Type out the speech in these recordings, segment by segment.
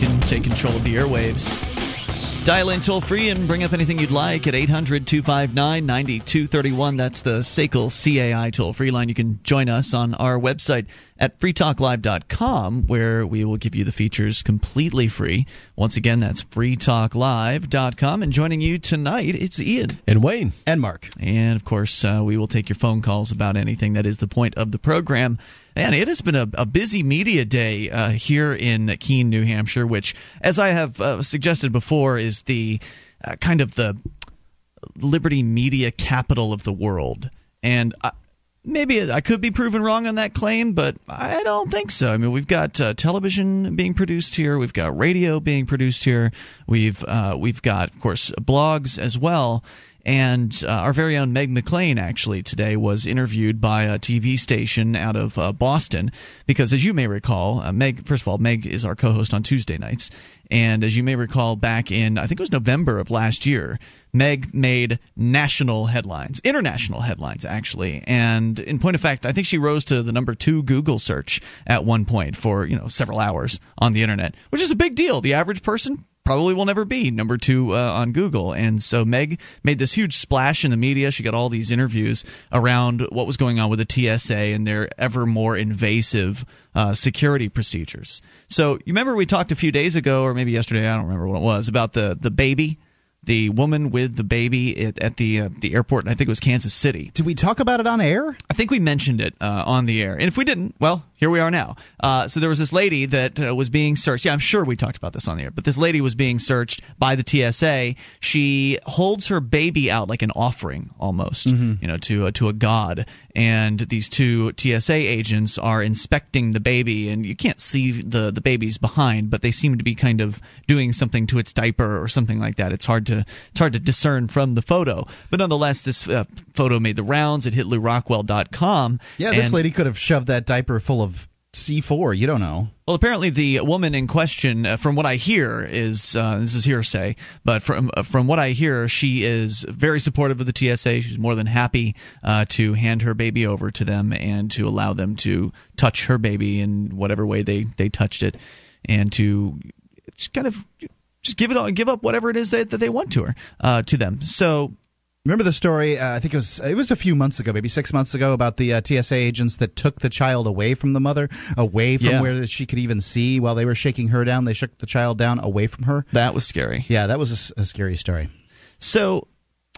can take control of the airwaves. Dial in toll free and bring up anything you'd like at 800 259 9231. That's the SACL CAI toll free line. You can join us on our website at freetalklive.com, where we will give you the features completely free. Once again, that's freetalklive.com. And joining you tonight, it's Ian. And Wayne. And Mark. And of course, uh, we will take your phone calls about anything that is the point of the program. And it has been a, a busy media day uh, here in Keene, New Hampshire, which, as I have uh, suggested before, is the uh, kind of the liberty media capital of the world. And I, maybe I could be proven wrong on that claim, but I don't think so. I mean, we've got uh, television being produced here, we've got radio being produced here, we've uh, we've got, of course, blogs as well. And uh, our very own Meg McLain actually today was interviewed by a TV station out of uh, Boston because, as you may recall, uh, Meg. First of all, Meg is our co-host on Tuesday nights, and as you may recall, back in I think it was November of last year, Meg made national headlines, international headlines actually, and in point of fact, I think she rose to the number two Google search at one point for you know several hours on the internet, which is a big deal. The average person probably will never be number two uh, on Google. And so Meg made this huge splash in the media. She got all these interviews around what was going on with the TSA and their ever more invasive uh, security procedures. So you remember we talked a few days ago, or maybe yesterday, I don't remember what it was, about the the baby the woman with the baby at, at the uh, the airport, and I think it was Kansas City. Did we talk about it on air? I think we mentioned it uh, on the air, and if we didn't, well, here we are now. Uh, so there was this lady that uh, was being searched. Yeah, I'm sure we talked about this on the air, but this lady was being searched by the TSA. She holds her baby out like an offering, almost, mm-hmm. you know, to uh, to a god. And these two TSA agents are inspecting the baby, and you can't see the the baby's behind, but they seem to be kind of doing something to its diaper or something like that. It's hard to it's hard to discern from the photo, but nonetheless, this uh, photo made the rounds. It hit LewRockwell.com. Yeah, this lady could have shoved that diaper full of C4. You don't know. Well, apparently the woman in question, uh, from what I hear, is uh, this is hearsay, but from uh, from what I hear, she is very supportive of the TSA. She's more than happy uh, to hand her baby over to them and to allow them to touch her baby in whatever way they they touched it, and to just kind of just give it all, give up whatever it is that, that they want to her uh, to them. So Remember the story? Uh, I think it was it was a few months ago, maybe six months ago, about the uh, TSA agents that took the child away from the mother, away from Yeah. where she could even see while they were shaking her down. They shook the child down away from her. that was scary. Yeah, that was a scary story. So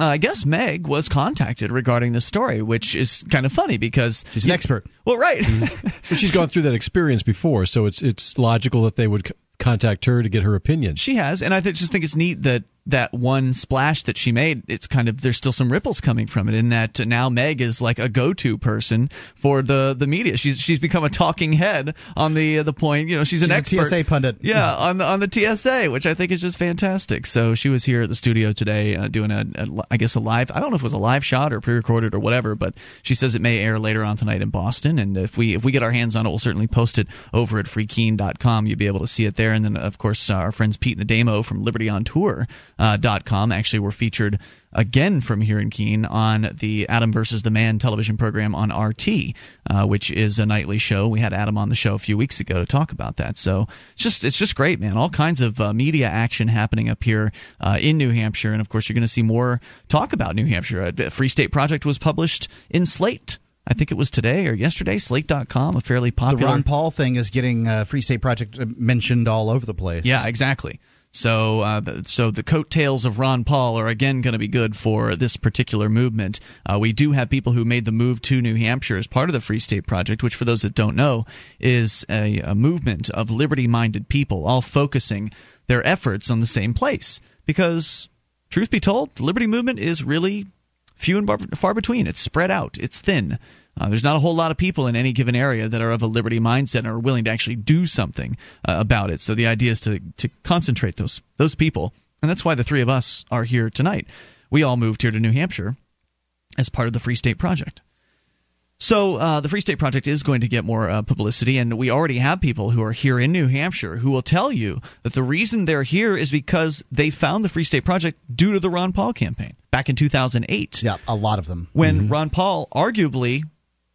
uh, I guess Meg was contacted regarding this story, which is kind of funny because She's an expert. Well, right. But she's gone through that experience before, so it's it's logical that they would c- contact her to get her opinion. she has, and I th- just think it's neat that that one splash that she made. It's kind of there's still some ripples coming from it in that now Meg is like a go-to person for the the media. She's she's become a talking head on the the point. You know, she's an She's expert. TSA pundit. Yeah, on the on the TSA, which I think is just fantastic. So she was here at the studio today uh, doing a, a, I guess a live. I don't know if it was a live shot or pre-recorded or whatever, but she says it may air later on tonight in Boston. And if we if we get our hands on it, we'll certainly post it over at freekeene.com. You'll be able to see it there. And then of course uh, our friends Pete and Ademo from on uh, dot com actually were featured again from here in Keene on the Adam versus the Man television program on RT, uh, which is a nightly show. We had Adam on the show a few weeks ago to talk about that. So it's just it's just great, man. All kinds of uh, media action happening up here uh, in New Hampshire, and of course you're going to see more talk about New Hampshire. A Free State Project was published in Slate. I think it was today or yesterday. Slate.com, a fairly popular. The. Ron Paul thing is getting uh, Free State Project uh, mentioned all over the place. Yeah, exactly. So, uh, so the coattails of Ron Paul are again going to be good for this particular movement. Uh, we do have people who made the move to New Hampshire as part of the Free State Project, which, for those that don't know, is a, a movement of liberty-minded people, all focusing their efforts on the same place. Because, truth be told, the liberty movement is really few and far between. It's spread out. It's thin. Uh, there's not a whole lot of people in any given area that are of a liberty mindset and are willing to actually do something uh, about it. So the idea is to to concentrate those those people, and that's why the three of us are here tonight. We all moved here to New Hampshire as part of the Free State Project. So uh, the Free State Project is going to get more uh, publicity, and we already have people who are here in New Hampshire who will tell you that the reason they're here is because they found the Free State Project due to the Ron Paul campaign back in 2008 Yeah, a lot of them. when Ron Paul arguably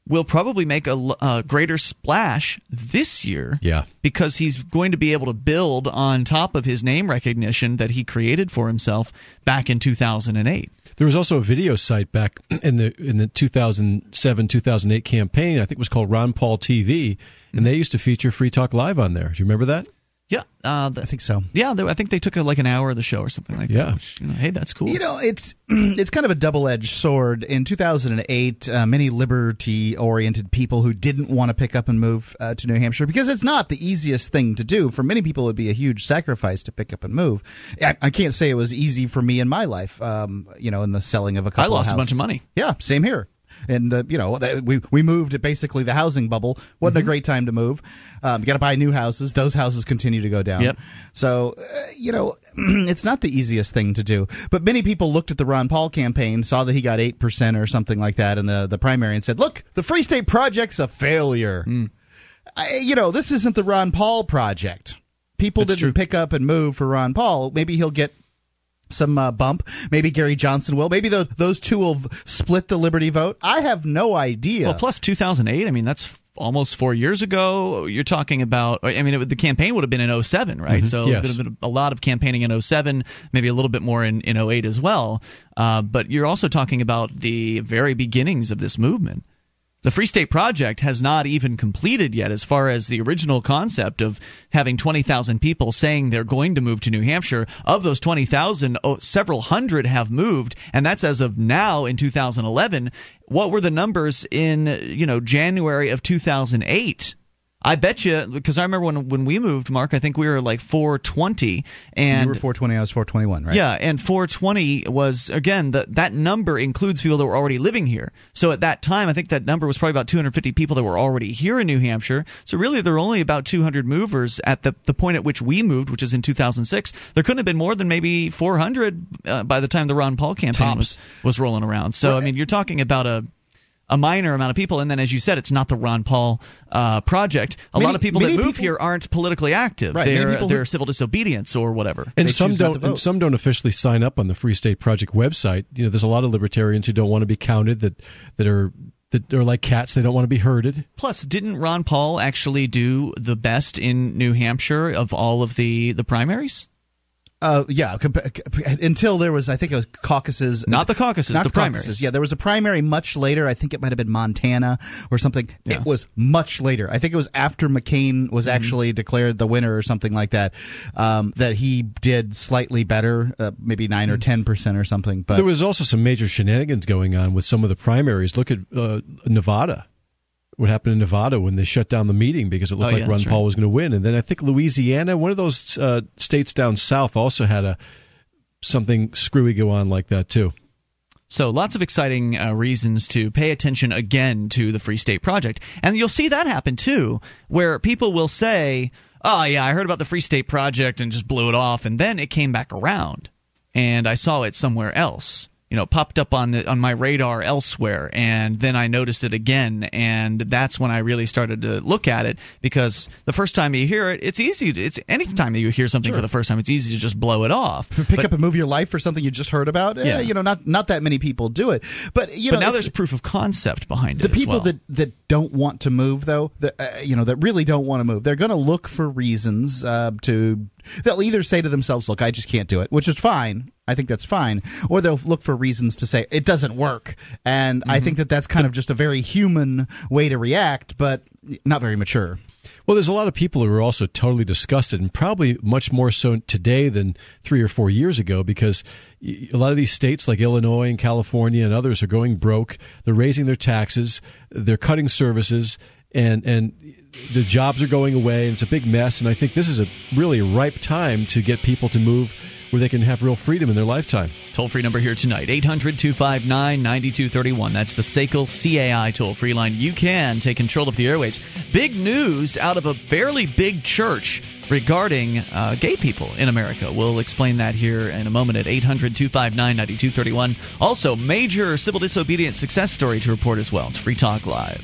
will probably make a, a, uh, greater splash this year. Yeah. Because he's going to be able to build on top of his name recognition that he created for himself back in 2008. There was also a video site back in the in the 2007 2008 campaign. I think it was called Ron Paul TV, and they used to feature Free Talk Live on there. Do you remember that? Yeah, uh, I think so. Yeah, they, I think they took a, like an hour of the show or something like that. Yeah. Which, you know, hey, that's cool. You know, it's it's kind of a double edged sword. In 2008, uh, many liberty oriented people who didn't want to pick up and move uh, to New Hampshire because it's not the easiest thing to do. For many people, it would be a huge sacrifice to pick up and move. I, I can't say it was easy for me in my life. Um, you know, in the selling of a couple. I lost a bunch of money. Yeah, same here and uh, you know we we moved at basically the housing bubble. wasn't mm-hmm. a great time to move. Um, you got to buy new houses. Those houses continue to go down. Yep. So uh, you know it's not the easiest thing to do. But many people looked at the Ron Paul campaign, saw that he got eight percent or something like that in the the primary, and said, "Look, the Free State Project's a failure." Mm. I, you know, this isn't the Ron Paul project. People That's didn't true. pick up and move for Ron Paul. Maybe he'll get some uh, bump. Maybe Gary Johnson will. Maybe those those two will split the Liberty vote. I have no idea. Well, plus 2008. I mean, that's almost four years ago. You're talking about. I mean, it, the campaign would have been in 07, right? Mm-hmm. So yes. would have been a lot of campaigning in 07, maybe a little bit more in in 08 as well. Uh, but you're also talking about the very beginnings of this movement. The Free State Project has not even completed yet as far as the original concept of having 20,000 people saying they're going to move to New Hampshire. Of those 20,000, oh, several hundred have moved, and that's as of now in 2011. What were the numbers in, you know, January of 2008? I bet you because I remember when when we moved, Mark. I think we were like 420, and you were 420. I was 421, right? Yeah, and 420 was again that that number includes people that were already living here. So at that time, I think that number was probably about 250 people that were already here in New Hampshire. So really, there were only about 200 movers at the the point at which we moved, which is in 2006. There couldn't have been more than maybe 400 uh, by the time the Ron Paul campaign was was rolling around. So I mean, you're talking about a a minor amount of people, and then as you said, it's not the Ron Paul uh, project. A many, lot of people that move people, here aren't politically active. Right, they're they're who, civil disobedience or whatever. And they some don't. And some don't officially sign up on the Free State Project website. You know, there's a lot of libertarians who don't want to be counted. That that are that are like cats. They don't want to be herded. Plus, didn't Ron Paul actually do the best in New Hampshire of all of the the primaries? Uh, yeah, until there was, I think it was caucuses. Not the caucuses, not the, the primaries. Yeah, there was a primary much later. I think it might have been Montana or something. Yeah. It was much later. I think it was after McCain was mm-hmm. actually declared the winner or something like that. Um, that he did slightly better, uh, maybe 9 mm-hmm. or ten percent or something. But there was also some major shenanigans going on with some of the primaries. Look at uh, Nevada what happened in Nevada when they shut down the meeting because it looked oh, like yeah, Ron Paul right. was going to win, and then I think Louisiana, one of those uh, states down south, also had a something screwy go on like that too. So lots of exciting uh, reasons to pay attention again to the Free State Project, and you'll see that happen too, where people will say, "Oh yeah, I heard about the Free State Project and just blew it off," and then it came back around, and I saw it somewhere else you know popped up on the on my radar elsewhere and then I noticed it again and that's when I really started to look at it because the first time you hear it it's easy to, it's anytime that you hear something sure. for the first time it's easy to just blow it off pick but, up and move your life for something you just heard about yeah. Eh, you know not not that many people do it but you but know now there's proof of concept behind it the people well. that that don't want to move though that uh, you know that really don't want to move they're going to look for reasons uh, to they'll either say to themselves look I just can't do it which is fine I think that's fine. Or they'll look for reasons to say it doesn't work. And mm-hmm. I think that that's kind of just a very human way to react, but not very mature. Well, there's a lot of people who are also totally disgusted, and probably much more so today than three or four years ago, because a lot of these states like Illinois and California and others are going broke. They're raising their taxes, they're cutting services, and and the jobs are going away, and it's a big mess. And I think this is a really ripe time to get people to move where they can have real freedom in their lifetime. Toll free number here tonight 800 259 9231. That's the SACL CAI toll free line. You can take control of the airwaves. Big news out of a fairly big church regarding uh, gay people in America. We'll explain that here in a moment at 800 259 9231. Also, major civil disobedience success story to report as well. It's Free Talk Live.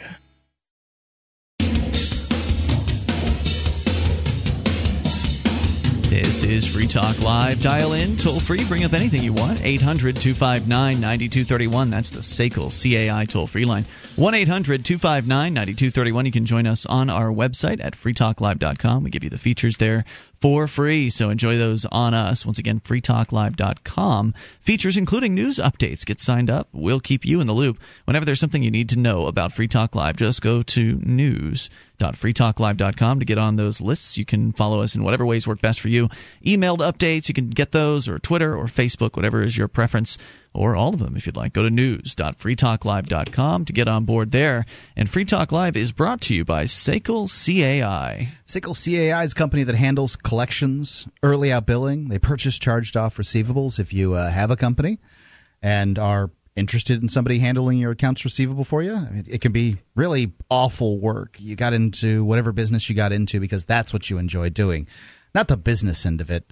This is Free Talk Live. Dial in, toll free, bring up anything you want. 800 259 9231. That's the SACL CAI toll free line. 1 800 259 9231. You can join us on our website at freetalklive.com. We give you the features there for free. So enjoy those on us. Once again, freetalklive.com. Features including news updates. Get signed up. We'll keep you in the loop. Whenever there's something you need to know about Free Talk Live, just go to news.freetalklive.com to get on those lists. You can follow us in whatever ways work best for you. Emailed updates, you can get those, or Twitter or Facebook, whatever is your preference or all of them if you'd like. Go to news.freetalklive.com to get on board there. And Free Talk Live is brought to you by SACL CAI. SACL CAI is a company that handles collections, early out billing. They purchase charged off receivables if you uh, have a company and are interested in somebody handling your accounts receivable for you. It can be really awful work. You got into whatever business you got into because that's what you enjoy doing, not the business end of it.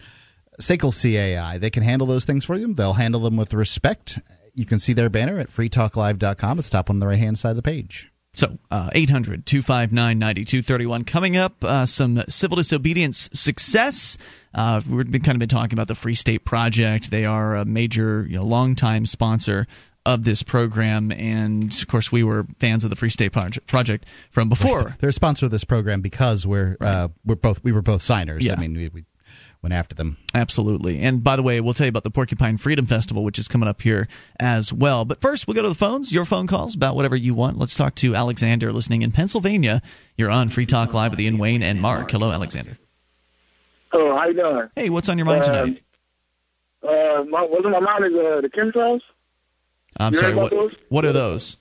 SACL CAI. They can handle those things for you. They'll handle them with respect. You can see their banner at freetalklive.com. It's top on the right hand side of the page. So, uh, 800 259 9231. Coming up, uh, some civil disobedience success. Uh, we've been kind of been talking about the Free State Project. They are a major, you know, longtime sponsor of this program, and of course, we were fans of the Free State Project from before. They're a sponsor of this program because we're right. uh, we're both we were both signers. Yeah. I mean, we, we went after them. Absolutely. And by the way, we'll tell you about the Porcupine Freedom Festival, which is coming up here as well. But first, we'll go to the phones, your phone calls about whatever you want. Let's talk to Alexander listening in Pennsylvania. You're on Free Talk Live with Ian Wayne and Mark. Hello, Alexander. Hello, how you doing? Hey, what's on your mind tonight? Uh, my, what's on my mind is uh, the chemtrails. I'm you sorry, what, what are those?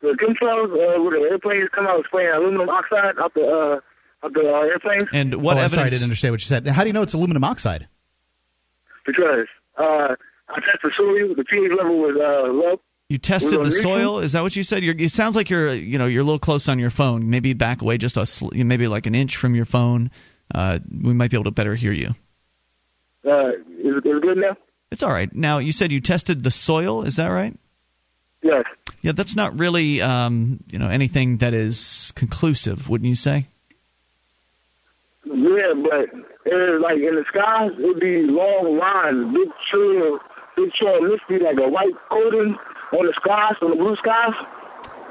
The chemtrails, uh, where the airplanes come out spraying aluminum oxide out the uh, of the uh, airplanes. And what oh, evidence? sorry, I didn't understand what you said. How do you know it's aluminum oxide? Because uh, I tested the soil. The pH level was uh, low. You tested the soil. Is that what you said? You're, it sounds like you're, you know, you're a little close on your phone. Maybe back away just a, maybe like an inch from your phone. Uh, we might be able to better hear you. Uh, is, it, is it good now? It's all right. Now you said you tested the soil. Is that right? Yes. Yeah, that's not really, um, you know, anything that is conclusive, wouldn't you say? Yeah, but it like in the sky, it'd be long lines, big trail, big trail, misty like a white coating on the skies, on the blue skies.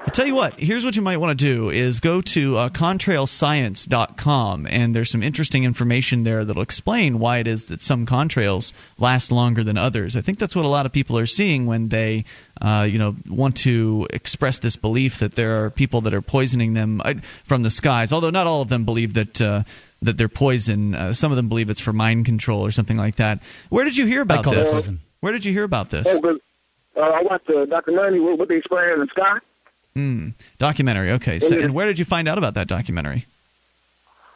I tell you what, here's what you might want to do is go to uh, contrailscience.com and there's some interesting information there that'll explain why it is that some contrails last longer than others. I think that's what a lot of people are seeing when they uh, you know want to express this belief that there are people that are poisoning them uh, from the skies, although not all of them believe that uh, that they're poison. Uh, some of them believe it's for mind control or something like that. Where did you hear about this? Where did you hear about this? Oh, but, uh, I watched the documentary what, what they spray in the sky. Hmm. Documentary. Okay. So, and where did you find out about that documentary?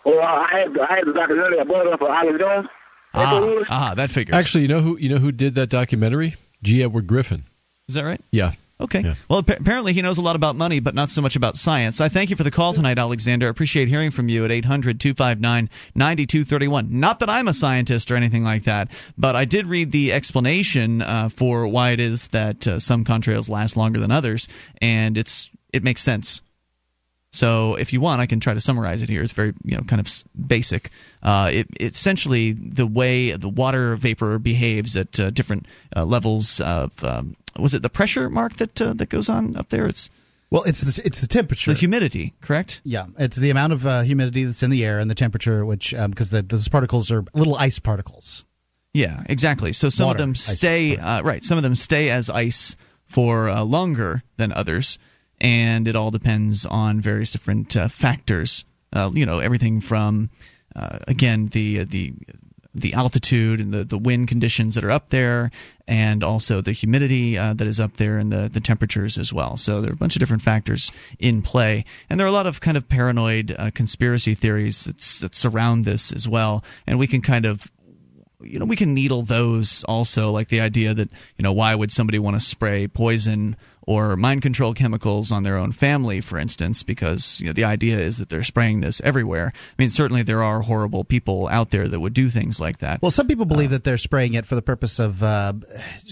Well, I had I had the documentary. I bought it off of Alex Jones. Ah, ah, that figures. Actually, you know who you know who did that documentary? G. Edward Griffin. Is that right? Yeah. Okay. Yeah. Well, apparently he knows a lot about money, but not so much about science. I thank you for the call tonight, Alexander. I appreciate hearing from you at 800 259 9231. Not that I'm a scientist or anything like that, but I did read the explanation uh, for why it is that uh, some contrails last longer than others, and it's it makes sense. So if you want, I can try to summarize it here. It's very, you know, kind of basic. Uh, it, essentially the way the water vapor behaves at uh, different uh, levels of um, was it the pressure mark that uh, that goes on up there? It's well, it's the, it's the temperature, the humidity, correct? Yeah, it's the amount of uh, humidity that's in the air and the temperature, which because um, those particles are little ice particles. Yeah, exactly. So some Water, of them stay uh, right. Some of them stay as ice for longer than others and it all depends on various different uh, factors. Uh, you know, everything from uh, again the the the altitude and the, the wind conditions that are up there, and also the humidity uh, that is up there and the, the temperatures as well. So there are a bunch of different factors in play, and there are a lot of kind of paranoid uh, conspiracy theories that surround this as well. And we can kind of you know we can needle those also like the idea that you know why would somebody want to spray poison or mind control chemicals on their own family, for instance, because you know, the idea is that they're spraying this everywhere. I mean, certainly there are horrible people out there that would do things like that. Well, some people believe uh, that they're spraying it for the purpose of uh,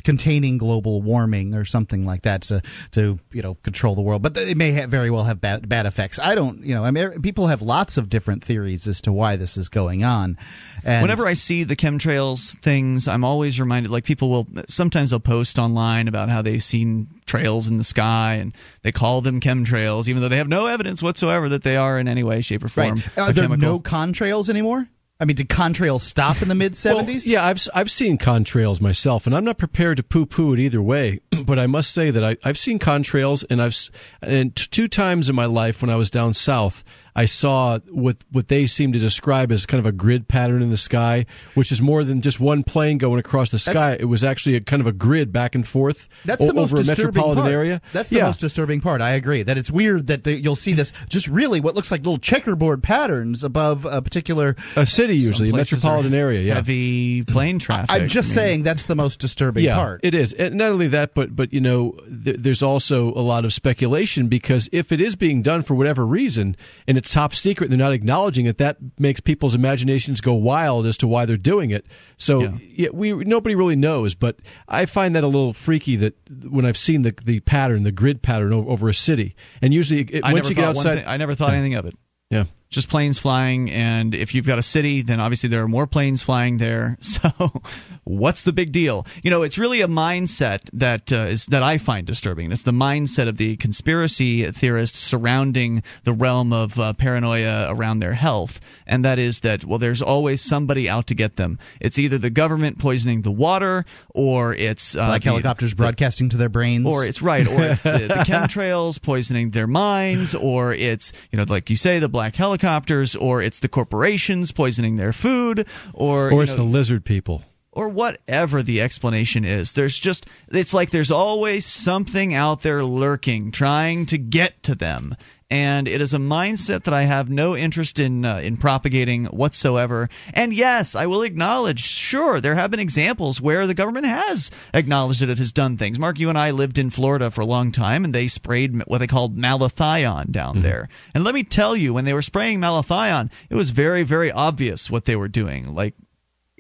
containing global warming or something like that to to you know control the world, but it may have, very well have bad, bad effects. I don't, you know, I mean, people have lots of different theories as to why this is going on. And Whenever I see the chemtrails things, I'm always reminded. Like people will sometimes they'll post online about how they've seen trails in the sky, and they call them chemtrails, even though they have no evidence whatsoever that they are in any way, shape, or form. Right. Are there chemical. no contrails anymore? I mean, did contrails stop in the mid 70s? Well, yeah, I've, I've seen contrails myself, and I'm not prepared to poo poo it either way. but I must say that I, I've seen contrails, and I've and two times in my life when I was down south, I saw what what they seem to describe as kind of a grid pattern in the sky, which is more than just one plane going across the sky. That's, it was actually a kind of a grid back and forth that's the most over a metropolitan part. area. That's the yeah. most disturbing part. I agree that it's weird that the, you'll see this just really what looks like little checkerboard patterns above a particular a city usually a metropolitan area. Yeah, heavy plane traffic. I'm just I mean, saying that's the most disturbing yeah, part. It is, and not only that, but but you know, th- there's also a lot of speculation because if it is being done for whatever reason and it's top secret, they're not acknowledging it, that makes people's imaginations go wild as to why they're doing it. So yeah. yeah. we nobody really knows, but I find that a little freaky that when I've seen the the pattern, the grid pattern over, over a city, and usually it, once you get outside, thing, I never thought anything of it. Yeah just planes flying. And if you've got a city, then obviously there are more planes flying there. So what's the big deal? You know, it's really a mindset that uh, is that I find disturbing. It's the mindset of the conspiracy theorists surrounding the realm of uh, paranoia around their health, and that is that well, there's always somebody out to get them. It's either the government poisoning the water, or it's uh, like the, helicopters broadcasting the, to their brains, or it's right, or it's the, the chemtrails poisoning their minds, or it's you know like you say the black helicopter helicopters, or it's the corporations poisoning their food, or or it's know, the lizard people or whatever the explanation is. There's just, it's like there's always something out there lurking, trying to get to them and it is a mindset that I have no interest in uh, in propagating whatsoever. And yes, I will acknowledge, sure, there have been examples where the government has acknowledged that it has done things. Mark, you and I lived in Florida for a long time, and they sprayed what they called malathion down mm-hmm. there. And let me tell you, when they were spraying malathion, it was very, very obvious what they were doing. Like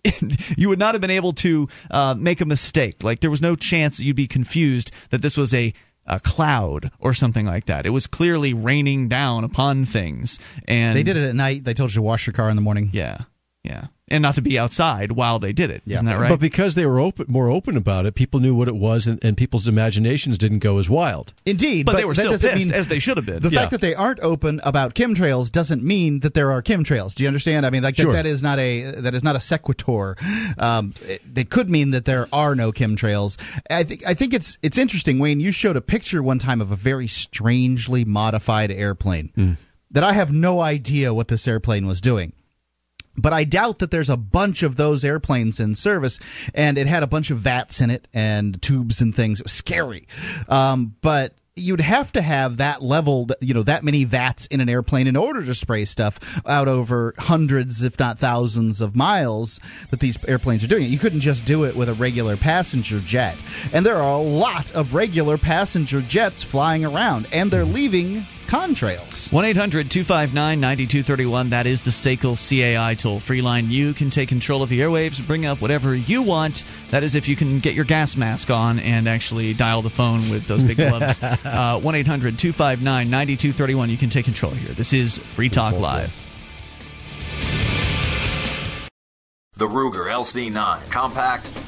you would not have been able to uh, make a mistake. Like there was no chance that you'd be confused that this was a a cloud or something like that. It was clearly raining down upon things. And they did it at night. They told you to wash your car in the morning. Yeah, yeah and not to be outside while they did it. Yeah. not that right? But because they were open, more open about it, people knew what it was, and, and people's imaginations didn't go as wild. Indeed, but, but they were still pissed, mean, as they should have been. The yeah. fact that they aren't open about chemtrails doesn't mean that there are chemtrails. Do you understand? I mean, like sure. that, that is not a that is not a sequitur. Um, it, it, could mean that there are no chemtrails. I think I think it's it's interesting, Wayne. You showed a picture one time of a very strangely modified airplane. Mm. That I have no idea what this airplane was doing but I doubt that there's a bunch of those airplanes in service, and it had a bunch of vats in it and tubes and things. It was scary, um, but you'd have to have that level, you know, that many vats in an airplane in order to spray stuff out over hundreds, if not thousands, of miles that these airplanes are doing it. You couldn't just do it with a regular passenger jet. And there are a lot of regular passenger jets flying around, and they're leaving contrails. 1 800 259 9231. That is the SACL CAI toll free line. You can take control of the airwaves, bring up whatever you want. That is if you can get your gas mask on and actually dial the phone with those big gloves. Uh, 1 800 259 9231. You can take control here. This is Free Talk Live. The Ruger LC9. Compact,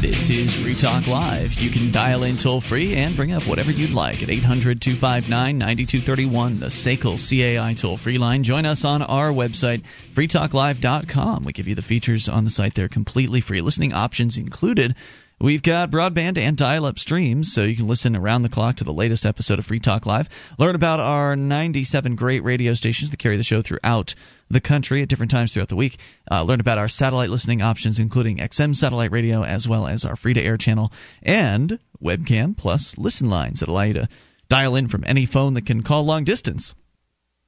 This is Free Talk Live. You can dial in toll free and bring up whatever you'd like at 800 259 9231, the SACL CAI toll free line. Join us on our website, freetalklive.com. We give you the features on the site there completely free. Listening options included. We've got broadband and dial up streams, so you can listen around the clock to the latest episode of Free Talk Live. Learn about our 97 great radio stations that carry the show throughout the country at different times throughout the week. Uh, learn about our satellite listening options, including XM satellite radio, as well as our free to air channel and webcam plus listen lines that allow you to dial in from any phone that can call long distance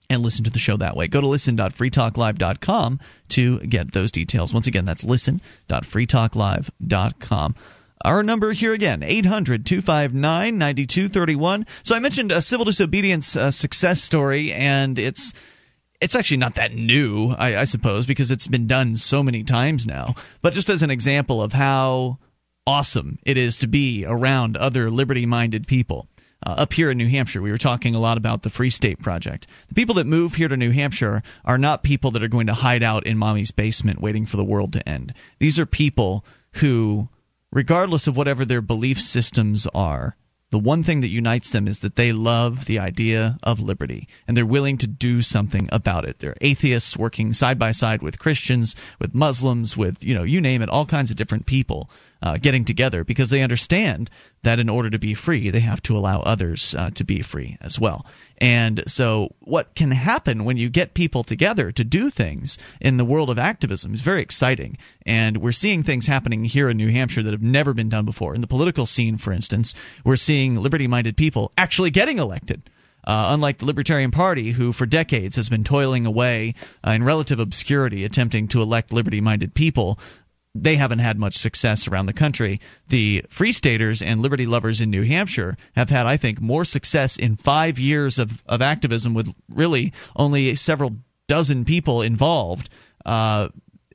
and listen to the show that way. Go to listen.freetalklive.com to get those details. Once again, that's listen.freetalklive.com. Our number here again, 800 259 9231. So I mentioned a civil disobedience uh, success story, and it's. It's actually not that new, I, I suppose, because it's been done so many times now. But just as an example of how awesome it is to be around other liberty minded people. Uh, up here in New Hampshire, we were talking a lot about the Free State Project. The people that move here to New Hampshire are not people that are going to hide out in mommy's basement waiting for the world to end. These are people who, regardless of whatever their belief systems are, the one thing that unites them is that they love the idea of liberty and they're willing to do something about it. They're atheists working side by side with Christians, with Muslims, with, you know, you name it, all kinds of different people uh, getting together because they understand that in order to be free, they have to allow others uh, to be free as well. And so, what can happen when you get people together to do things in the world of activism is very exciting. And we're seeing things happening here in New Hampshire that have never been done before. In the political scene, for instance, we're seeing liberty minded people actually getting elected. Uh, unlike the Libertarian Party, who for decades has been toiling away uh, in relative obscurity attempting to elect liberty minded people, they haven't had much success around the country. The Free Staters and Liberty Lovers in New Hampshire have had, I think, more success in five years of, of activism with really only several dozen people involved. Uh,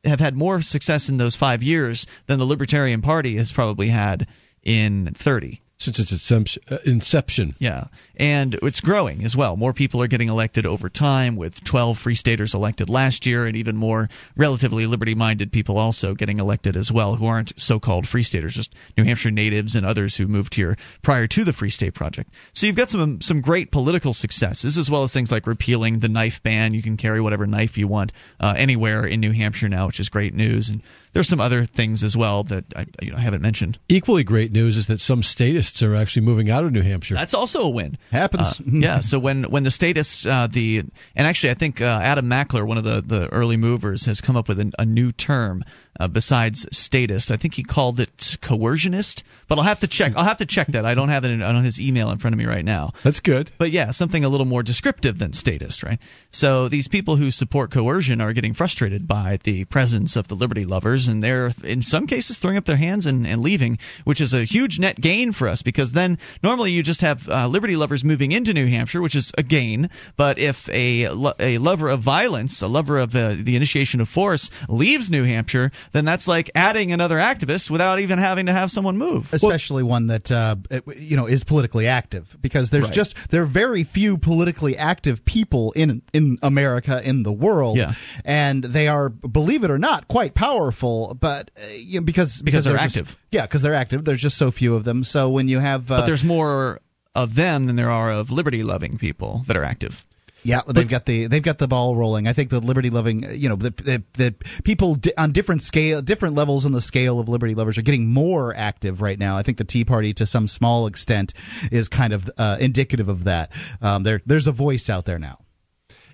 have had more success in those five years than the Libertarian Party has probably had in 30 since its uh, inception. Yeah, and it's growing as well. More people are getting elected over time, with 12 Free Staters elected last year, and even more relatively liberty minded people also getting elected as well, who aren't so called Free Staters, just New Hampshire natives and others who moved here prior to the Free State Project. So you've got some, some great political successes, as well as things like repealing the knife ban. You can carry whatever knife you want uh, anywhere in New Hampshire now, which is great news. And there's some other things as well that I you know, haven't mentioned. Equally great news is that some statists are actually moving out of New Hampshire. That's also a win. Happens. Uh, yeah. So when when the statists uh, the and actually I think uh, Adam Mackler, one of the the early movers, has come up with a, a new term uh, besides statist. I think he called it coercionist, but I'll have to check. I'll have to check that. I don't have it in, on his email in front of me right now. That's good. But yeah, something a little more descriptive than statist, right? So these people who support coercion are getting frustrated by the presence of the liberty lovers, and they're in some cases throwing up their hands and, and leaving, which is a huge net gain for us because then normally you just have uh, liberty lovers moving into New Hampshire, which is a gain. But if a a lover of violence, a lover of uh, the initiation of force, leaves New Hampshire, then that's like adding another activist without even having to have someone move. Especially well, one that uh, you know is politically active, because there's right. just there are very few politically active people in in America in the world, yeah. and they are, believe it or not, quite powerful. But uh, you know, because because, they're, they're active, just, yeah, because they're active. There's just so few of them. So when you have, uh, but there's more of them than there are of liberty loving people that are active. Yeah, they've got the they've got the ball rolling. I think the liberty loving, you know, the, the, the people di- on different scale, different levels in the scale of liberty lovers are getting more active right now. I think the Tea Party, to some small extent, is kind of uh, indicative of that. Um, there, there's a voice out there now.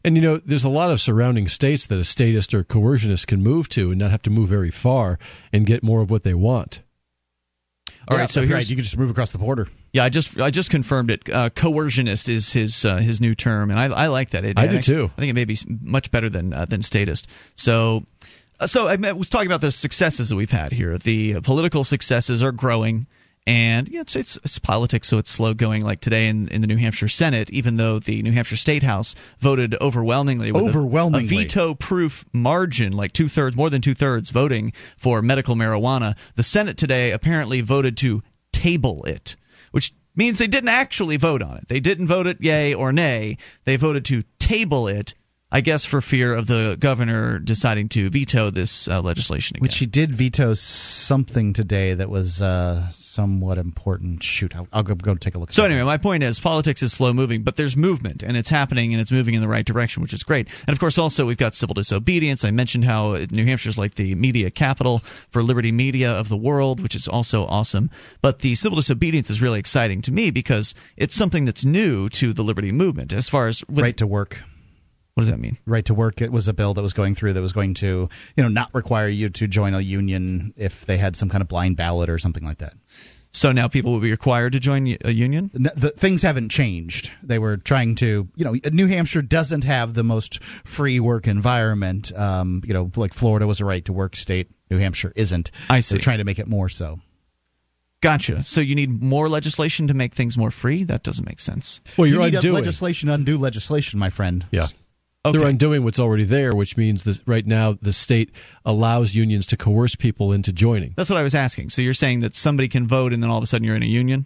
And you know, there's a lot of surrounding states that a statist or coercionist can move to and not have to move very far and get more of what they want. All yeah, right, so here's right. you can just move across the border. Yeah, I just I just confirmed it. Uh, coercionist is his uh, his new term, and I, I like that. It, I do actually, too. I think it may be much better than uh, than statist. So. Uh, so I was talking about the successes that we've had here. The political successes are growing, and yeah, it's, it's, it's politics, so it's slow going. Like today in, in the New Hampshire Senate, even though the New Hampshire State House voted overwhelmingly with overwhelmingly. a, a veto-proof margin, like two thirds, more than two thirds, voting for medical marijuana. The Senate today apparently voted to table it, which means they didn't actually vote on it. They didn't vote it yay or nay. They voted to table it I guess for fear of the governor deciding to veto this uh, legislation again. Which he did veto something today that was uh, somewhat important. Shoot, I'll, I'll go, go take a look. At it. So anyway, my point is politics is slow moving, but there's movement and it's happening and it's moving in the right direction, which is great. And of course, also we've got civil disobedience. I mentioned how New Hampshire's like the media capital for liberty media of the world, which is also awesome. But the civil disobedience is really exciting to me because it's something that's new to the liberty movement as far as right to work. What does that mean? Right to work. It was a bill that was going through that was going to, you know, not require you to join a union if they had some kind of blind ballot or something like that. So now people will be required to join a union. The, the, things haven't changed. They were trying to, you know, New Hampshire doesn't have the most free work environment. Um, you know, like Florida was a right to work state. New Hampshire isn't. I see. They're trying to make it more so. Gotcha. So you need more legislation to make things more free? That doesn't make sense. Well, you're you need undoing legislation, undo legislation, my friend. Yeah. Okay. They're undoing what's already there, which means that right now the state allows unions to coerce people into joining. That's what I was asking. So you're saying that somebody can vote and then all of a sudden you're in a union?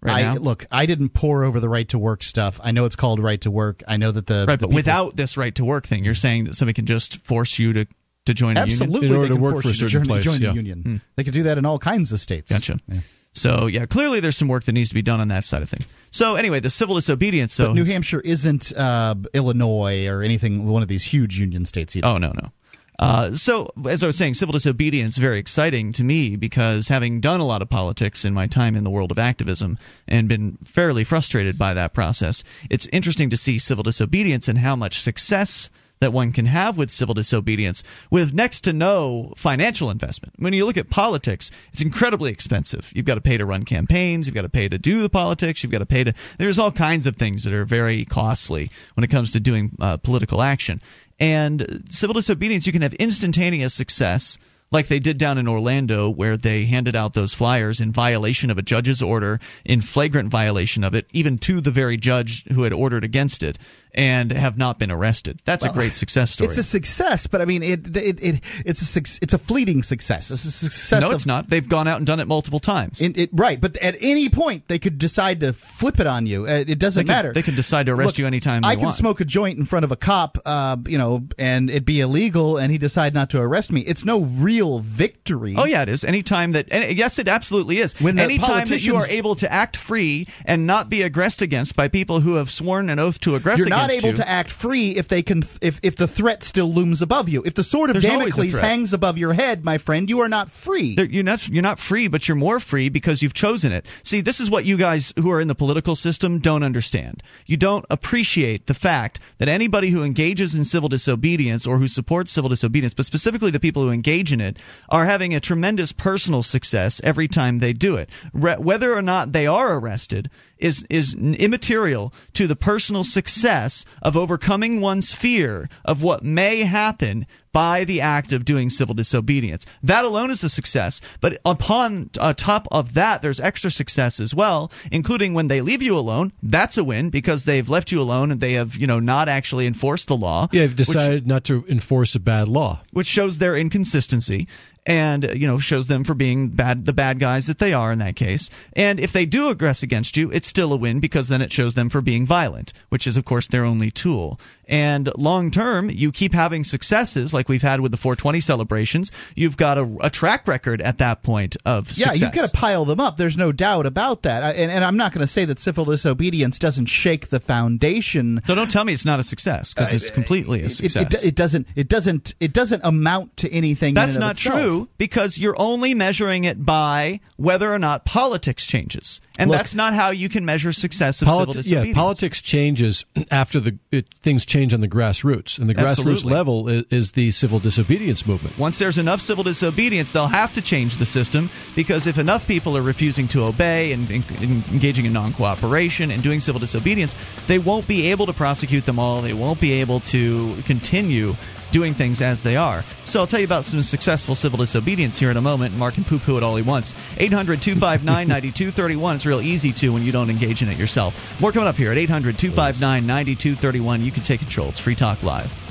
Right I, now? look, I didn't pour over the right to work stuff. I know it's called right to work. I know that the right, the but people- without this right to work thing, you're saying that somebody can just force you to, to join a union? absolutely In order they to can work force for a you to certain join, place, join yeah. a union. Hmm. They could do that in all kinds of states. Gotcha. Yeah. So yeah, clearly there's some work that needs to be done on that side of things. So anyway, the civil disobedience. So But New Hampshire isn't uh, Illinois or anything. One of these huge union states. Either. Oh no no. Uh, so as I was saying, civil disobedience very exciting to me because having done a lot of politics in my time in the world of activism and been fairly frustrated by that process, it's interesting to see civil disobedience and how much success that one can have with civil disobedience with next to no financial investment. When you look at politics, it's incredibly expensive. You've got to pay to run campaigns, you've got to pay to do the politics, you've got to pay to. There's all kinds of things that are very costly when it comes to doing uh, political action. And civil disobedience, you can have instantaneous success like they did down in Orlando, where they handed out those flyers in violation of a judge's order, in flagrant violation of it, even to the very judge who had ordered against it, and have not been arrested. That's a great success story. It's a success, but I mean, it, it, it it's a it's a fleeting success. It's a success. no, of- it's not. They've gone out and done it multiple times. It, it, right, but at any point they could decide to flip it on you. Uh, It doesn't They can- matter. they can decide to arrest Look, you anytime they I can want. smoke a joint in front of a cop, uh, you know, and it'd be illegal, and he decide not to arrest me. It's no real victory. Oh yeah, it is. Anytime that, and yes, it absolutely is. When Anytime that you are able to act free and not be aggressed against by people who have sworn an oath to aggress You're not able you, to act free if they can if if the threat still looms above you. If the sword of There's Damocles hangs above your head, my friend, you are not free. There- you're not you're not free, but you're more free because you've chosen it. See, this is what you guys who are in the political system don't understand. You don't appreciate the fact that anybody who engages in civil disobedience or who supports civil disobedience, but specifically the people who engage in it, are having a tremendous personal success every time they do it. Re- whether or not they are arrested is is immaterial to the personal success of overcoming one's fear of what may happen by the act of doing civil disobedience. That alone is a success. But upon uh, top of that, there's extra success as well, including when they leave you alone. That's a win because they've left you alone and they have, you know, not actually enforced the law. Yeah, they've which- decided not to enforce a bad law. which shows their inconsistency and you know shows them for being bad the bad guys that they are in that case and if they do aggress against you it's still a win because then it shows them for being violent which is of course their only tool and long term you keep having successes like we've had with the 420 celebrations you've got a, a track record at that point of yeah, you've got to pile them up. There's no doubt about that. I, and, and I'm not going to say that civil disobedience doesn't shake the foundation. so don't tell me it's not a success because it's uh, completely a It, success it, it doesn't. It doesn't. It doesn't amount to anything. in That's and not itself. true because you're only measuring it by whether or not politics changes, and Look- that's not how you can measure success of civil disobedience. yeah, politics changes after the it, things change on the grassroots, and the grassroots Absolutely. level is, is the civil disobedience movement. Once there's enough civil disobedience, they'll have to change the system because if enough people are refusing to obey and, and- engaging in non cooperation and doing civil disobedience, they won't be able to prosecute them all. They won't be able to continue doing things as they are. So I'll tell you about some successful civil disobedience here in a moment. Mark can poo poo it all he wants. 800 259 9231. It's real easy to when you don't engage in it yourself. More coming up here at 800 259 9231. You can take control. It's Free Talk Live.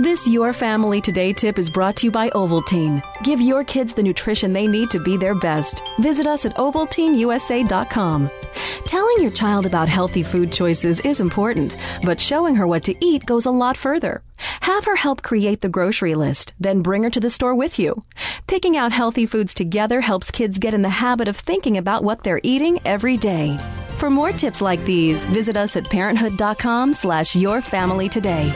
This Your Family Today tip is brought to you by Ovaltine. Give your kids the nutrition they need to be their best. Visit us at ovaltineusa.com. Telling your child about healthy food choices is important, but showing her what to eat goes a lot further. Have her help create the grocery list, then bring her to the store with you. Picking out healthy foods together helps kids get in the habit of thinking about what they're eating every day. For more tips like these, visit us at parenthood.com slash your family today.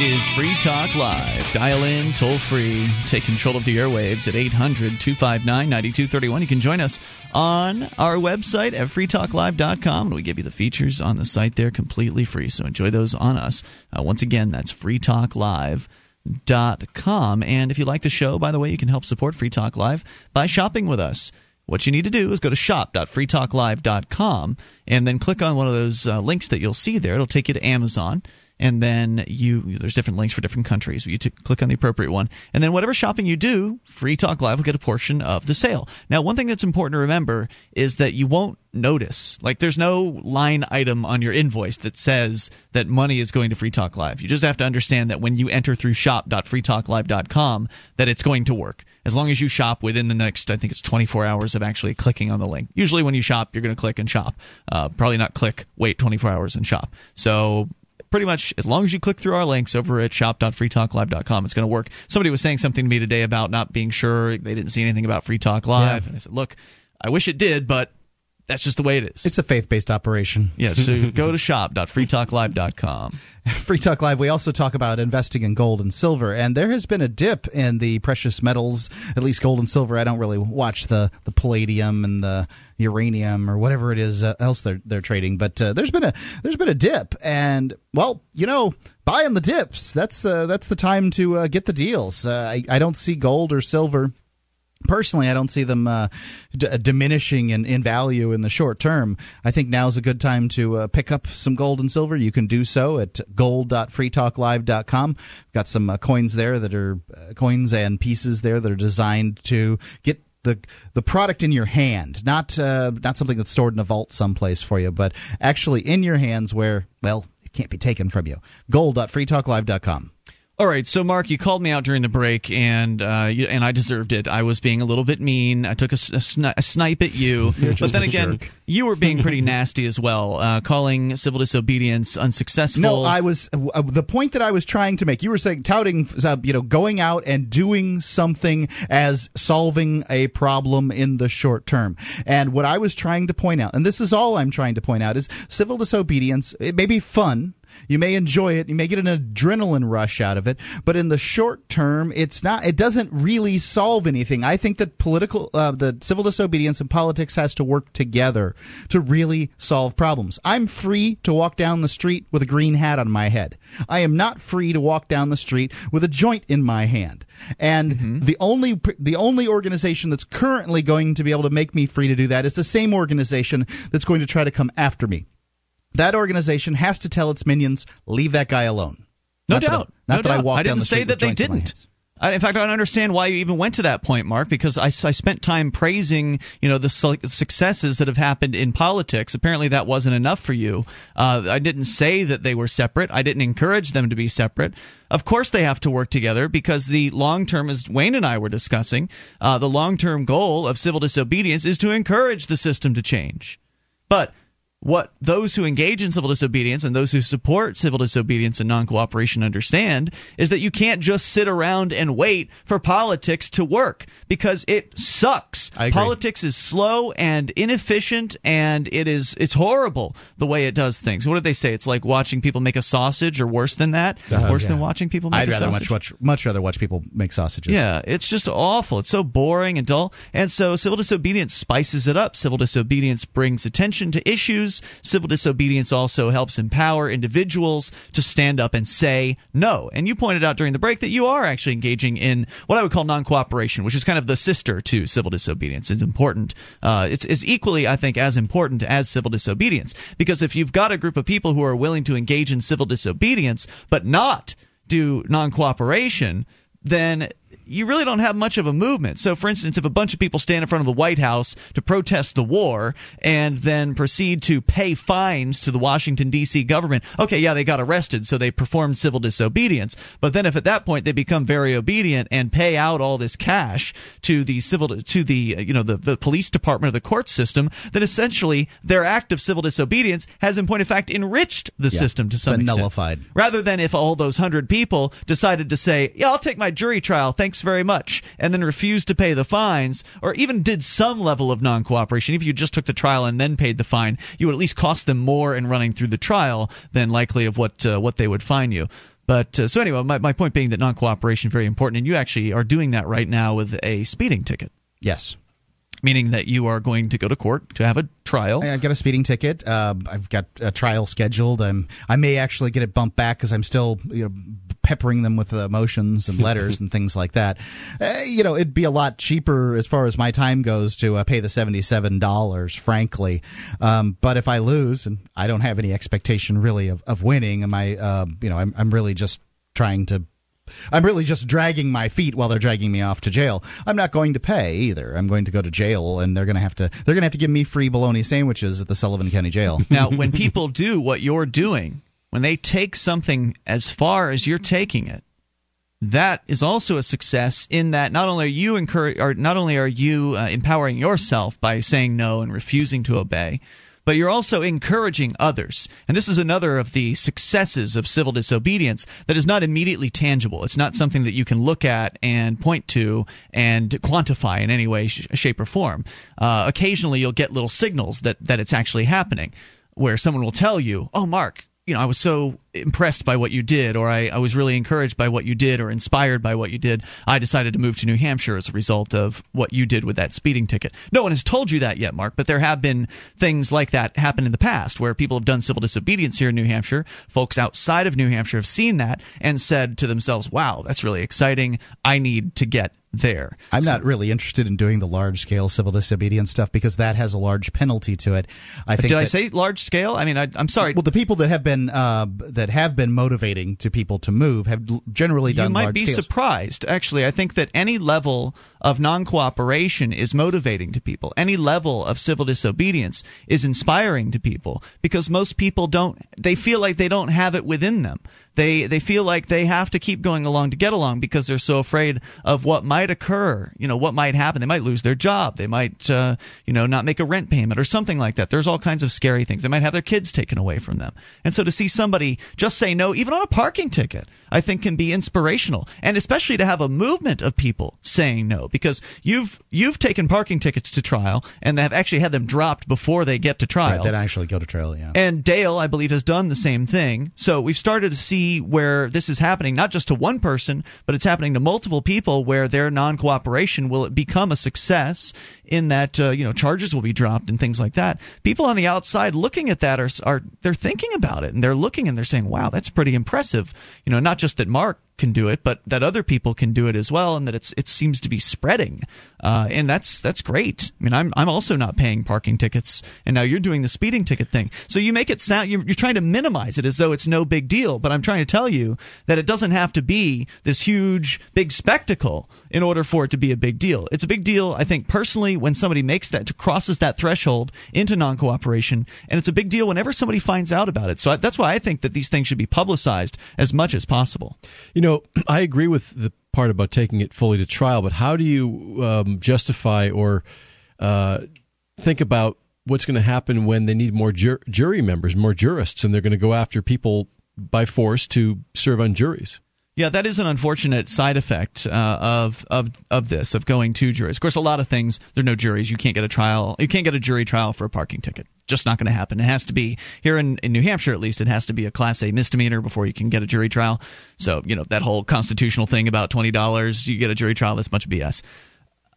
Is Free Talk Live. Dial in toll free. Take control of the airwaves at 800 259 9231. You can join us on our website at freetalklive.com. And we give you the features on the site there completely free. So enjoy those on us. Uh, once again, that's freetalklive.com. And if you like the show, by the way, you can help support Free Talk Live by shopping with us. What you need to do is go to shop.freetalklive.com and then click on one of those uh, links that you'll see there. It'll take you to Amazon and then you there's different links for different countries. You t- click on the appropriate one, and then whatever shopping you do, Free Talk Live will get a portion of the sale. Now, one thing that's important to remember is that you won't notice. Like, there's no line item on your invoice that says that money is going to Free Talk Live. You just have to understand that when you enter through shop.freetalklive.com, that it's going to work as long as you shop within the next, I think it's 24 hours of actually clicking on the link. Usually, when you shop, you're going to click and shop. Uh, probably not click, wait 24 hours and shop. So pretty much as long as you click through our links over at shop.freetalklive.com, it's going to work. Somebody was saying something to me today about not being sure they didn't see anything about Free Talk Live, yeah. and I said, look, I wish it did, but that's just the way it is. It's a faith based operation. Yeah, so go to shop.freetalklive.com. Free Talk Live, we also talk about investing in gold and silver, and there has been a dip in the precious metals, at least gold and silver. I don't really watch the, the palladium and the uranium or whatever it is uh, else they're they're trading, but uh, there's been a there's been a dip, and well, you know, buying the dips that's uh, that's the time to uh, get the deals. Uh, I, I don't see gold or silver Personally, I don't see them uh, d- diminishing in, in value in the short term. I think now is a good time to uh, pick up some gold and silver. You can do so at gold.freetalklive.com. We've got some uh, coins there that are uh, coins and pieces there that are designed to get the the product in your hand, not uh, not something that's stored in a vault someplace for you, but actually in your hands where well it can't be taken from you. Gold.freetalklive.com. All right, so Mark, you called me out during the break, and uh, you, and I deserved it. I was being a little bit mean. I took a, a, sni- a snipe at you, but then again, jerk. you were being pretty nasty as well, uh, calling civil disobedience unsuccessful. No, I was uh, the point that I was trying to make. You were saying touting, uh, you know, going out and doing something as solving a problem in the short term. And what I was trying to point out, and this is all I'm trying to point out, is civil disobedience. It may be fun you may enjoy it. You may get an adrenaline rush out of it, but in the short term, it's not. It doesn't really solve anything. I think that political, uh, the civil disobedience and politics has to work together to really solve problems. I'm free to walk down the street with a green hat on my head. I am not free to walk down the street with a joint in my hand. And mm-hmm. the only the only organization that's currently going to be able to make me free to do that is the same organization that's going to try to come after me that organization has to tell its minions, leave that guy alone. No not doubt. That I, not no that doubt. I walk I didn't say that they didn't. I, in fact, I don't understand why you even went to that point, Mark, because I, I spent time praising, you know, the su- successes that have happened in politics. Apparently, that wasn't enough for you. Uh, I didn't say that they were separate. I didn't encourage them to be separate. Of course, they have to work together because the long term, as Wayne and I were discussing, uh, the long term goal of civil disobedience is to encourage the system to change. But what those who engage in civil disobedience and those who support civil disobedience and non cooperation understand is that you can't just sit around and wait for politics to work because it sucks. Politics is slow and inefficient and it is it's horrible the way it does things. What do they say? It's like watching people make a sausage or worse than that. Uh, worse yeah. than watching people make I'd rather sausage. much, much much rather watch people make sausages. Yeah, it's just awful. It's so boring and dull. And so civil disobedience spices it up. Civil disobedience brings attention to issues Civil disobedience also helps empower individuals to stand up and say no. And you pointed out during the break that you are actually engaging in what I would call non cooperation, which is kind of the sister to civil disobedience. It's important. Uh, it's, it's equally, I think, as important as civil disobedience. Because if you've got a group of people who are willing to engage in civil disobedience, but not do non cooperation, then you really don't have much of a movement. So, for instance, if a bunch of people stand in front of the White House to protest the war and then proceed to pay fines to the Washington, D.C. government, okay, yeah, they got arrested, so they performed civil disobedience. But then if at that point they become very obedient and pay out all this cash to the civil, to the, uh, you know, the, the police department or the court system, then essentially their act of civil disobedience has, in point of fact, enriched the Yeah, system to some extent. nullified. Rather than if all those hundred people decided to say, "Yeah, I'll take my jury trial, thanks very much," and then refused to pay the fines, or even did some level of non-cooperation. If you just took the trial and then paid the fine, you would at least cost them more in running through the trial than likely of what uh, what they would fine you. But uh, so anyway, my, my point being that non-cooperation is very important, and you actually are doing that right now with a speeding ticket, Yes. Meaning that you are going to go to court to have a trial. I- I've got a speeding ticket. Uh, I've got a trial scheduled. I'm, I may actually get it bumped back because I'm still you know, peppering them with uh, motions and letters and things like that. Uh, you know, it'd be a lot cheaper as far as my time goes to uh, pay the $77, frankly. Um, but if I lose, and I don't have any expectation really of, of winning, am I, uh, you know, I'm, I'm really just trying to I'm really just dragging my feet while they're dragging me off to jail. I'm not going to pay either. I'm going to go to jail, and they're going to have to they're going to have to give me free bologna sandwiches at the Sullivan County Jail. Now, when people do what you're doing, when they take something as far as you're taking it, that is also a success in that not only are you encourage, or not only are you uh, empowering yourself by saying no and refusing to obey, but you're also encouraging others. And this is another of the successes of civil disobedience that is not immediately tangible. It's not something that you can look at and point to and quantify in any way, sh- shape, or form. Uh, occasionally, you'll get little signals that that it's actually happening, where someone will tell you, "Oh, Mark." You know, I was so impressed by what you did, or I, I was really encouraged by what you did, or inspired by what you did. I decided to move to New Hampshire as a result of what you did with that speeding ticket. No one has told you that yet, Mark, but there have been things like that happen in the past where people have done civil disobedience here in New Hampshire. Folks outside of New Hampshire have seen that and said to themselves, wow, that's really exciting. I need to get there. I'm not really interested in doing the large scale civil disobedience stuff because that has a large penalty to it. I think Did I say large scale? I mean, I, I'm sorry. well the people that have been uh, that have been motivating to people to move have generally done you might be surprised. Actually i think that any level of non-cooperation is motivating to people. Any level of civil disobedience is inspiring to people because most people don't they feel like they don't have it within them. They they feel like they have to keep going along to get along because they're so afraid of what might occur you know what might happen. They might lose their job. They might uh, you know not make a rent payment or something like that. There's all kinds of scary things. They might have their kids taken away from them. And so to see somebody just say no even on a parking ticket i think can be inspirational and especially to have a movement of people saying no because you've you've taken parking tickets to trial and they have actually had them dropped before they get to trial Right, that actually go to trial. Yeah. and Dale, I believe, has done the same thing. So we've started to see where this is happening, not just to one person, but it's happening to multiple people where their non cooperation will become a success in that, uh, you know, charges will be dropped and things like that. People on the outside looking at that are, are, they're thinking about it and they're looking and they're saying, wow, that's pretty impressive. You know, not just that Mark can do it, but that other people can do it as well, and that it's it seems to be spreading, uh, and that's that's great. I mean, I'm I'm also not paying parking tickets, and now you're doing the speeding ticket thing. So you make it sound you're, you're trying to minimize it as though it's no big deal, but I'm trying to tell you that it doesn't have to be this huge big spectacle in order for it to be a big deal. It's a big deal, I think, personally, when somebody makes that crosses that threshold into non-cooperation, and it's a big deal whenever somebody finds out about it. So I, that's why I think that these things should be publicized as much as possible. You know, I agree with the part about taking it fully to trial, but how do you um, justify or uh, think about what's going to happen when they need more jur- jury members, more jurists, and they're going to go after people by force to serve on juries? Yeah, that is an unfortunate side effect uh, of of of this of going to juries. Of course, a lot of things there are no juries. You can't get a trial. You can't get a jury trial for a parking ticket. Just not going to happen. It has to be here in, in New Hampshire, at least. It has to be a Class A misdemeanor before you can get a jury trial. So you know that whole constitutional thing about twenty dollars you get a jury trial. That's much BS.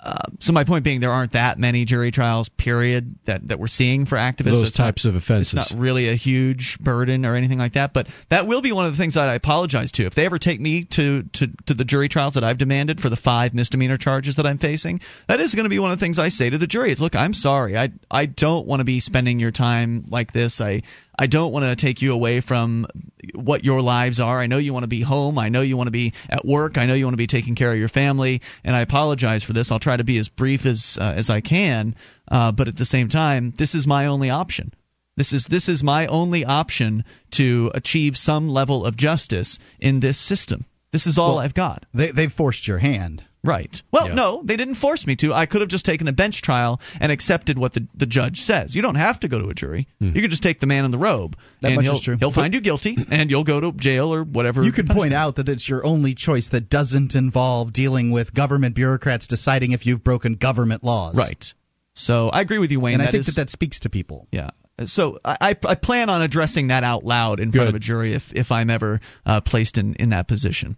Uh, so my point being, there aren't that many jury trials, period, that, that we're seeing for activists. Those So it's not- types of offenses. It's not really a huge burden or anything like that. But that will be one of the things that I apologize to. If they ever take me to, to, to the jury trials that I've demanded for the five misdemeanor charges that I'm facing, that is going to be one of the things I say to the jury. Is look, I'm sorry. I I don't want to be spending your time like this. I I don't want to take you away from what your lives are. I know you want to be home. I know you want to be at work. I know you want to be taking care of your family. And I apologize for this. I'll try to be as brief as uh, as I can. Uh, but at the same time, this is my only option. This is this is my only option to achieve some level of justice in this system. This is all Well, I've got. They they forced your hand. Right. Well, Yeah. no, they didn't force me to. I could have just taken a bench trial and accepted what the, the judge says. You don't have to go to a jury. You can just take the man in the robe. That much he'll, is true. He'll find you guilty, and you'll go to jail or whatever. You could point is. out that it's your only choice that doesn't involve dealing with government bureaucrats deciding if you've broken government laws. Right. So I agree with you, Wayne. And I That think is- that that speaks to people. Yeah. So I, I I plan on addressing that out loud in front Good. of a jury if, if I'm ever uh, placed in, in that position.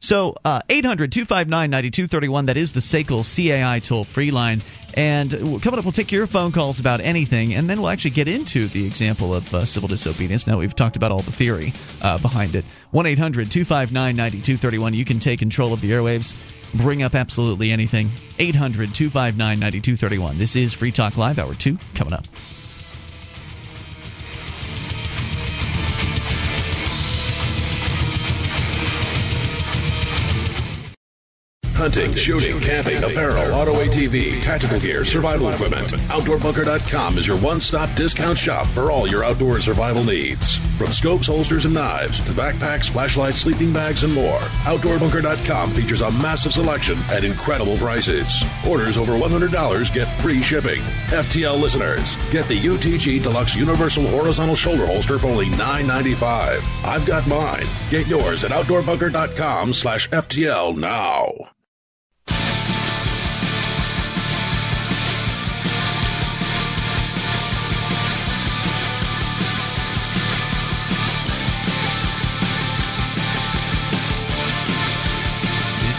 So 800 259 9231, that is the SACL CAI toll free line. And coming up, we'll take your phone calls about anything, and then we'll actually get into the example of uh, civil disobedience. Now we've talked about all the theory uh, behind it. 1 800 259 9231. You can take control of the airwaves, bring up absolutely anything. 800 259 9231. This is Free Talk Live, Hour 2, coming up. Hunting, shooting, camping, apparel, auto ATV, tactical gear, survival equipment. OutdoorBunker.com is your one-stop discount shop for all your outdoor survival needs. From scopes, holsters, and knives to backpacks, flashlights, sleeping bags, and more. OutdoorBunker.com features a massive selection at incredible prices. Orders over $100 get free shipping. FTL listeners, get the UTG Deluxe Universal Horizontal Shoulder Holster for only $9.95. I've got mine. Get yours at OutdoorBunker.com slash FTL now.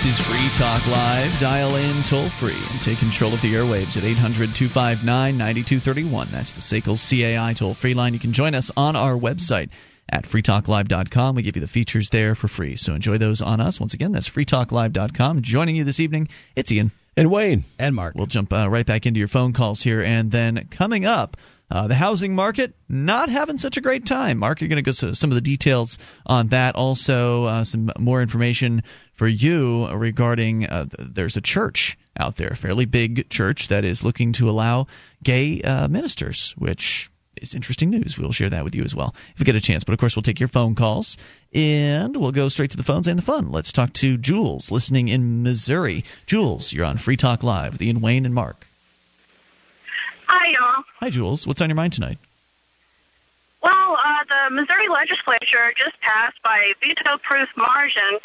This is Free Talk Live. Dial in toll free and take control of the airwaves at 800 259 9231. That's the SACL CAI toll free line. You can join us on our website at freetalklive.com. We give you the features there for free. So enjoy those on us. Once again, that's freetalklive.com. Joining you this evening, it's Ian. And Wayne. And Mark. We'll jump uh, right back into your phone calls here. And then coming up, uh, the housing market not having such a great time. Mark, you're going to go to some of the details on that. Also, uh, some more information for you regarding uh, there's a church out there, a fairly big church that is looking to allow gay uh, ministers, which is interesting news. We'll share that with you as well if we get a chance. But of course, we'll take your phone calls and we'll go straight to the phones and the fun. Let's talk to Jules, listening in Missouri. Jules, you're on Free Talk Live with Ian Wayne and Mark. Hi, y'all. Hi, Jules. What's on your mind tonight? Well, uh, the Missouri legislature just passed by veto-proof margin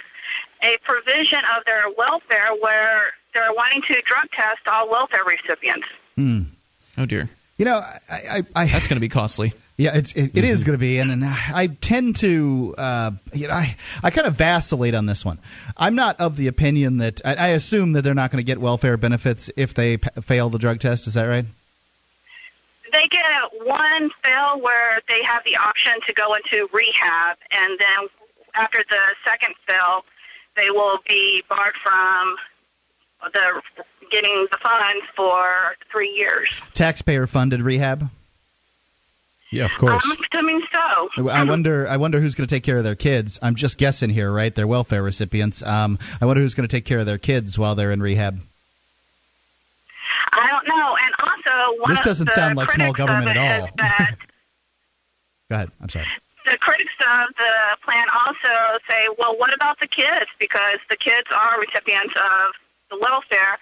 a provision of their welfare where they're wanting to drug test all welfare recipients. Oh dear, You know, I, I, I that's going to be costly. Yeah, it's, it, it is going to be, and, and I tend to, uh, you know, I, I kind of vacillate on this one. I'm not of the opinion that I, I assume that they're not going to get welfare benefits if they p- fail the drug test. Is that right? They get one fail where they have the option to go into rehab, and then after the second fail, they will be barred from the getting the funds for three years. Taxpayer funded rehab. Yeah, of course. I'm assuming so. I wonder. I wonder who's going to take care of their kids. I'm just guessing here, right? They're welfare recipients. Um, I wonder who's going to take care of their kids while they're in rehab. I don't know. And one This doesn't the sound like small government at all. Go ahead. I'm sorry. the critics of the plan also say, well, what about the kids? Because the kids are recipients of the welfare,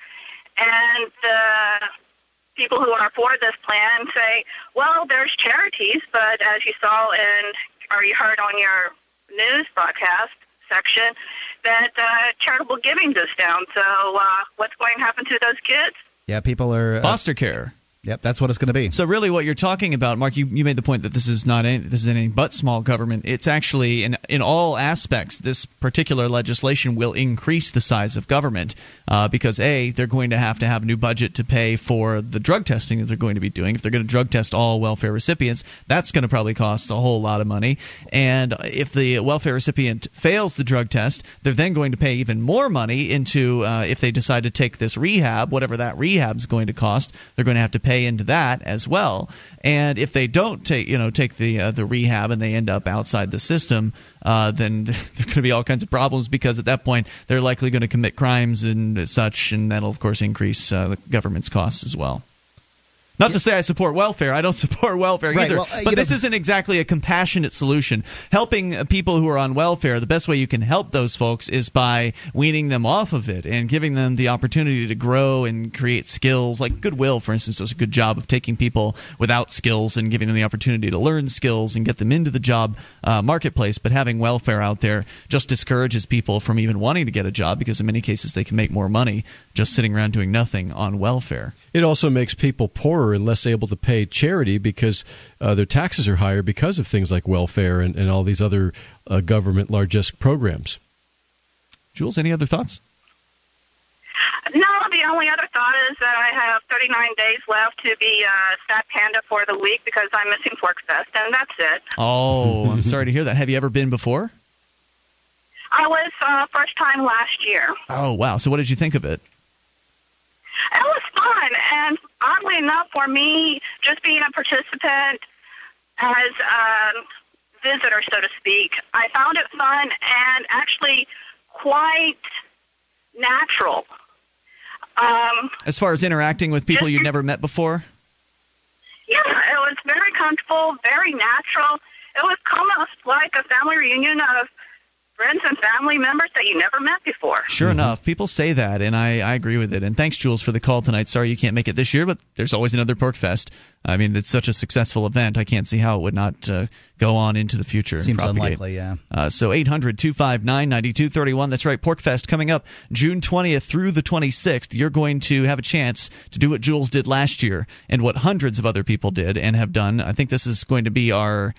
and the people who are for this plan say, well, there's charities, but as you saw in or you heard on your news broadcast section, that uh, charitable giving is down. So uh, what's going to happen to those kids? Yeah, people are. Uh, Foster care. Yep, that's what it's going to be. So really, what you're talking about, Mark, you, you made the point that this is not any, this is anything but small government. It's actually in in all aspects. This particular legislation will increase the size of government uh, because a they're going to have to have a new budget to pay for the drug testing that they're going to be doing. If they're going to drug test all welfare recipients, that's going to probably cost a whole lot of money. And if the welfare recipient fails the drug test, they're then going to pay even more money into uh, if they decide to take this rehab, whatever that rehab's going to cost. They're going to have to pay pay into that as well. And if they don't take you know take the uh, the rehab and they end up outside the system, uh, then there are going to be all kinds of problems because at that point they're likely going to commit crimes and such, and that'll of course increase uh, the government's costs as well. Not to say I support welfare. I don't support welfare Right, either. well, uh, but this know- isn't exactly a compassionate solution. Helping uh, people who are on welfare, the best way you can help those folks is by weaning them off of it and giving them the opportunity to grow and create skills. Like Goodwill, for instance, does a good job of taking people without skills and giving them the opportunity to learn skills and get them into the job uh, marketplace. But having welfare out there just discourages people from even wanting to get a job because in many cases they can make more money just sitting around doing nothing on welfare. It also makes people poorer and less able to pay charity because uh, their taxes are higher because of things like welfare and, and all these other uh, government largesse programs. Jules, any other thoughts? No, the only other thought is that I have 39 days left to be uh, Stat Panda for the week because I'm missing Pork Fest, and that's it. Oh, I'm sorry to hear that. Have you ever been before? I was uh, first time last year. Oh, wow. So what did you think of it? It was fun, and oddly enough, for me, just being a participant as a visitor, so to speak, I found it fun and actually quite natural. Um, As far as interacting with people you'd never met before? yeah, it was very comfortable, very natural. It was almost like a family reunion of friends and family members that you never met before. Sure enough, people say that, and I, I agree with it. And thanks, Jules, for the call tonight. Sorry you can't make it this year, but there's always another Pork Fest. I mean, it's such a successful event. I can't see how it would not uh, go on into the future. and Seems propagate. unlikely, yeah. Uh, so 800 259 9231. That's right. Pork Fest coming up June 20th through the 26th. You're going to have a chance to do what Jules did last year and what hundreds of other people did and have done. I think this is going to be our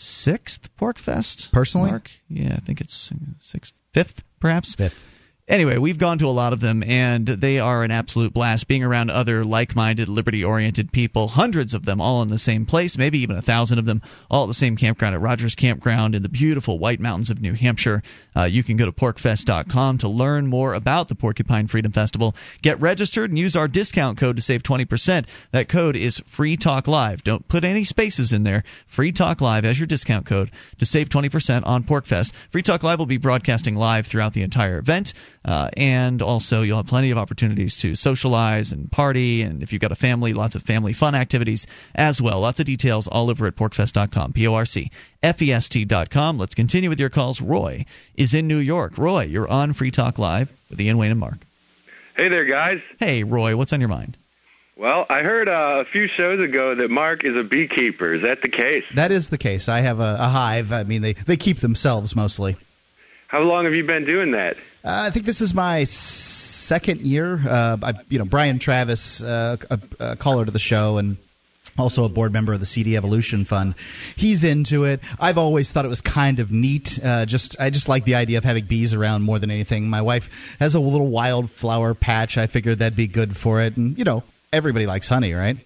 sixth Porkfest. Personally? Mark? Yeah, I think it's sixth, fifth, perhaps. Fifth. Anyway, we've gone to a lot of them, and they are an absolute blast. Being around other like-minded, liberty-oriented people, hundreds of them, all in the same place, maybe even a thousand of them, all at the same campground at Rogers Campground in the beautiful White Mountains of New Hampshire. Uh, you can go to porkfest.com to learn more about the Porcupine Freedom Festival. Get registered and use our discount code to save 20%. That code is Free Talk Live. Don't put any spaces in there. Free Talk Live as your discount code to save 20% on Porkfest. Free Talk Live will be broadcasting live throughout the entire event. Uh, and also, you'll have plenty of opportunities to socialize and party. And if you've got a family, lots of family fun activities as well. Lots of details all over at porkfest.com. P O R C F E S T.com. Let's continue with your calls. Roy is in New York. Roy, you're on Free Talk Live with Ian Wayne and Mark. Hey there, guys. Hey, Roy, what's on your mind? Well, I heard uh, a few shows ago that Mark is a beekeeper. Is that the case? That is the case. I have a, a hive. I mean, they, they keep themselves mostly. How long have you been doing that? Uh, I think this is my second year. Uh, I, you know, Brian Travis, uh, a, a caller to the show, and also a board member of the CD Evolution Fund. He's into it. I've always thought it was kind of neat. Uh, just I just like the idea of having bees around more than anything. My wife has a little wildflower patch. I figured that'd be good for it, and you know, everybody likes honey, right?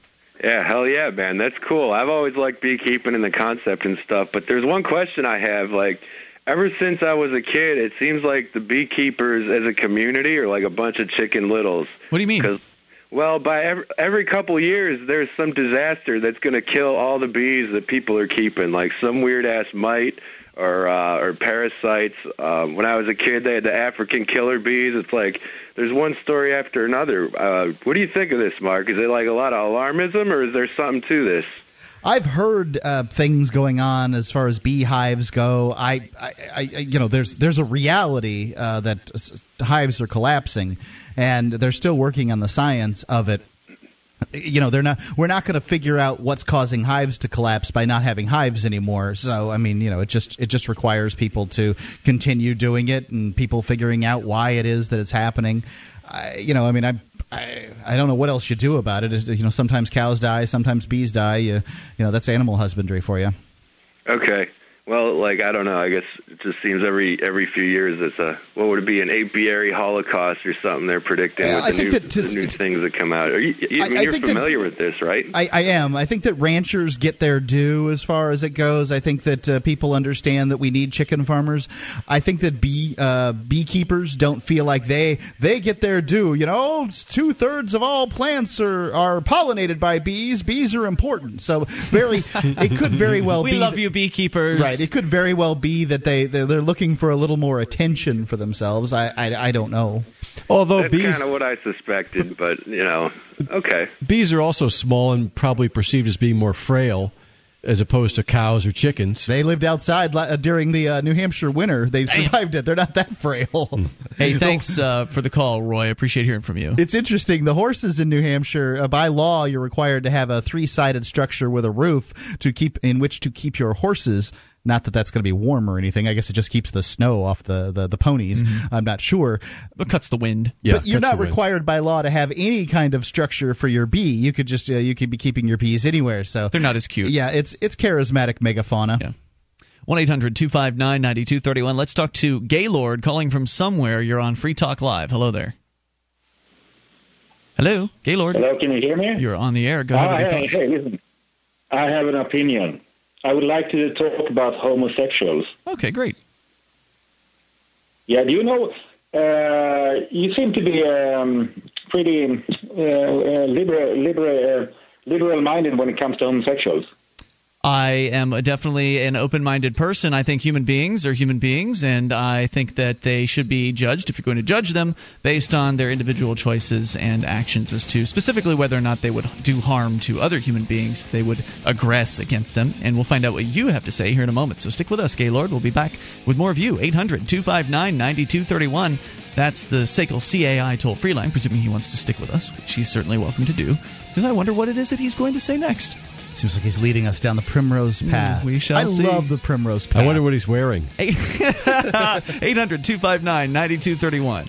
Yeah, hell yeah, man. That's cool. I've always liked beekeeping and the concept and stuff, but there's one question I have. Like, ever since I was a kid, it seems like the beekeepers as a community are like a bunch of chicken littles. What do you mean? Well, by every, every couple years, there's some disaster that's going to kill all the bees that people are keeping, like some weird ass mite or uh, or parasites. Um, when I was a kid, they had the African killer bees. It's like there's one story after another. Uh, what do you think of this, Mark? Is it like a lot of alarmism, or is there something to this? I've heard uh, things going on as far as beehives go. I, I, I you know, there's there's a reality uh, that hives are collapsing, and they're still working on the science of it. You know, they're not. We're not going to figure out what's causing hives to collapse by not having hives anymore. So, I mean, you know, it just it just requires people to continue doing it and people figuring out why it is that it's happening. I, you know, I mean, I, I I don't know what else you do about it. You know, sometimes cows die, sometimes bees die. You, you know, that's animal husbandry for you. Okay. Well, like I don't know. I guess it just seems every every few years it's a what would it be an apiary holocaust or something they're predicting Yeah, with I the think new, that to- the new things that come out. Are you, you, I- I mean, I you're think that- familiar with this, right? I, I am. I think that ranchers get their due as far as it goes. I think that uh, people understand that we need chicken farmers. I think that bee uh, beekeepers don't feel like they they get their due. You know, two thirds of all plants are, are pollinated by bees. Bees are important. So very, it could very well be we be. love you, beekeepers. Right. It could very well be that they they're, they're looking for a little more attention for themselves. I I, I don't know. Although That's bees kind of what I suspected, but you know, okay. bees are also small and probably perceived as being more frail as opposed to cows or chickens. They lived outside uh, during the uh, New Hampshire winter. They survived it. They're not that frail. Hey, thanks uh, for the call, Roy. Appreciate hearing from you. It's interesting. The horses in New Hampshire, uh, by law, you're required to have a three-sided structure with a roof to keep in which to keep your horses. Not that that's going to be warm or anything. I guess it just keeps the snow off the the, the ponies. I'm not sure. But cuts the wind. Yeah, but you're not required by law to have any kind of structure for your bee. You could just uh, you could be keeping your bees anywhere. So They're not as cute. Yeah, it's it's charismatic megafauna. Yeah. 1 800 259 9231. Let's talk to Gaylord calling from somewhere. You're on Free Talk Live. Hello there. Hello, Gaylord. Hello, can you hear me? You're on the air. Go ahead Ah, hey, hey, listen. I have an opinion. I would like to talk about homosexuals. Okay, great. Yeah, do you know? Uh, you seem to be um, pretty uh, uh, liberal, liberal, uh, liberal-minded when it comes to homosexuals. I am definitely an open minded person. I think human beings are human beings, and I think that they should be judged, if you're going to judge them, based on their individual choices and actions as to specifically whether or not they would do harm to other human beings, if they would aggress against them. And we'll find out what you have to say here in a moment. So stick with us, Gaylord. We'll be back with more of you. 800 259 9231. That's the SACL CAI toll free line, presuming he wants to stick with us, which he's certainly welcome to do, because I wonder what it is that he's going to say next. Seems like he's leading us down the primrose mm, path. we shall I see. love the primrose path. I wonder what he's wearing. 800 259 9231.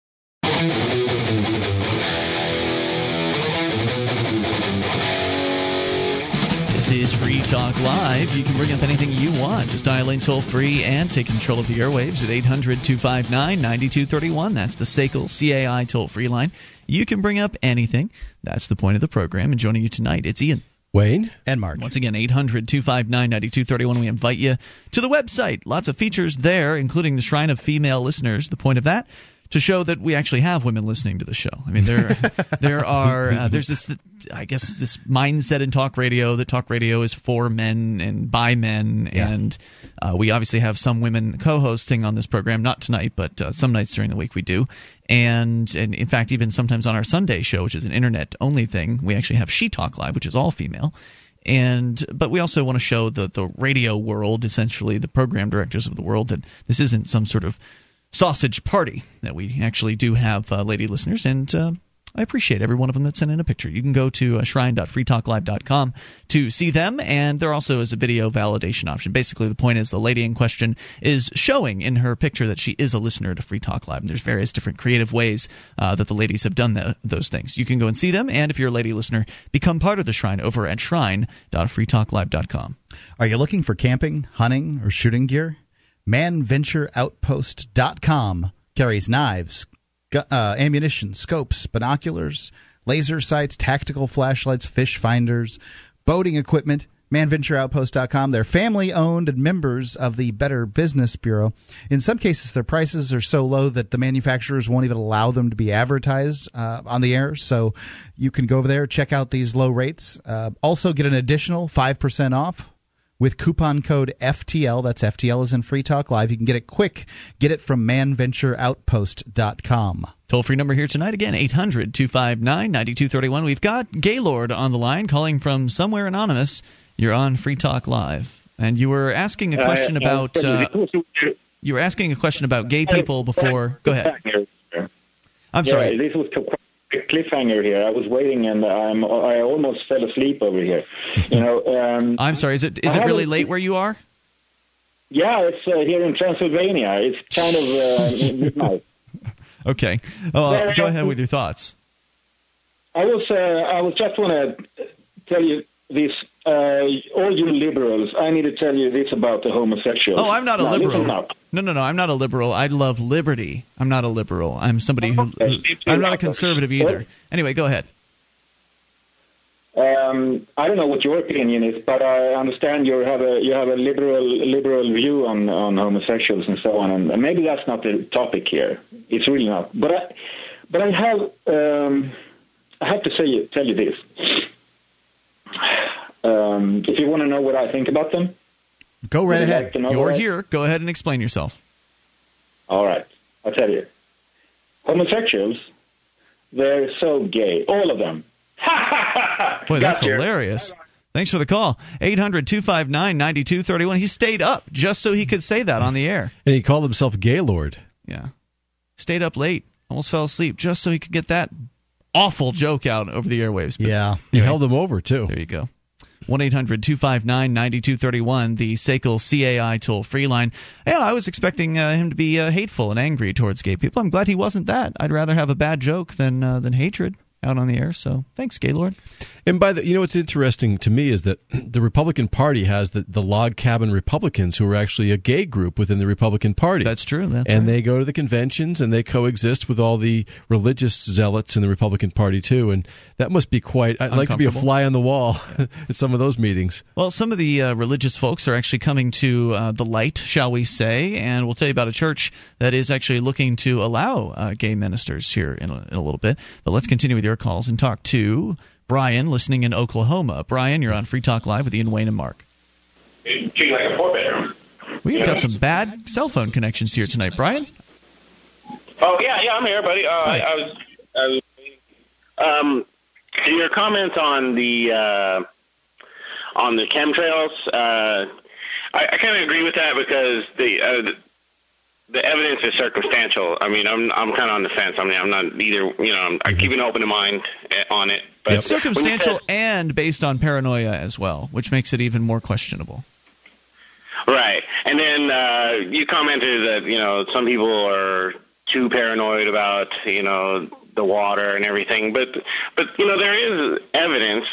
This is Free Talk Live. You can bring up anything you want. Just dial in toll free and take control of the airwaves at 800 259 9231. That's the SACL CAI toll free line. You can bring up anything. That's the point of the program. And joining you tonight, it's Ian. Wayne? and Mark. Once again, 800 259 9231. We invite you to the website. Lots of features there, including the Shrine of Female Listeners. The point of that? To show that we actually have women listening to the show. I mean, there, there are, uh, there's this, I guess, this mindset in talk radio that talk radio is for men and by men. And uh, we obviously have some women co hosting on this program, not tonight, but uh, some nights during the week we do. And, and in fact, even sometimes on our Sunday show, which is an internet only thing, we actually have She Talk Live, which is all female and but we also want to show the the radio world essentially the program directors of the world that this isn't some sort of sausage party that we actually do have uh, lady listeners and uh, I appreciate every one of them that sent in a picture. You can go to uh, shrine.freetalklive.com to see them, and there also is a video validation option. Basically, the point is the lady in question is showing in her picture that she is a listener to Free Talk Live. And there's various different creative ways uh, that the ladies have done the, those things. You can go and see them, and if you're a lady listener, become part of the shrine over at shrine.freetalklive.com. Are you looking for camping, hunting, or shooting gear? ManVentureOutpost.com carries knives, gu- uh, ammunition, scopes, binoculars, laser sights, tactical flashlights, fish finders, boating equipment. ManVentureOutpost.com. They're family owned and members of the Better Business Bureau. In some cases, their prices are so low that the manufacturers won't even allow them to be advertised uh, on the air. So you can go over there, check out these low rates. Uh, also, get an additional 5% off with coupon code FTL. That's FTL is in Free Talk Live. You can get it quick. Get it from manventureoutpost.com. Toll free number here tonight again 800 259 9231. We've got Gaylord on the line calling from somewhere anonymous. You're on Free Talk Live. And you were asking a question Uh, about uh, uh, you were asking a question about gay people before. Go ahead. I'm Yeah, sorry. This was to a cliffhanger here. I was waiting and I'm, I almost fell asleep over here. You know. Um, I'm sorry. Is it is I it really late where you are? Yeah, it's uh, here in Transylvania. It's kind of uh, midnight. Okay. Yeah, go ahead with your thoughts. I was uh, I was just want to tell you this. Uh, all you liberals, I need to tell you this about the homosexuals. Oh, I'm not a Now, liberal. No, no, no. I'm not a liberal. I love liberty. I'm not a liberal. I'm somebody who. I'm not a conservative either. Anyway, go ahead. Um, I don't know what your opinion is, but I understand you have a you have a liberal liberal view on, on homosexuals and so on, and, and maybe that's not the topic here. It's really not. But I but I have um, I have to say tell you this. Um, if you want to know what I think about them, Go right ahead. Like You're here. Go ahead and explain yourself. All right, I'll tell you. Homosexuals, they're so gay, all of them. Boy, that's Gotcha. hilarious. Thanks for the call. 800 259 9231. He stayed up just so he could say that on the air. And he called himself Gaylord. Yeah. Stayed up late. Almost fell asleep just so he could get that awful joke out over the airwaves. But Yeah. You held him over, too. There you go. 1 800 259 9231, the SACL CAI toll free line. And I was expecting uh, him to be uh, hateful and angry towards gay people. I'm glad he wasn't that. I'd rather have a bad joke than, uh, than hatred out on the air. So thanks, Gaylord. And by the, you know, what's interesting to me is that the Republican Party has the, the log cabin Republicans who are actually a gay group within the Republican Party. That's true. That's and right. they go to the conventions and they coexist with all the religious zealots in the Republican Party too. And that must be quite. I'd like to be a fly on the wall at some of those meetings. Well, some of the uh, religious folks are actually coming to uh, the light, shall we say, and we'll tell you about a church that is actually looking to allow uh, gay ministers here in a, in a little bit. But let's continue with your calls and talk to Brian, listening in Oklahoma. Brian, you're on Free Talk Live with Ian Wayne and Mark. like a four bedroom. We've got some bad cell phone connections here tonight, Brian. Oh yeah, yeah, I'm here, buddy. Uh, I, I was, I was, um, your comments on the uh, on the chemtrails. Uh, I, I kind of agree with that because the, uh, the evidence is circumstantial. I mean, I'm I'm kind of on the fence. I mean, I'm not either. You know, I'm, I'm keeping an open mind eh, on it. But It's circumstantial said- and based on paranoia as well, which makes it even more questionable. Right. And then uh, you commented that, you know, some people are too paranoid about, you know, the water and everything. But, but you know, there is evidence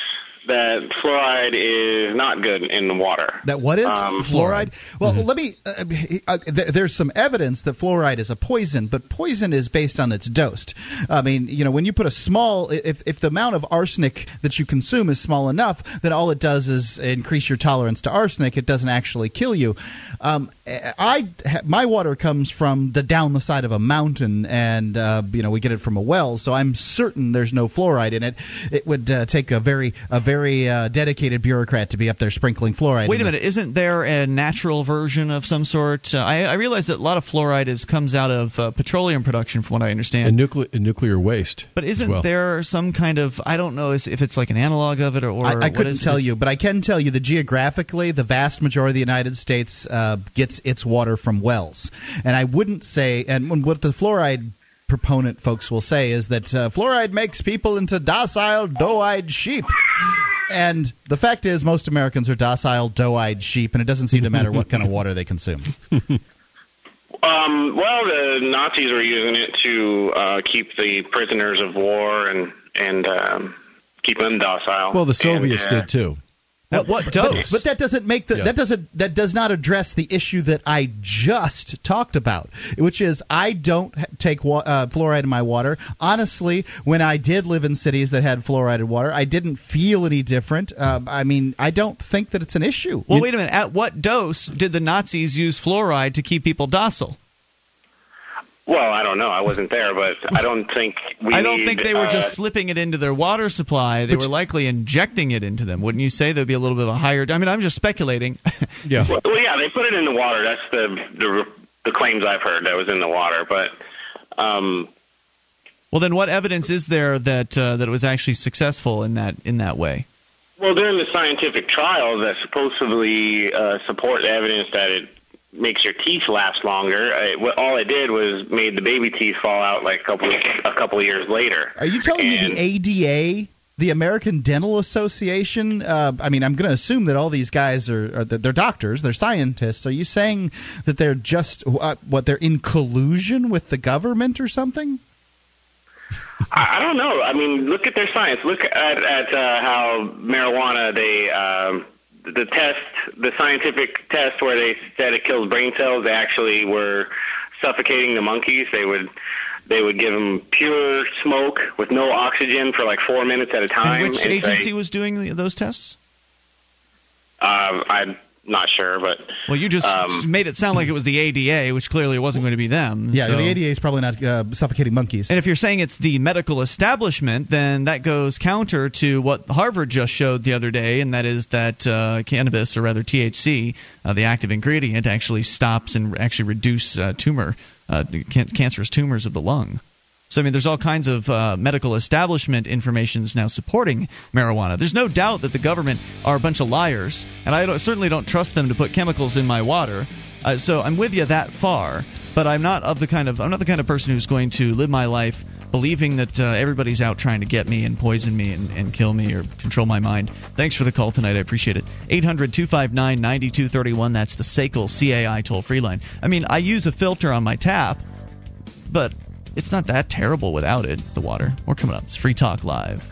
that fluoride is not good in the water. That what is Um, fluoride? Well, let me. Uh, uh, th- there's some evidence that fluoride is a poison, but poison is based on its dose. I mean, you know, when you put a small, if if the amount of arsenic that you consume is small enough, then all it does is increase your tolerance to arsenic. It doesn't actually kill you. Um, I my water comes from the down the side of a mountain, and uh, you know we get it from a well, so I'm certain there's no fluoride in it. It would uh, take a very a very uh, dedicated bureaucrat to be up there sprinkling fluoride. Wait in a the- minute, isn't there a natural version of some sort? Uh, I, I realize that a lot of fluoride is comes out of uh, petroleum production, from what I understand. And nuclear, and nuclear waste. But isn't well. there some kind of I don't know if it's like an analog of it or, or I, I couldn't is- tell is- you, but I can tell you that geographically, the vast majority of the United States uh, gets its water from wells. And I wouldn't say, and when- what the fluoride proponent folks will say is that uh, fluoride makes people into docile, doe-eyed sheep. And the fact is, most Americans are docile, doe-eyed sheep, and it doesn't seem to matter what kind of water they consume. Um, well, the Nazis were using it to uh, keep the prisoners of war and and um, keep them docile. Well, the Soviets And, uh, did too. At what But, dose? but that doesn't make the Yeah. that doesn't that does not address the issue that I just talked about, which is I don't take wa- uh, fluoride in my water. Honestly, when I did live in cities that had fluoridated water, I didn't feel any different. Um, I mean, I don't think that it's an issue. well, wait a minute. At what dose did the Nazis use fluoride to keep people docile? Well, I don't know. I wasn't there, but I don't think we. I don't need, think they were uh, just slipping it into their water supply. They were likely injecting it into them. Wouldn't you say there'd be a little bit of a higher? I mean, I'm just speculating. Yeah. Well, well, yeah, they put it in the water. That's the the the claims I've heard that it was in the water. But um, well, then what evidence is there that uh, that it was actually successful in that in that way? Well, during the scientific trials that supposedly uh, support the evidence that it makes your teeth last longer, it, what- all it did was made the baby teeth fall out like a couple of, a couple of years later. Are you telling me the ADA, the American Dental Association? Uh, I mean, I'm going to assume that all these guys are, are they're doctors, they're scientists. Are you saying that they're just uh, what they're in collusion with the government or something? I, I don't know. I mean, look at their science. Look at at uh, how marijuana they um, the test, the scientific test where they said it kills brain cells. They actually were suffocating the monkeys. They would they would give them pure smoke with no oxygen for like four minutes at a time. And which and say- agency was doing those tests? Uh, I'm not sure, but Well, you just Um, made it sound like it was the ADA, which clearly wasn't going to be them. Yeah, so- the ADA is probably not uh, suffocating monkeys. And if you're saying it's the medical establishment, then that goes counter to what Harvard just showed the other day, and that is that uh, cannabis, or rather THC, uh, the active ingredient, actually stops and actually reduce uh, tumor, uh, can- cancerous tumors of the lung. So I mean, there's all kinds of uh, medical establishment information that's now supporting marijuana. There's no doubt that the government are a bunch of liars, and I don't, certainly don't trust them to put chemicals in my water. Uh, so I'm with you that far, but I'm not of the kind of I'm not the kind of person who's going to live my life believing that uh, everybody's out trying to get me and poison me and, and kill me or control my mind. Thanks for the call tonight. I appreciate it. 800 259 9231. That's the SACL CAI toll free line. I mean, I use a filter on my tap, but it's not that terrible without it, the water. We're coming up. It's Free Talk Live.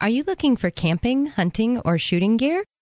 Are you looking for camping, hunting, or shooting gear?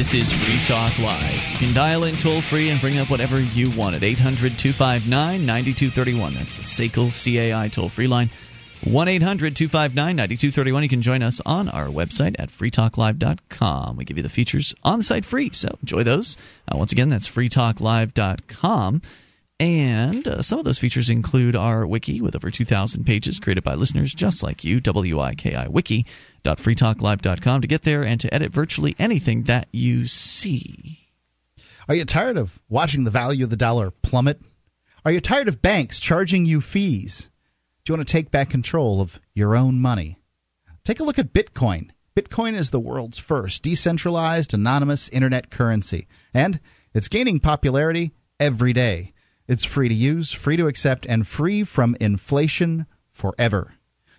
This is Free Talk Live. You can dial in toll free and bring up whatever you want at 800 259 9231. That's the SACL CAI toll free line. 1 800 259 9231. You can join us on our website at freetalklive.com. We give you the features on the site free, so enjoy those. Uh, once again, that's freetalklive.com. And uh, some of those features include our wiki with over 2,000 pages created by listeners just like you, W-I-K-I wiki.freetalklive.com to get there and to edit virtually anything that you see. Are you tired of watching the value of the dollar plummet? Are you tired of banks charging you fees? Do you want to take back control of your own money? Take a look at Bitcoin. Bitcoin is the world's first decentralized, anonymous internet currency, and it's gaining popularity every day. It's free to use, free to accept, and free from inflation forever.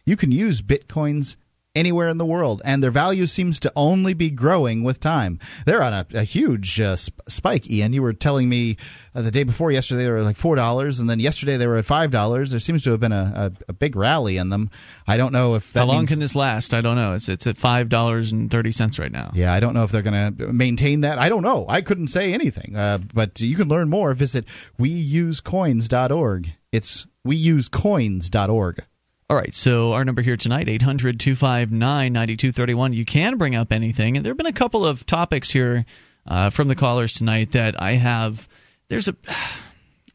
You can use Bitcoins anywhere in the world, and their value seems to only be growing with time. They're on a, a huge uh, sp- spike, Ian. You were telling me uh, the day before yesterday they were like $4, and then yesterday they were at $5. There seems to have been a, a, a big rally in them. I don't know if How long means- can this last? I don't know. It's it's at five dollars and thirty cents right now. Yeah, I don't know if they're going to maintain that. I don't know. I couldn't say anything. Uh, but you can learn more. Visit weusecoins.org. It's weusecoins.org. All right, so our number here tonight, 800 259 9231. You can bring up anything. And there have been a couple of topics here uh, from the callers tonight that I have. There's a.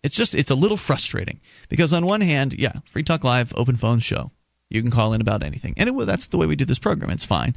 It's just, it's a little frustrating because on one hand, yeah, Free Talk Live, open phone show. You can call in about anything. And it, that's the way we do this program. It's fine.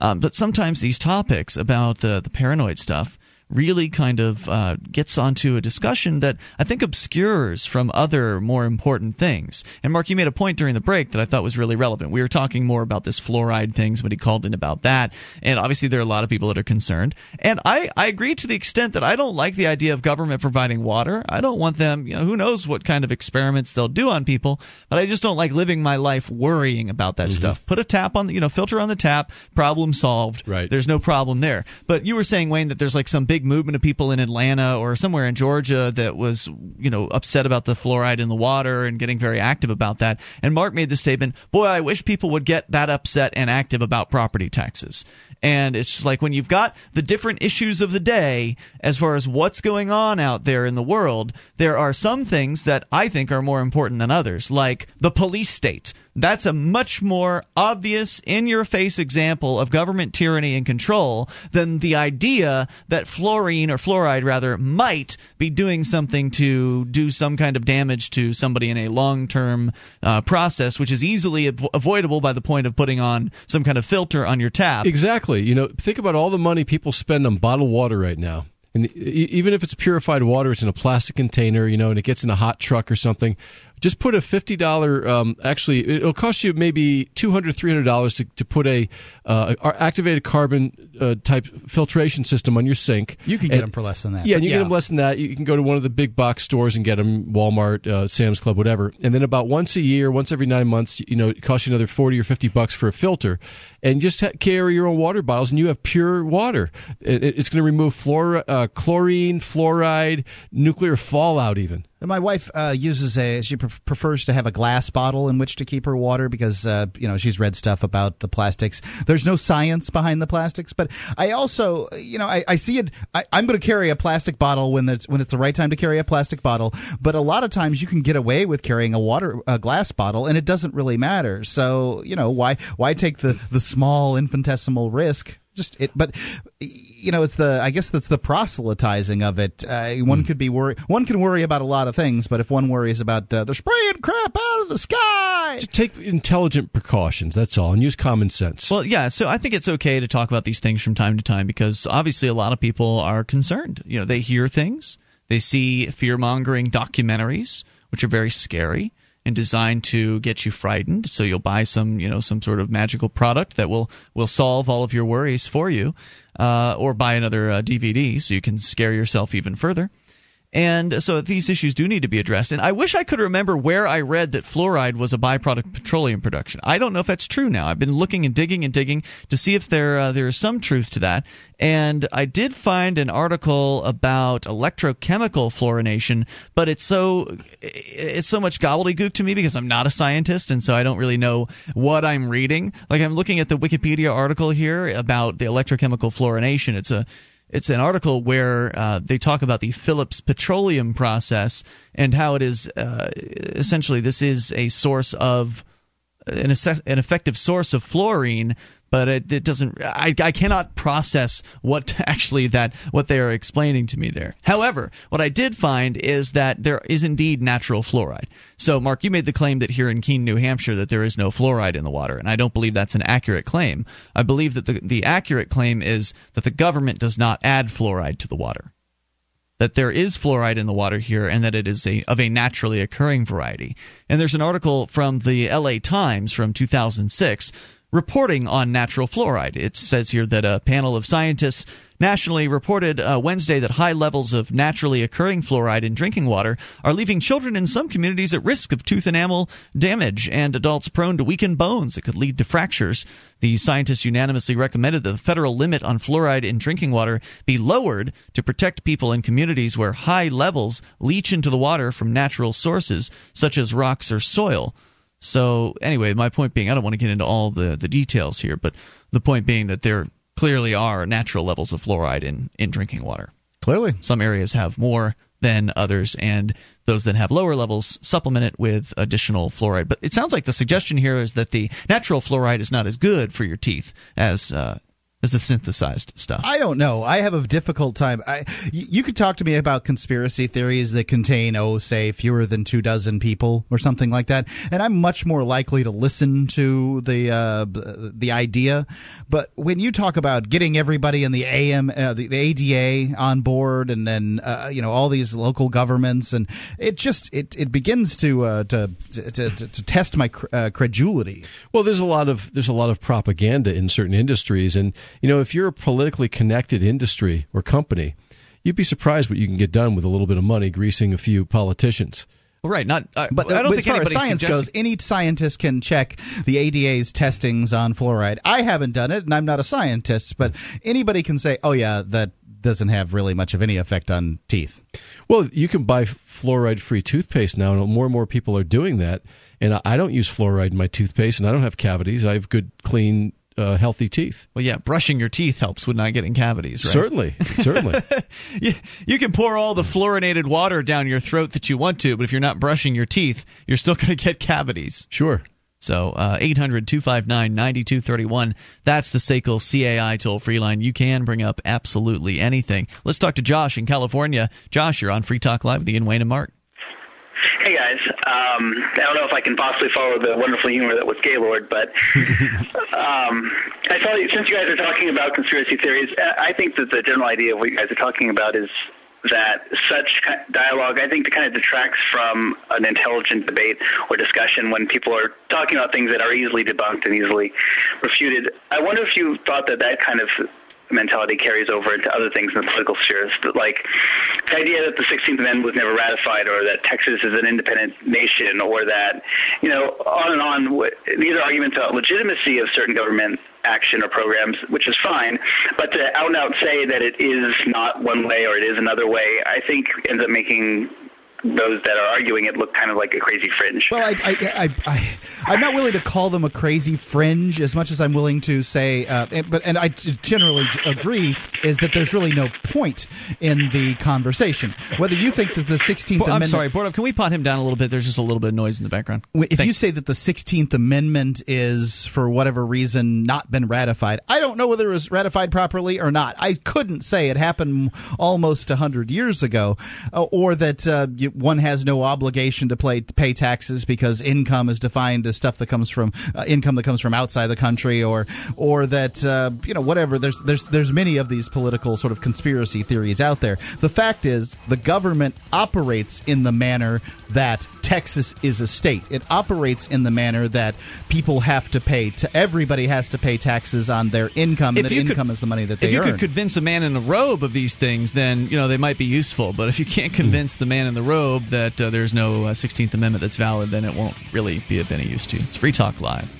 Um, but sometimes these topics about the, the paranoid stuff really kind of uh, gets onto a discussion that I think obscures from other more important things. And Mark, you made a point during the break that I thought was really relevant. We were talking more about this fluoride things thing. Somebody called in about that, and obviously there are a lot of people that are concerned. And I I agree to the extent that I don't like the idea of government providing water. I don't want them. You know, who knows what kind of experiments they'll do on people, but I just don't like living my life worrying about that stuff. Put a tap on, the you know, filter on the tap, problem solved. Right. There's no problem there. But you were saying, Wayne, that there's like some big big movement of people in Atlanta or somewhere in Georgia that was, you know, upset about the fluoride in the water and getting very active about that. And Mark made the statement, "Boy, I wish people would get that upset and active about property taxes." And it's just like when you've got the different issues of the day as far as what's going on out there in the world, there are some things that I think are more important than others, like the police state. That's a much more obvious, in your face example of government tyranny and control than the idea that fluorine or fluoride, rather, might be doing something to do some kind of damage to somebody in a long term uh, process, which is easily avo- avoidable by the point of putting on some kind of filter on your tap. Exactly. You know, think about all the money people spend on bottled water right now. And even if it's purified water, it's in a plastic container, you know, and it gets in a hot truck or something. Just put a fifty dollar. Um, actually, it'll cost you maybe two hundred, three hundred dollars to to put a uh, activated carbon uh, type filtration system on your sink. You can get them for less than that. Yeah, and you get them less than that. You can go to one of the big box stores and get them, Walmart, uh, Sam's Club, whatever. And then about once a year, once every nine months, you know, it costs you another forty or fifty bucks for a filter. And just ha- carry your own water bottles, and you have pure water. It, it's going to remove fluor- uh, chlorine, fluoride, nuclear fallout, even. My wife uh, uses a. She pre- prefers to have a glass bottle in which to keep her water because uh, you know she's read stuff about the plastics. There's no science behind the plastics, but I also you know I, I see it. I, I'm going to carry a plastic bottle when it's when it's the right time to carry a plastic bottle. But a lot of times you can get away with carrying a water a glass bottle, and it doesn't really matter. So you know why why take the the small infinitesimal risk? Just it, but you know, it's the I guess that's the proselytizing of it. Uh, one could be worry one can worry about a lot of things, but if one worries about uh, they're spraying crap out of the sky, Just take intelligent precautions. That's all, and use common sense. Well, yeah, so I think it's okay to talk about these things from time to time because obviously a lot of people are concerned. You know, they hear things, they see fear mongering documentaries, which are very scary and designed to get you frightened. So you'll buy some, you know, some sort of magical product that will will solve all of your worries for you, uh, or buy another uh, DVD so you can scare yourself even further. And so these issues do need to be addressed. And I wish I could remember where I read that fluoride was a byproduct of petroleum production. I don't know if that's true now. I've been looking and digging and digging to see if there uh, there is some truth to that. And I did find an article about electrochemical fluorination, but it's so it's so much gobbledygook to me because I'm not a scientist, and so I don't really know what I'm reading. Like I'm looking at the Wikipedia article here about the electrochemical fluorination. It's a it's an article where uh, they talk about the Phillips petroleum process and how it is uh, essentially this is a source of an, an effective source of fluorine but it, it doesn't I, I cannot process what actually that what they are explaining to me there. However what i did find is that there is indeed natural fluoride. So mark you made the claim that here in keene new hampshire that there is no fluoride in the water and i don't believe that's an accurate claim. I believe that the, the accurate claim is that the government does not add fluoride to the water. That there is fluoride in the water here and that it is a, of a naturally occurring variety. And there's an article from the LA Times from 2006 reporting on natural fluoride. It says here that a panel of scientists nationally reported uh, Wednesday that high levels of naturally occurring fluoride in drinking water are leaving children in some communities at risk of tooth enamel damage and adults prone to weakened bones that could lead to fractures. The scientists unanimously recommended that the federal limit on fluoride in drinking water be lowered to protect people in communities where high levels leach into the water from natural sources such as rocks or soil. So anyway, my point being, I don't want to get into all the, the details here, but the point being that there clearly are natural levels of fluoride in, in drinking water. Clearly. Some areas have more than others, and those that have lower levels supplement it with additional fluoride. But it sounds like the suggestion here is that the natural fluoride is not as good for your teeth as uh, as the synthesized stuff. I don't know. I have a difficult time. I, you could talk to me about conspiracy theories that contain, oh, say, fewer than two dozen people or something like that, and I'm much more likely to listen to the uh, the idea. But when you talk about getting everybody in the AM, uh, the, the, ADA on board, and then uh, you know all these local governments, and it just it, it begins to, uh, to, to, to to test my uh, credulity. Well, there's a lot of there's a lot of propaganda in certain industries, and you know, if you're a politically connected industry or company, you'd be surprised what you can get done with a little bit of money greasing a few politicians. Well, right, not. Uh, but I don't think as far as science goes, any scientist can check the ADA's testings on fluoride. I haven't done it, and I'm not a scientist, but anybody can say, "Oh yeah, that doesn't have really much of any effect on teeth. Well, you can buy fluoride-free toothpaste now, and more and more people are doing that. And I don't use fluoride in my toothpaste, and I don't have cavities. I have good, clean, uh, healthy teeth. Well, yeah, brushing your teeth helps with not getting cavities, right? Certainly, certainly. you, you can pour all the fluorinated water down your throat that you want to, but if you're not brushing your teeth, you're still going to get cavities. Sure. So uh, 800 259 9231. That's the SACL CAI toll free line. You can bring up absolutely anything. Let's talk to Josh in California. Josh, you're on Free Talk Live with Ian Wayne and Mark. Hey guys, um, I don't know if I can possibly follow the wonderful humor that was Gaylord, but um, I saw since you guys are talking about conspiracy theories, I think that the general idea of what you guys are talking about is that such dialogue, I think, kind of detracts from an intelligent debate or discussion when people are talking about things that are easily debunked and easily refuted. I wonder if you thought that that kind of mentality carries over into other things in the political spheres. But like the idea that the 16th Amendment was never ratified, or that Texas is an independent nation, or that you know on and on. These are arguments about legitimacy of certain government action or programs, which is fine. But to out and out say that it is not one way or it is another way, I think ends up making those that are arguing it look kind of like a crazy fringe. Well, I, I, I, I, am not willing to call them a crazy fringe as much as I'm willing to say, uh, but and I generally agree is that there's really no point in the conversation. Whether you think that the 16th Amendment, I'm Amendment, sorry, Board can we pot him down a little bit? There's just a little bit of noise in the background. If Thanks. you say that the 16th Amendment is for whatever reason not been ratified, I don't know whether it was ratified properly or not. I couldn't say it happened almost 100 years ago, uh, or that uh, you, one has no obligation to pay, pay taxes because income is defined as stuff that comes from uh, income that comes from outside the country, or or that uh, you know whatever. There's there's there's many of these political sort of conspiracy theories out there. The fact is, the government operates in the manner that Texas is a state. It operates in the manner that people have to pay. To everybody has to pay taxes on their income, and If that you could- is the money that they if you earn. could convince a man in a robe of these things, then you know they might be useful. But if you can't convince the man in the robe that uh, there's no uh, 16th Amendment that's valid, then it won't really be of any use to you. It's Free Talk Live.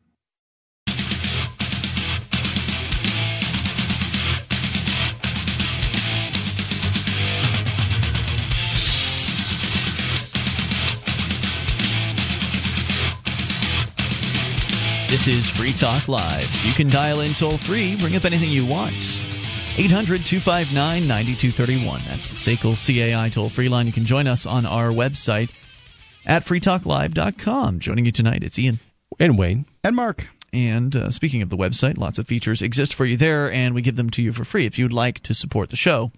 This is Free Talk Live. You can dial in toll free, bring up anything you want. 800 259 9231. That's the SACL CAI toll free line. You can join us on our website at freetalklive.com. Joining you tonight, it's Ian. And Wayne. And Mark. And uh, speaking of the website, lots of features exist for you there, and we give them to you for free. If you'd like to support the show,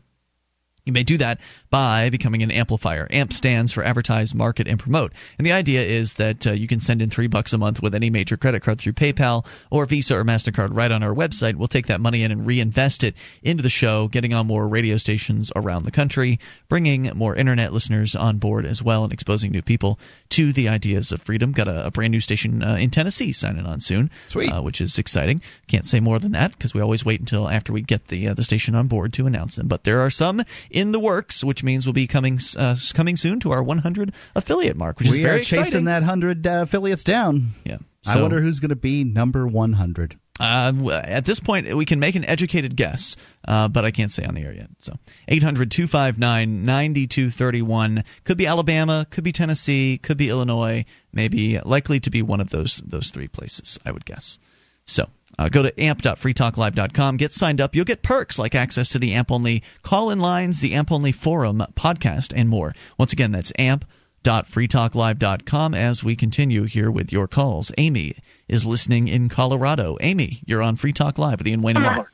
you may do that by becoming an amplifier. AMP stands for Advertise, Market, and Promote. And the idea is that uh, you can send in three bucks a month with any major credit card through PayPal or Visa or MasterCard right on our website. We'll take that money in and reinvest it into the show, getting on more radio stations around the country, bringing more internet listeners on board as well, and exposing new people to the ideas of freedom. Got a, a brand new station uh, in Tennessee signing on soon, Sweet. Uh, which is exciting. Can't say more than that because we always wait until after we get the uh, the station on board to announce them. But there are some in the works, which means we'll be coming uh, coming soon to our 100 affiliate mark, which we is very are chasing exciting. that hundred uh, affiliates down. Yeah. I wonder who's going to be number one hundred. Uh, at this point, we can make an educated guess, uh, but I can't say on the air yet. So 800 259 9231. Could be Alabama, could be Tennessee, could be Illinois, maybe likely to be one of those those three places, I would guess. So uh, go to amp.freetalklive.com, get signed up. You'll get perks like access to the AMP only call in lines, the AMP only forum, podcast, and more. Once again, that's amp.freetalklive.com as we continue here with your calls. Amy is listening in Colorado. Amy, you're on Free Talk Live with Ian Wayne Mark.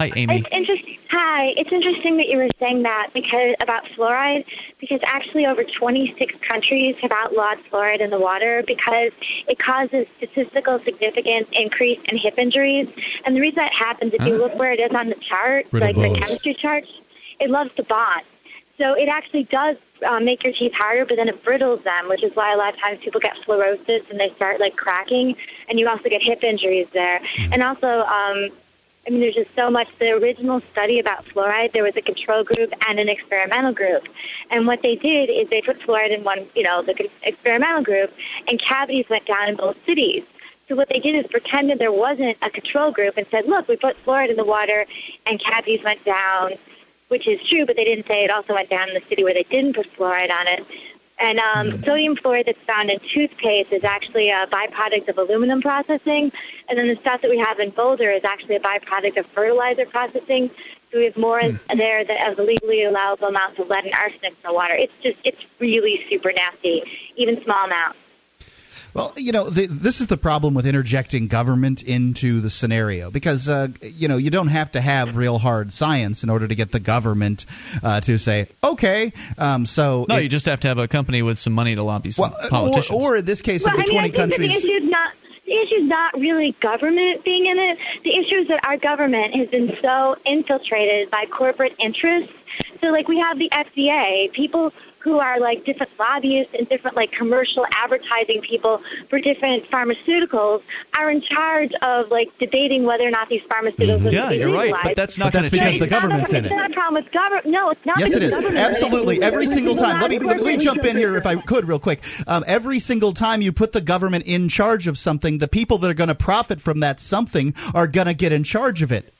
Hi, Amy. It's interesting. Hi, it's interesting that you were saying that because about fluoride because actually over 26 countries have outlawed fluoride in the water because it causes statistical significant increase in hip injuries. And the reason that happens, if you look where it is on the chart, like the chemistry chart, it loves to bond. So it actually does uh, make your teeth harder, but then it brittles them, which is why a lot of times people get fluorosis and they start like cracking, and you also get hip injuries there. And also, um, I mean, there's just so much. The original study about fluoride, there was a control group and an experimental group, and what they did is they put fluoride in one, you know, the experimental group, and cavities went down in both cities. So what they did is pretended there wasn't a control group and said, look, we put fluoride in the water, and cavities went down which is true, but they didn't say it also went down in the city where they didn't put fluoride on it. And um, sodium fluoride that's found in toothpaste is actually a byproduct of aluminum processing. And then the stuff that we have in Boulder is actually a byproduct of fertilizer processing. So we have more there that of the legally allowable amounts of lead and arsenic in the water. It's just, it's really super nasty, even small amounts. Well, you know, the, this is the problem with interjecting government into the scenario because, uh, you know, you don't have to have real hard science in order to get the government uh, to say, okay, um, so. No, it- you just have to have a company with some money to lobby some well, uh, or, politicians. or in this case Well, of the I mean, 20 I think countries. that the issue is not the issue is not really government being in it. The issue is that our government has been so infiltrated by corporate interests. So, like, we have the FDA, people who are like different lobbyists and different like commercial advertising people for different pharmaceuticals are in charge of like debating whether or not these pharmaceuticals Mm-hmm. are Yeah, you're right, but that's not But that's gonna because change. the government's in it's it. not a problem with government. No, it's not. Yes, it because is. Absolutely. Every single time. Let me, let me jump in here if I could, real quick. Um, every single time you put the government in charge of something, the people that are going to profit from that something are going to get in charge of it.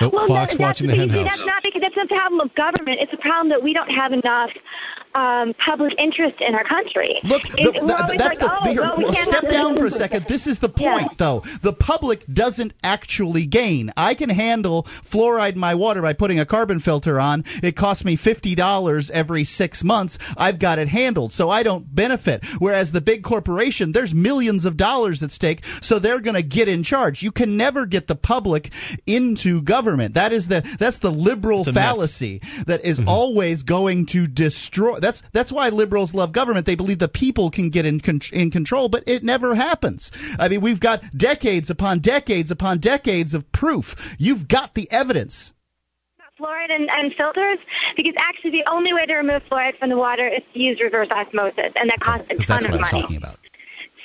Nope, Well, Fox that, watching that's the see, That's not because that's not a problem of government. It's a problem that we don't have enough um, public interest in our country. Look, It- the, we're the- always that's like, the. oh, here, well, we can't step down for a second. This is the point, though. The public doesn't actually gain. I can handle fluoride in my water by putting a carbon filter on. It costs me fifty dollars every six months. I've got it handled, so I don't benefit. Whereas the big corporation, there's millions of dollars at stake, so they're going to get in charge. You can never get the public into government. That is the that's the liberal It's a myth. fallacy that is Mm-hmm. always going to destroy. That's that's why liberals love government. They believe the people can get in con- in control, but it never happens. I mean, we've got decades upon decades upon decades of proof. You've got the evidence. fluoride and, and filters because actually the only way to remove fluoride from the water is to use reverse osmosis, and that costs a Because ton that's of what I was money. talking about.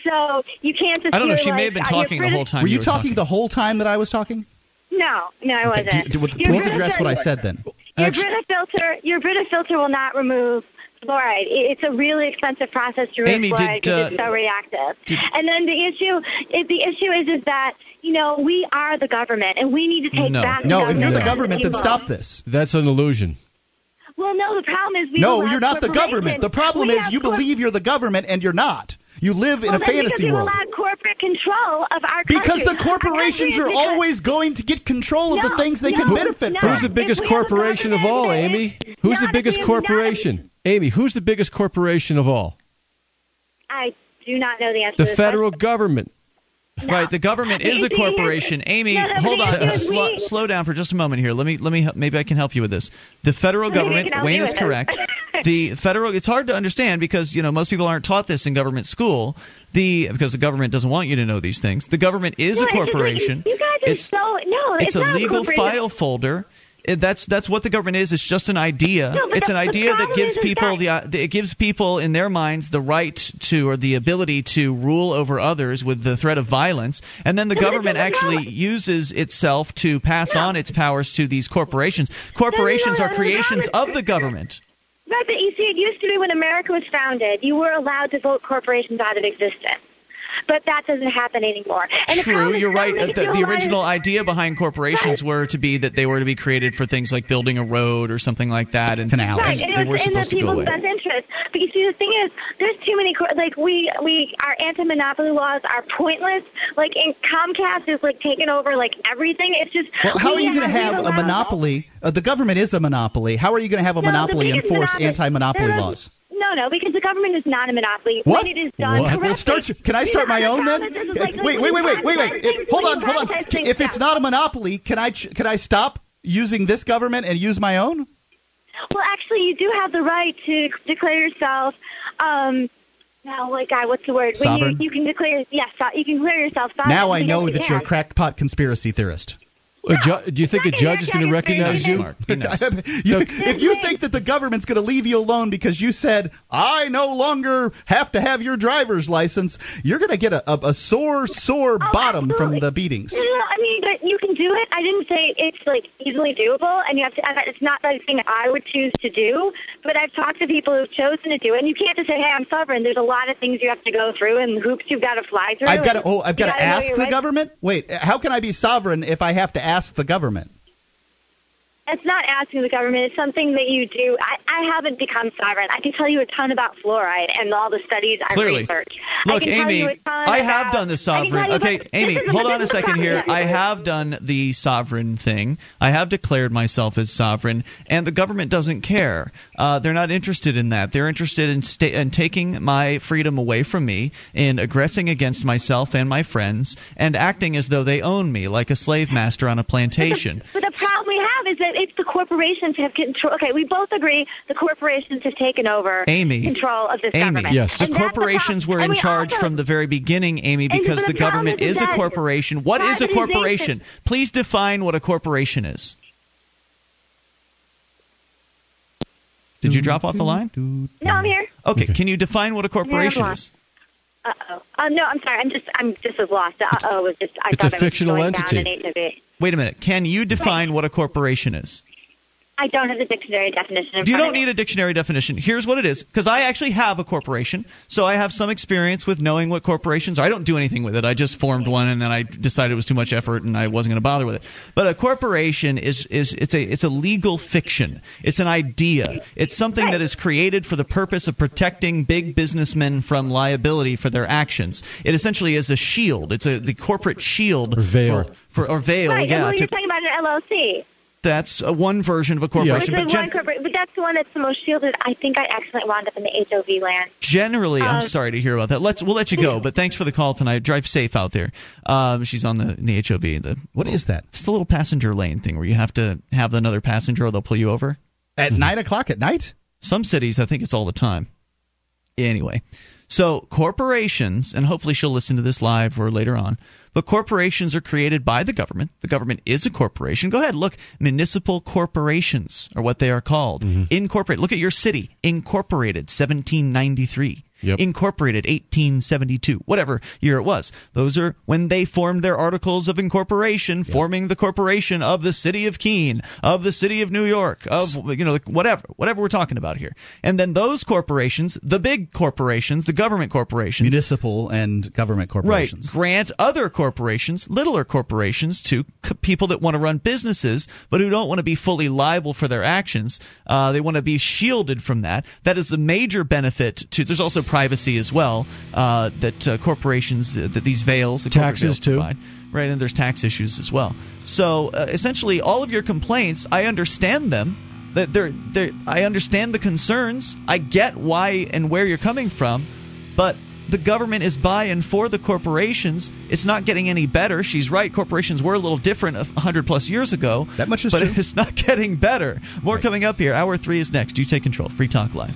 So you can't just. I don't know. hear, She may have been uh, talking the whole time. Were you, were talking the whole time that I was talking? No, no, I wasn't. Do you- do- Your please Brita address what I said then. Your Brita filter, your Brita filter will not remove fluoride. It- It's a really expensive process to remove Amy, fluoride did, because uh, it's so reactive. and then the issue, is, the issue is, is that you know we are the government and we need to take No. back. No, if you're the from government, then people. stop this. That's an illusion. Well, no, the problem is we No, you're not the government. The problem we is you corp- believe you're the government and you're not. You live in well, a that's because fantasy we've world. allowed corporate control of our Because the corporations are always going to get control of the things they no, can benefit no. from. Who's the biggest corporation of all, Amy? Who's the biggest if not- corporation? Amy, who's the biggest corporation of all? I do not know the answer. The to this federal government. Right, the government is a corporation. Amy, No, no, hold on, issue slow, slow down for just a moment here. Let me, let me, maybe I can help you with this. The federal Maybe government, Wayne is correct. the federal, it's hard to understand because you know most people aren't taught this in government school. The because the government doesn't want you to know these things. The government is No, a it's just like- corporation. You guys are It's- so no. it's a not legal corporation. file folder. It- That's that's what the government is. It's just an idea. No, it's an idea that gives people that- the uh, it gives people in their minds the right to or the ability to rule over others with the threat of violence, and then the No, government actually uses itself to pass on its powers to these corporations. Corporations are creations of the government. Right, but you see, it used to be when America was founded, you were allowed to vote corporations out of existence. But that doesn't happen anymore. And True, you're right. The, the original idea behind corporations were to be that they were to be created for things like building a road or something like that, and, Right, and and they were was in the supposed people's away. best interest. But you see, the thing is, there's too many. cor- Like we, we, our anti-monopoly laws are pointless. Like, and Comcast is like taking over like everything. It's just. Well, how are you going to have- have a monopoly? Uh, the government is a monopoly. How are you going to have a No, monopoly biggest enforce monopoly- anti-monopoly No, no, laws? No, no, because the government is not a monopoly. What? When it is done What? correctly. Start. Can I start my own then? problem is, is like- wait, wait, wait, wait, wait, wait. It- hold on, hold on. If it's not a monopoly, can I can I stop using this government and use my own? Well, actually, you do have the right to declare yourself. Um, no, like God, what's the word? Sovereign? When you, you can declare, yes, so- you can declare yourself sovereign. Now I know you that you're a crackpot conspiracy theorist. A ju- do you think a judge is going to recognize you? You- if you think that the government's going to leave you alone because you said I no longer have to have your driver's license, you're going to get a, a, a sore, sore Oh, bottom from the beatings. No, no, no, I mean, but you can do it. I didn't say it's like easily doable, and you have to. It's not the thing I would choose to do. But I've talked to people who've chosen to do it, and you can't just say, "Hey, I'm sovereign." There's a lot of things you have to go through, and hoops you've got to fly through. I've got to. Oh, I've got to ask the rights. government. Wait, how can I be sovereign if I have to ask the government? It's not asking the government. It's something that you do. I, I haven't become sovereign. I can tell you a ton about fluoride and all the studies I Clearly. researched. Look, I can tell Amy, I have about- done the I can tell sovereign. Okay, about- Amy, is- hold on a the second here. I have done the sovereign thing. I have declared myself as sovereign, and the government doesn't care. Uh, they're not interested in that. They're interested in, sta- in taking my freedom away from me, in aggressing against myself and my friends, and acting as though they own me, like a slave master on a plantation. But the problem we have is that it's the corporations have control. Okay, we both agree the corporations have taken over Amy, control of this Amy, government. the And the corporations problem. were in we charge also- from the very beginning, Amy, because the the government is is a corporation. What is a corporation? Please define what a corporation is. Did you drop off the line? No, I'm here. Okay, can you define what a corporation is? Uh oh. Uh, no, I'm sorry. I'm just I'm just as lost. Uh oh was just I It's thought a I was fictional going entity. Down an HOV. Wait a minute. Can you define what a corporation is? I don't have the dictionary definition. In You don't need a dictionary definition. Here's what it is because I actually have a corporation, so I have some experience with knowing what corporations are. I don't do anything with it. I just formed one and then I decided it was too much effort and I wasn't going to bother with it. But a corporation is is it's a it's a legal fiction. It's an idea. It's something that is created for the purpose of protecting big businessmen from liability for their actions. It essentially is a shield. It's a the corporate shield Or veil. for, for or veil. Right, and yeah, well, you're talking about an LLC. That's a one version of a corporation. Which but is gen- one corporate, but that's the one that's the most shielded. I think I accidentally wound up in the HOV land. Generally, I'm Um, sorry to hear about that. Let's we'll let you go, but thanks for the call tonight. Drive safe out there. Um, she's on the in the HOV. The what is that? It's the little passenger lane thing where you have to have another passenger or they'll pull you over at nine o'clock at night. Some cities, I think it's all the time. Anyway, so corporations, and hopefully she'll listen to this live or later on. But corporations are created by the government. The government is a corporation. Go ahead, look. Municipal corporations are what they are called. Mm-hmm. Incorporate. Look at your city. Incorporated, 1793. Incorporated, 1872. Whatever year it was. Those are when they formed their articles of incorporation, forming the corporation of the city of Keene, of the city of New York, of you know whatever, whatever we're talking about here. And then those corporations, the big corporations, the government corporations, municipal and government corporations. Right. Grant other corporations, littler corporations, to c- people that want to run businesses, but who don't want to be fully liable for their actions. Uh, they want to be shielded from that. That is a major benefit to. There's also privacy as well uh, that uh, corporations, uh, that these veils, the Taxes, veils too. provide. Right, and there's tax issues as well. So uh, essentially, all of your complaints, I understand them. That they're, they're, I understand the concerns. I get why and where you're coming from, but the government is by and for the corporations. It's not getting any better. She's right. Corporations were a little different a hundred plus years ago. That much is but true. it's not getting better. More coming up here. Hour three is next. You take control. Free Talk Live.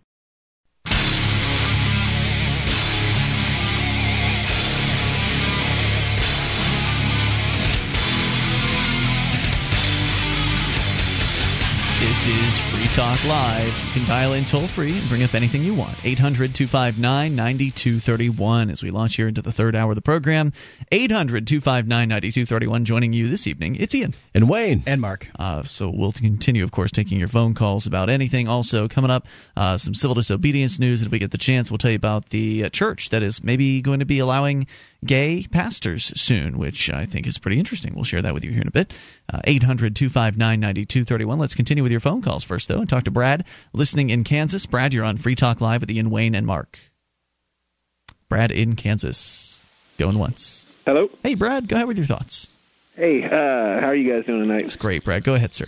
This is Free Talk Live. You can dial in toll free and bring up anything you want. 800 259 9231 as we launch here into the third hour of the program. 800 259 9231 joining you this evening. It's Ian. And Wayne. And Mark. Uh, so we'll continue, of course, taking your phone calls about anything. Also, coming up, uh, some civil disobedience news. And if we get the chance, we'll tell you about the uh, church that is maybe going to be allowing gay pastors soon, which I think is pretty interesting. We'll share that with you here in a bit. Uh, 800 259 9231. Let's continue with your phone calls first, though, and talk to Brad, listening in Kansas. Brad, you're on Free Talk Live with Ian Wayne and Mark. Brad in Kansas. Going once. Hello. Hey, Brad, go ahead with your thoughts. Hey, uh, how are you guys doing tonight? It's great, Brad. Go ahead, sir.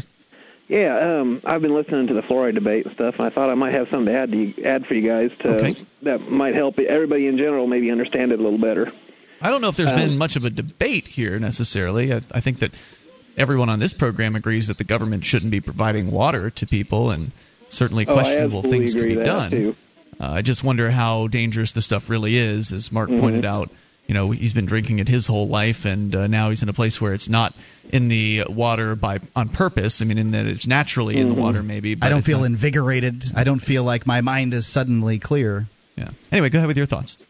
Yeah, um, I've been listening to the fluoride debate and stuff, and I thought I might have something to add to you, add for you guys to Okay. that might help everybody in general maybe understand it a little better. I don't know if there's Um, been much of a debate here necessarily. I, I think that everyone on this program agrees that the government shouldn't be providing water to people, and certainly Oh, questionable absolutely things could be done. Uh, I just wonder how dangerous the stuff really is. As Mark Mhm. pointed out, you know, he's been drinking it his whole life, and uh, now he's in a place where it's not in the water by on purpose. I mean, in that it's naturally in the water, maybe. But I don't feel not- invigorated. I don't feel like my mind is suddenly clear. Yeah. Anyway, go ahead with your thoughts.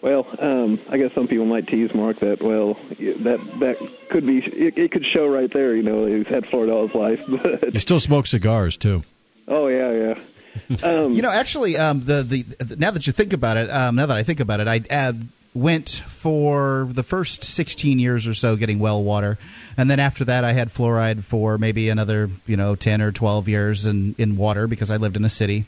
Well, um, I guess some people might tease Mark that well that that could be it, it could show right there. You know, he's had fluoride all his life, but You still smoke cigars too. oh yeah, yeah. Um, you know, actually, um, the, the the now that you think about it, um, now that I think about it, I uh, went for the first 16 years or so getting well water, and then after that, I had fluoride for maybe another you know 10 or 12 years in in water because I lived in a city.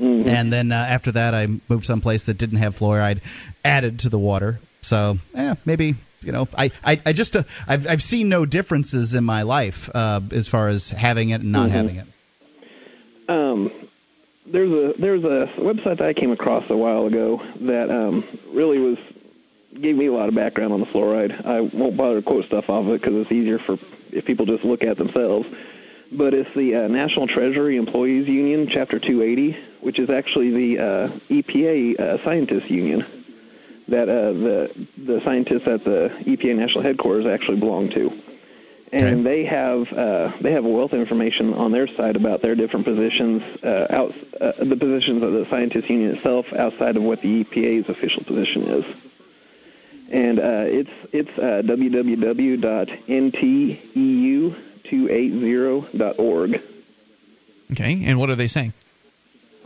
And then uh, after that, I moved someplace that didn't have fluoride added to the water. So, eh, maybe you know, I I, I just uh, I've I've seen no differences in my life uh, as far as having it and not Mhm. having it. um, there's a there's a website that I came across a while ago that um, really was gave me a lot of background on the fluoride. I won't bother to quote stuff off of it because it's easier for if people just look at themselves. But it's the uh, National Treasury Employees Union, Chapter 280, which is actually the uh, EPA uh, Scientists Union that uh, the the scientists at the EPA national headquarters actually belong to and they have uh, they have a wealth of information on their side about their different positions uh, out uh, the positions of the scientists union itself outside of what the EPA's official position is. And uh, it's it's uh, E www.nteu280.org. Okay, and what are they saying?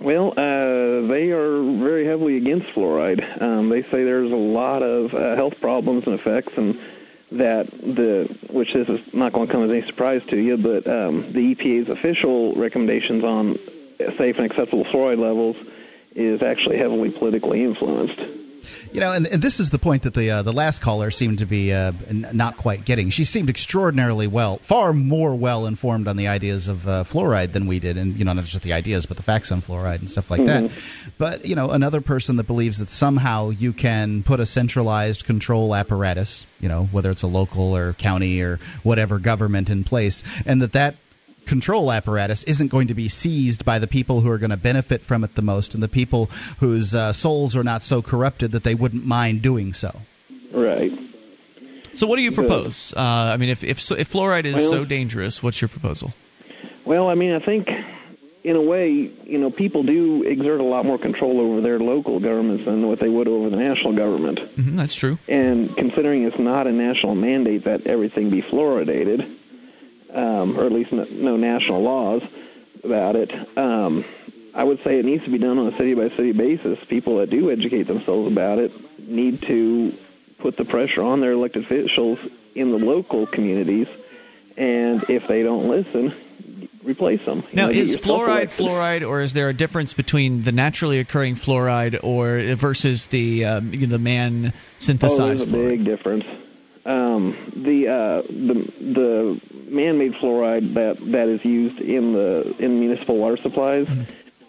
Well, uh, they are very heavily against fluoride. Um, they say there's a lot of uh, health problems and effects, and that the which this is not going to come as any surprise to you, but um, the EPA's official recommendations on safe and acceptable fluoride levels is actually heavily politically influenced. You know, and, and this is the point that the uh, the last caller seemed to be uh, n- not quite getting. She seemed extraordinarily well, far more well informed on the ideas of uh, fluoride than we did, and you know, not just the ideas, but the facts on fluoride and stuff like that. But you know, another person that believes that somehow you can put a centralized control apparatus, you know, whether it's a local or county or whatever government in place, and that that control apparatus isn't going to be seized by the people who are going to benefit from it the most and the people whose uh, souls are not so corrupted that they wouldn't mind doing so. Right. So, what do you propose? Uh, I mean, if if, if fluoride is Well- so dangerous, what's your proposal? Well, I mean, I think in a way, you know, people do exert a lot more control over their local governments than what they would over the national government. hmm that's true. And considering it's not a national mandate that everything be fluoridated, um, or at least no, no national laws about it, um, I would say it needs to be done on a city by city basis. People that do educate themselves about it need to put the pressure on their elected officials in the local communities, and if they don't listen, replace them. You Now, know, is fluoride elected. fluoride, or is there a difference between the naturally occurring fluoride or versus the um, you know, the man Oh, synthesized there's a fluoride? big difference. Um, the uh, the the man-made fluoride that that is used in the in municipal water supplies,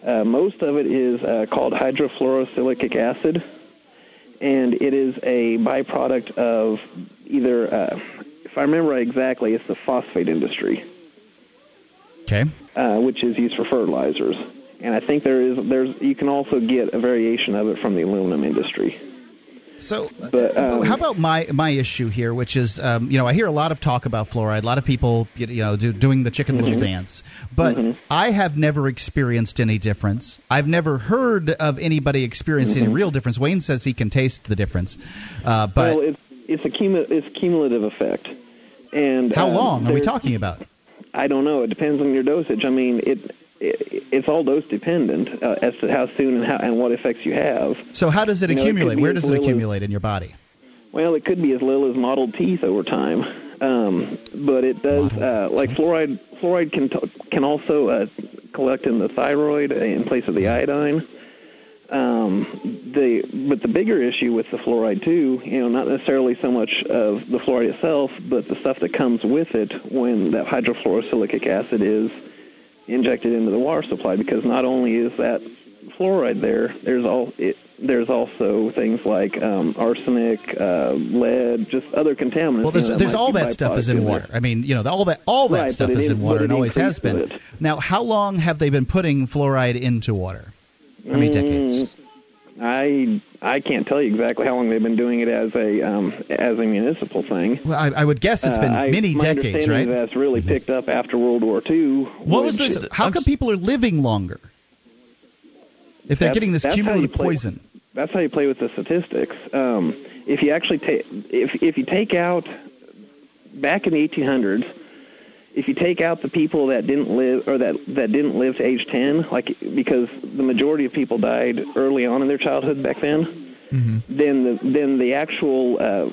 uh, most of it is uh, called hydrofluorosilicic acid, and it is a byproduct of either, uh, if I remember right exactly, it's the phosphate industry. Okay. Uh, which is used for fertilizers, and I think there is there's you can also get a variation of it from the aluminum industry. So, but um, how about my my issue here, which is, um, you know, I hear a lot of talk about fluoride. A lot of people, you know, do, doing the Chicken Little Mhm. dance, but I have never experienced any difference. I've never heard of anybody experiencing Mhm. a real difference. Wayne says he can taste the difference, uh, but well, it's it's a it's cumulative effect. And how um, long are we talking about? I don't know. It depends on your dosage. I mean, it it's all dose dependent uh, as to how soon and how and what effects you have. So, how does it You know, it accumulate? Where does it little as- accumulate in your body? Well, it could be as little as mottled teeth over time, um, but it does uh, like fluoride. Fluoride can t- can also uh, collect in the thyroid in place of the iodine. Um, the but the bigger issue with the fluoride too, you know, not necessarily so much of the fluoride itself, but the stuff that comes with it when that hydrofluorosilicic acid is injected into the water supply. Because not only is that fluoride there, there's all it, there's also things like um, arsenic, uh, lead, just other contaminants. Well, there's you know, there's all that stuff is in there. water. I mean, you know, all that all that Right, stuff is, is- in water and always has been. Now, how long have they been putting fluoride into water? How many decades? I I can't tell you exactly how long they've been doing it as a um, as a municipal thing. Well, I, I would guess it's been Uh, I- many my decades, right? That's really picked up after World War II. What was this? How come people are living longer if they're getting this that's how you cumulative poison? That's how you play with the statistics. Um, if you actually take if if you take out back in the 1800s, if you take out the people that didn't live or that that didn't live to age 10, like because the majority of people died early on in their childhood back then, then the then the actual uh,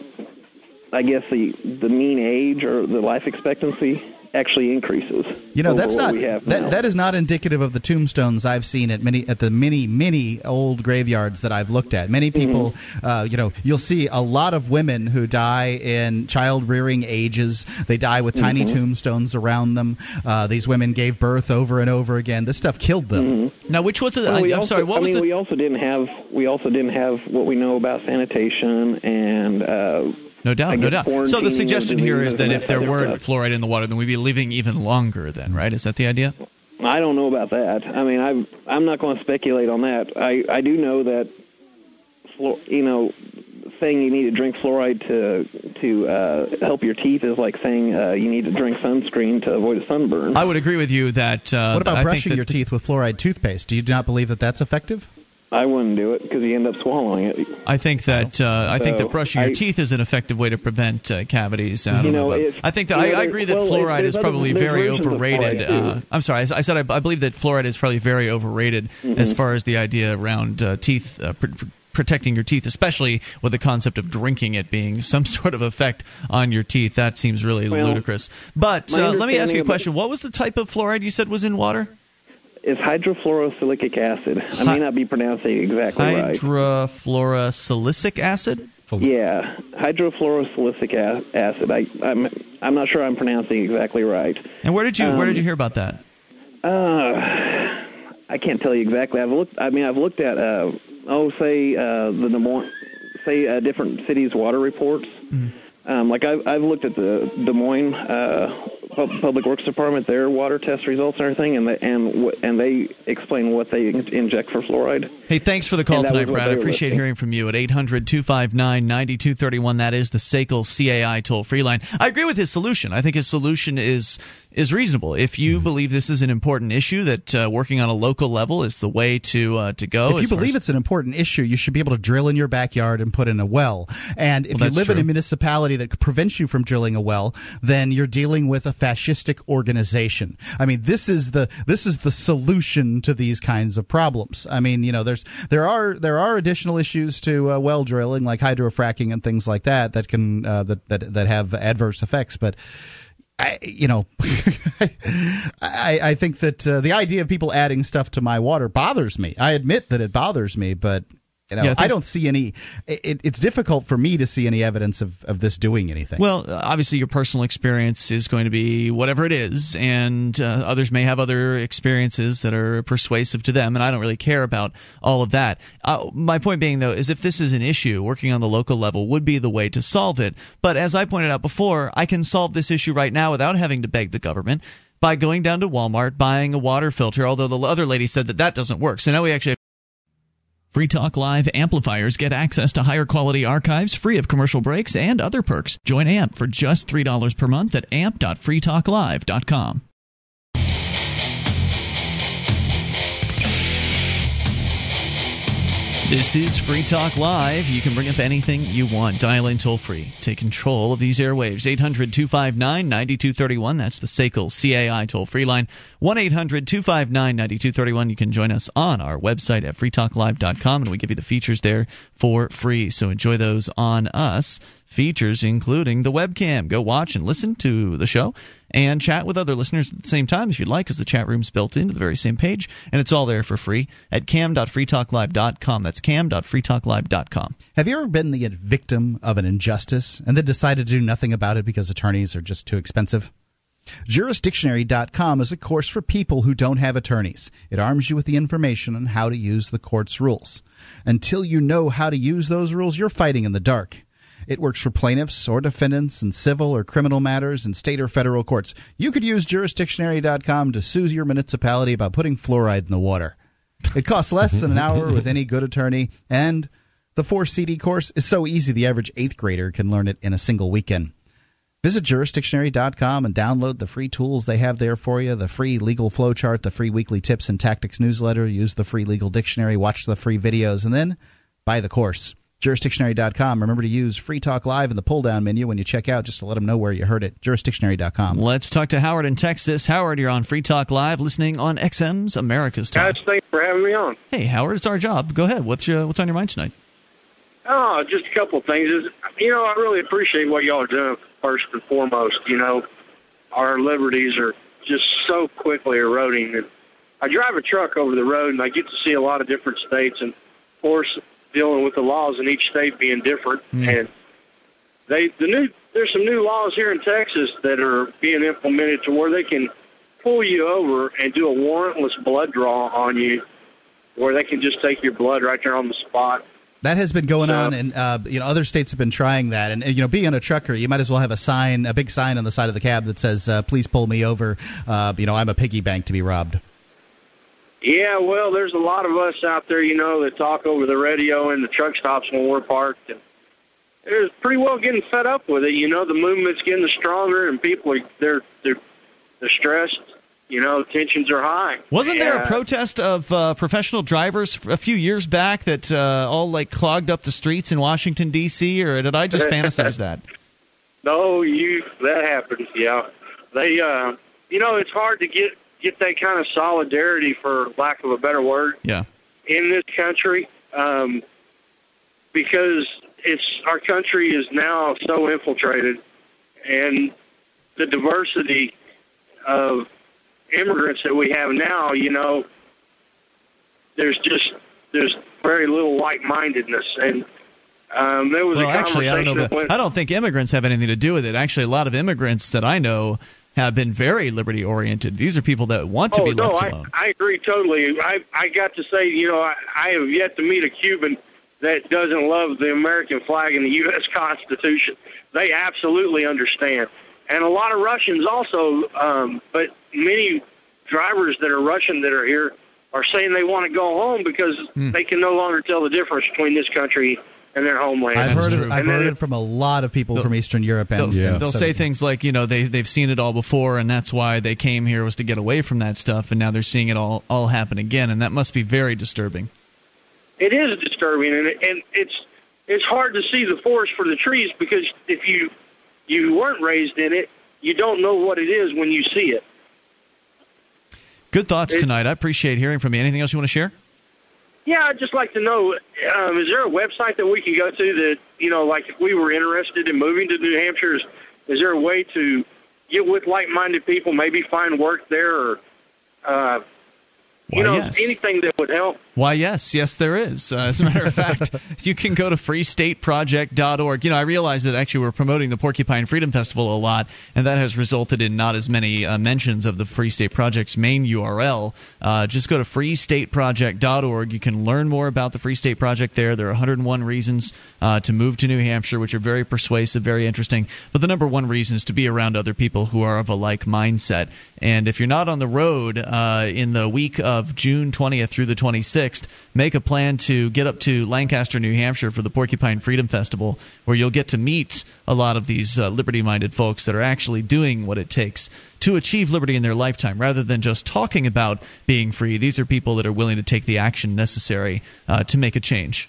I guess the the mean age or the life expectancy actually increases. You know, that's not we now. that, that is not indicative of the tombstones I've seen at many at the many many old graveyards that I've looked at. Many people, Mm-hmm. uh, you know, you'll see a lot of women who die in child rearing ages. They die with tiny Mhm. tombstones around them. Uh, these women gave birth over and over again. This stuff killed them. Now, which was it? Well, I, we I'm also, sorry. What I was mean, the? we also didn't have we also didn't have what we know about sanitation and uh, No doubt, no doubt. So the suggestion here is that if there weren't stuff. fluoride in the water, then we'd be living even longer. Then, right? Is that the idea? I don't know about that. I mean, I'm I'm not going to speculate on that. I I do know that, fluor- you know, saying you need to drink fluoride to to uh, help your teeth is like saying uh, you need to drink sunscreen to avoid a sunburn. I would agree with you that. Uh, What about I think brushing that your teeth with fluoride toothpaste? Do you not believe that that's effective? I wouldn't do it because you end up swallowing it. I think that uh, I think that brushing your I- teeth is an effective way to prevent uh, cavities. I don't You know, if- I think that I, know, I agree that well, fluoride there's is other- probably there's very overrated. Uh, I'm sorry, I, I said I, I believe that fluoride is probably very overrated as Mhm. far as the idea around uh, teeth. Uh, pr- pr- Protecting your teeth, especially with the concept of drinking it being some sort of effect on your teeth, that seems really Well, ludicrous. But uh, let me ask you a question: What was the type of fluoride you said was in water? It's hydrofluorosilicic acid. I may not be pronouncing it exactly right. Hydrofluorosilicic acid. Yeah, hydrofluorosilicic acid. I, I'm I'm not sure I'm pronouncing exactly right. And where did you where did Um, you hear about that? Uh, I can't tell you exactly. I've looked. I mean, I've looked at uh, oh, say uh, the Des Moines, say uh, different cities' water reports. Um, like I've I've looked at the Des Moines uh, Public Works Department, their water test results and everything, and they, and and they explain what they inject for fluoride. Hey, thanks for the call And tonight, Brad. I appreciate listing. hearing from you at 800 259 9231. That is the SACL CAI toll free line. I agree with his solution. I think his solution is is reasonable. If you Mm-hmm. believe this is an important issue, that uh, working on a local level is the way to uh, to go. if you believe as- it's an important issue, you should be able to drill in your backyard and put in a well. And if Well, you that's live in a municipality that prevents you from drilling a well, then you're dealing with a fascistic organization. I mean, this is the this is the solution to these kinds of problems. I mean, you know, there's there are there are additional issues to uh, well drilling like hydrofracking and things like that that can uh, that, that that have adverse effects, but. I, you know, I, I think that uh, the idea of people adding stuff to my water bothers me. I admit that it bothers me, but you know, Yeah, I I, don't see any. It, it's difficult for me to see any evidence of, of this doing anything. Well, obviously, your personal experience is going to be whatever it is, and uh, others may have other experiences that are persuasive to them, and I don't really care about all of that. Uh, my point being, though, is if this is an issue, working on the local level would be the way to solve it. But as I pointed out before, I can solve this issue right now without having to beg the government by going down to Walmart, buying a water filter, although the other lady said that that doesn't work. So now we actually have Free Talk Live amplifiers get access to higher quality archives free of commercial breaks and other perks. Join AMP for just $3 per month at amp.freetalklive.com. This is Free Talk Live. You can bring up anything you want. Dial in toll free. Take control of these airwaves. 800 259 9231. That's the SACL CAI toll free line. 1 800 259 9231. You can join us on our website at freetalklive.com, and we give you the features there for free. So enjoy those on us features, including the webcam. Go watch and listen to the show and chat with other listeners at the same time if you'd like, because the chat room's built into the very same page, and it's all there for free at cam.freetalklive.com. That's cam.freetalklive.com. Have you ever been the victim of an injustice and then decided to do nothing about it because attorneys are just too expensive? Jurisdictionary.com is a course for people who don't have attorneys. It arms you with the information on how to use the court's rules. Until you know how to use those rules, you're fighting in the dark. It works for plaintiffs or defendants in civil or criminal matters in state or federal courts. You could use jurisdictionary.com to sue your municipality about putting fluoride in the water. It costs less than an hour with any good attorney, and the 4 CD course is so easy the average 8th grader can learn it in a single weekend. Visit jurisdictionary.com and download the free tools they have there for you the free legal flowchart, the free weekly tips and tactics newsletter, use the free legal dictionary, watch the free videos, and then buy the course jurisdictionary.com. Remember to use Free Talk Live in the pull down menu when you check out just to let them know where you heard it. Jurisdictionary.com. Let's talk to Howard in Texas. Howard, you're on Free Talk Live listening on XM's America's Talk. Guys, thanks for having me on. Hey, Howard, it's our job. Go ahead. What's your, what's on your mind tonight? Oh, just a couple of things. Is you know, I really appreciate what y'all are doing first and foremost. You know, our liberties are just so quickly eroding. And I drive a truck over the road, and I get to see a lot of different states, and of course, dealing with the laws in each state being different. Mm. And they the new there's some new laws here in Texas that are being implemented to where they can pull you over and do a warrantless blood draw on you, where they can just take your blood right there on the spot. That has been going on, and uh, you know other states have been trying that. And you know, being a trucker, you might as well have a sign, a big sign on the side of the cab that says, uh, "Please pull me over." Uh, you know, I'm a piggy bank to be robbed. Yeah, well, there's a lot of us out there, you know, that talk over the radio in the truck stops when we're parked, and they're pretty well getting fed up with it. You know, the movement's getting stronger, and people are they're they're they're stressed. You know, tensions are high. Wasn't there a protest of uh, professional drivers a few years back that uh, all like clogged up the streets in Washington D.C. or did I just fantasize that? No, you that happened. Yeah, they. uh You know, it's hard to get get that kind of solidarity, for lack of a better word, yeah. in this country, um, because it's our country is now so infiltrated, and the diversity of immigrants that we have now, you know, there's just there's very little like-mindedness, and um, there was well, a actually, I don't know. I don't think immigrants have anything to do with it. Actually, a lot of immigrants that I know have been very liberty oriented. These are people that want to oh, be no, left I, alone. I agree totally. I I got to say, you know, I, I have yet to meet a Cuban that doesn't love the American flag and the U.S. Constitution. They absolutely understand, and a lot of Russians also. Um, but many drivers that are Russian that are here are saying they want to go home because Hmm. they can no longer tell the difference between this country and their homeland. I've heard, it, I've heard then- it from a lot of people from Eastern Europe. And, They'll, and they'll say things like, you know, they they've seen it all before, and that's why they came here was to get away from that stuff, and now they're seeing it all all happen again, and that must be very disturbing. It is disturbing, and and it's it's hard to see the forest for the trees because if you you weren't raised in it, you don't know what it is when you see it. Good thoughts tonight. I appreciate hearing from you. Anything else you want to share? Yeah, I'd just like to know: um, is there a website that we can go to that you know, like if we were interested in moving to New Hampshire, is, is there a way to get with like-minded people, maybe find work there, or uh, you know, yes. anything that would help? Why, yes, yes, there is. Uh, as a matter of fact, you can go to freestateproject.org. You know, I realize that actually we're promoting the Porcupine Freedom Festival a lot, and that has resulted in not as many uh, mentions of the Free State Project's main URL. Uh, just go to freestateproject.org. You can learn more about the Free State Project there. There are 101 reasons uh, to move to New Hampshire, which are very persuasive, very interesting. But the number one reason is to be around other people who are of a like mindset. And if you're not on the road uh, in the week of June 20th through the 26th, 6th, make a plan to get up to Lancaster, New Hampshire for the Porcupine Freedom Festival, where you'll get to meet a lot of these uh, liberty minded folks that are actually doing what it takes to achieve liberty in their lifetime rather than just talking about being free. These are people that are willing to take the action necessary uh, to make a change.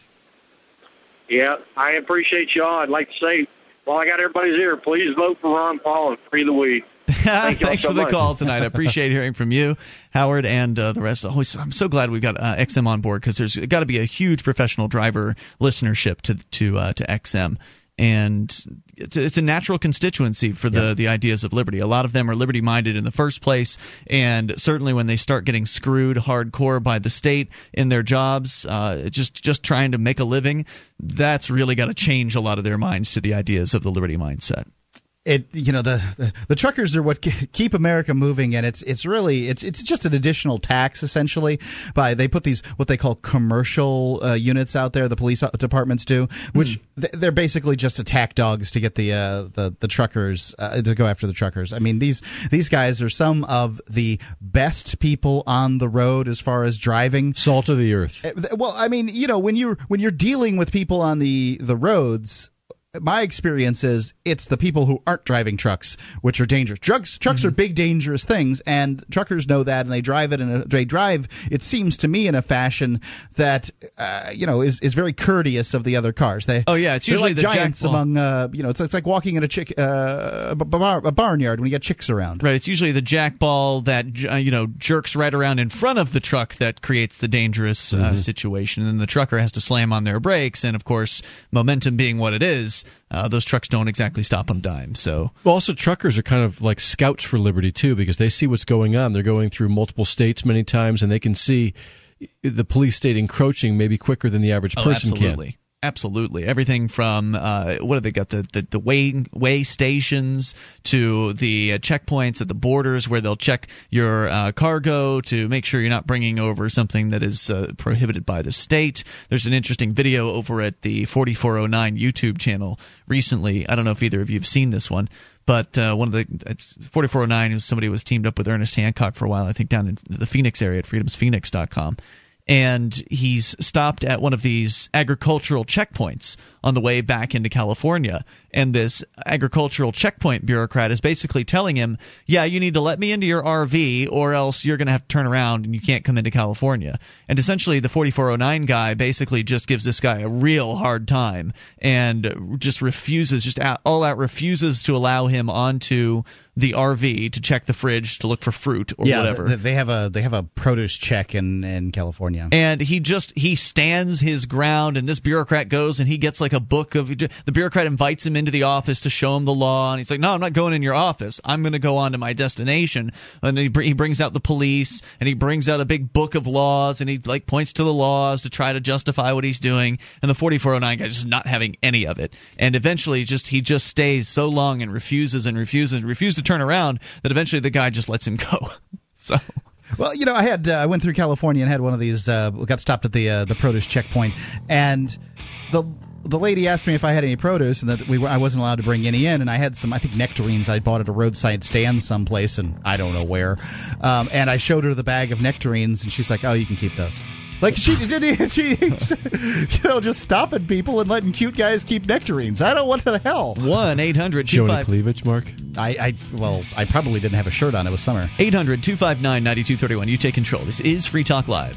Yeah, I appreciate y'all. I'd like to say, while I got everybody's ear, please vote for Ron Paul and free the weed. Thanks so for the much. call tonight. I appreciate hearing from you, Howard, and uh, the rest. Always, I'm so glad we've got uh, XM on board because there's got to be a huge professional driver listenership to to uh, to XM, and it's, it's a natural constituency for the the ideas of liberty. A lot of them are liberty minded in the first place, and certainly when they start getting screwed hardcore by the state in their jobs, uh, just just trying to make a living, that's really got to change a lot of their minds to the ideas of the liberty mindset. It you know the, the the truckers are what keep America moving, and it's it's really it's it's just an additional tax essentially. By they put these what they call commercial uh, units out there, the police departments do, which th- they're basically just attack dogs to get the uh, the the truckers uh, to go after the truckers. I mean these these guys are some of the best people on the road as far as driving. Salt of the earth. Uh, Well, I mean, you know, when you when you're dealing with people on the the roads, my experience is it's the people who aren't driving trucks which are dangerous. Trucks trucks are big dangerous things, and truckers know that, and they drive it, and they drive. It seems to me in a fashion that uh, you know is is very courteous of the other cars. They Oh, yeah, it's usually like the jack- giants well- among uh, you know it's it's like walking in a chick uh, a, bar, a barnyard when you got chicks around. Right, it's usually the jackball that uh, you know jerks right around in front of the truck that creates the dangerous uh, situation, and then the trucker has to slam on their brakes. And of course, momentum being what it is, uh, those trucks don't exactly stop on dime. So Well, also, truckers are kind of like scouts for liberty too, because they see what's going on. They're going through multiple states many times, and they can see the police state encroaching maybe quicker than the average person Oh, person absolutely. Everything from uh, what have they got the the, the way way stations to the checkpoints at the borders where they'll check your uh, cargo to make sure you're not bringing over something that is uh, prohibited by the state. There's an interesting video over at the 4409 YouTube channel recently. I don't know if either of you have seen this one, but uh, one of the it's 4409 is somebody was teamed up with Ernest Hancock for a while, I think down in the Phoenix area at freedomsphoenix.com and he's stopped at one of these agricultural checkpoints on the way back into California. And this agricultural checkpoint bureaucrat is basically telling him, Yeah, you need to let me into your RV, or else you're going to have to turn around and you can't come into California. And essentially, the 4409 guy basically just gives this guy a real hard time and just refuses, just out, all out refuses to allow him onto the RV to check the fridge to look for fruit or yeah, whatever. th- they have a they have a produce check in in California. and he just he stands his ground and this bureaucrat goes and he gets like a book of the bureaucrat invites him into the office to show him the law and he's like no i'm not going in your office. I'm going to go on to my destination. And he, he brings out the police and he brings out a big book of laws and he like points to the laws to try to justify what he's doing. And the 4409 guy just not having any of it. And eventually just he just stays so long and refuses and refuses and refuses to turn around that eventually the guy just lets him go. So. Well, you know, I had uh, I went through California and had one of these. Uh, got stopped at the uh, the produce checkpoint, and the the lady asked me if I had any produce, and that we were, I wasn't allowed to bring any in. And I had some, I think, nectarines I bought at a roadside stand someplace, and I don't know where. Um, and I showed her the bag of nectarines, and she's like, "Oh, you can keep those." Like she didn't, she, you know, just stopping people and letting cute guys keep nectarines. I don't what the hell. One eight hundred Showing a cleavage, Mark. I, I well, I probably didn't have a shirt on. It was summer. 800 259 9231. You take control. This is Free Talk Live.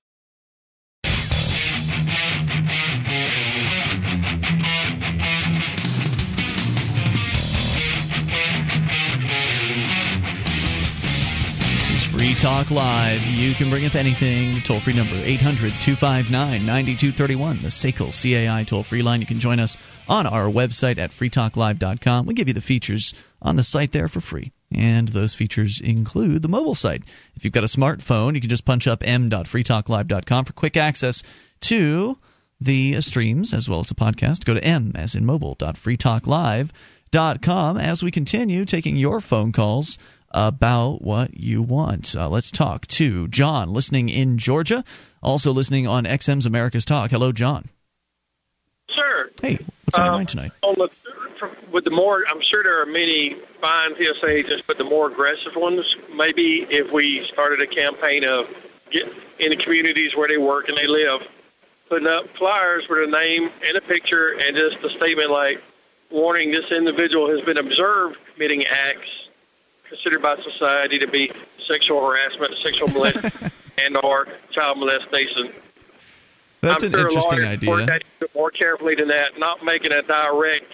Free Talk Live. You can bring up anything. Toll free number 800 259 9231. The SACL CAI toll free line. You can join us on our website at freetalklive.com. We give you the features on the site there for free. And those features include the mobile site. If you've got a smartphone, you can just punch up m.freetalklive.com for quick access to the streams as well as the podcast. Go to m as in mobile.freetalklive.com as we continue taking your phone calls about what you want. Uh, let's talk to John, listening in Georgia, also listening on XM's America's Talk. Hello, John. Sir. Hey, what's on your Uh, mind tonight? On the, from- with the more, I'm sure there are many fine TSA agents, but the more aggressive ones, maybe if we started a campaign of get in the communities where they work and they live, putting up flyers with a name and a picture and just a statement like, warning this individual has been observed committing acts considered by society to be sexual harassment, sexual molestation, and or child molestation. That's I'm an sure interesting idea. more carefully than that, not making a direct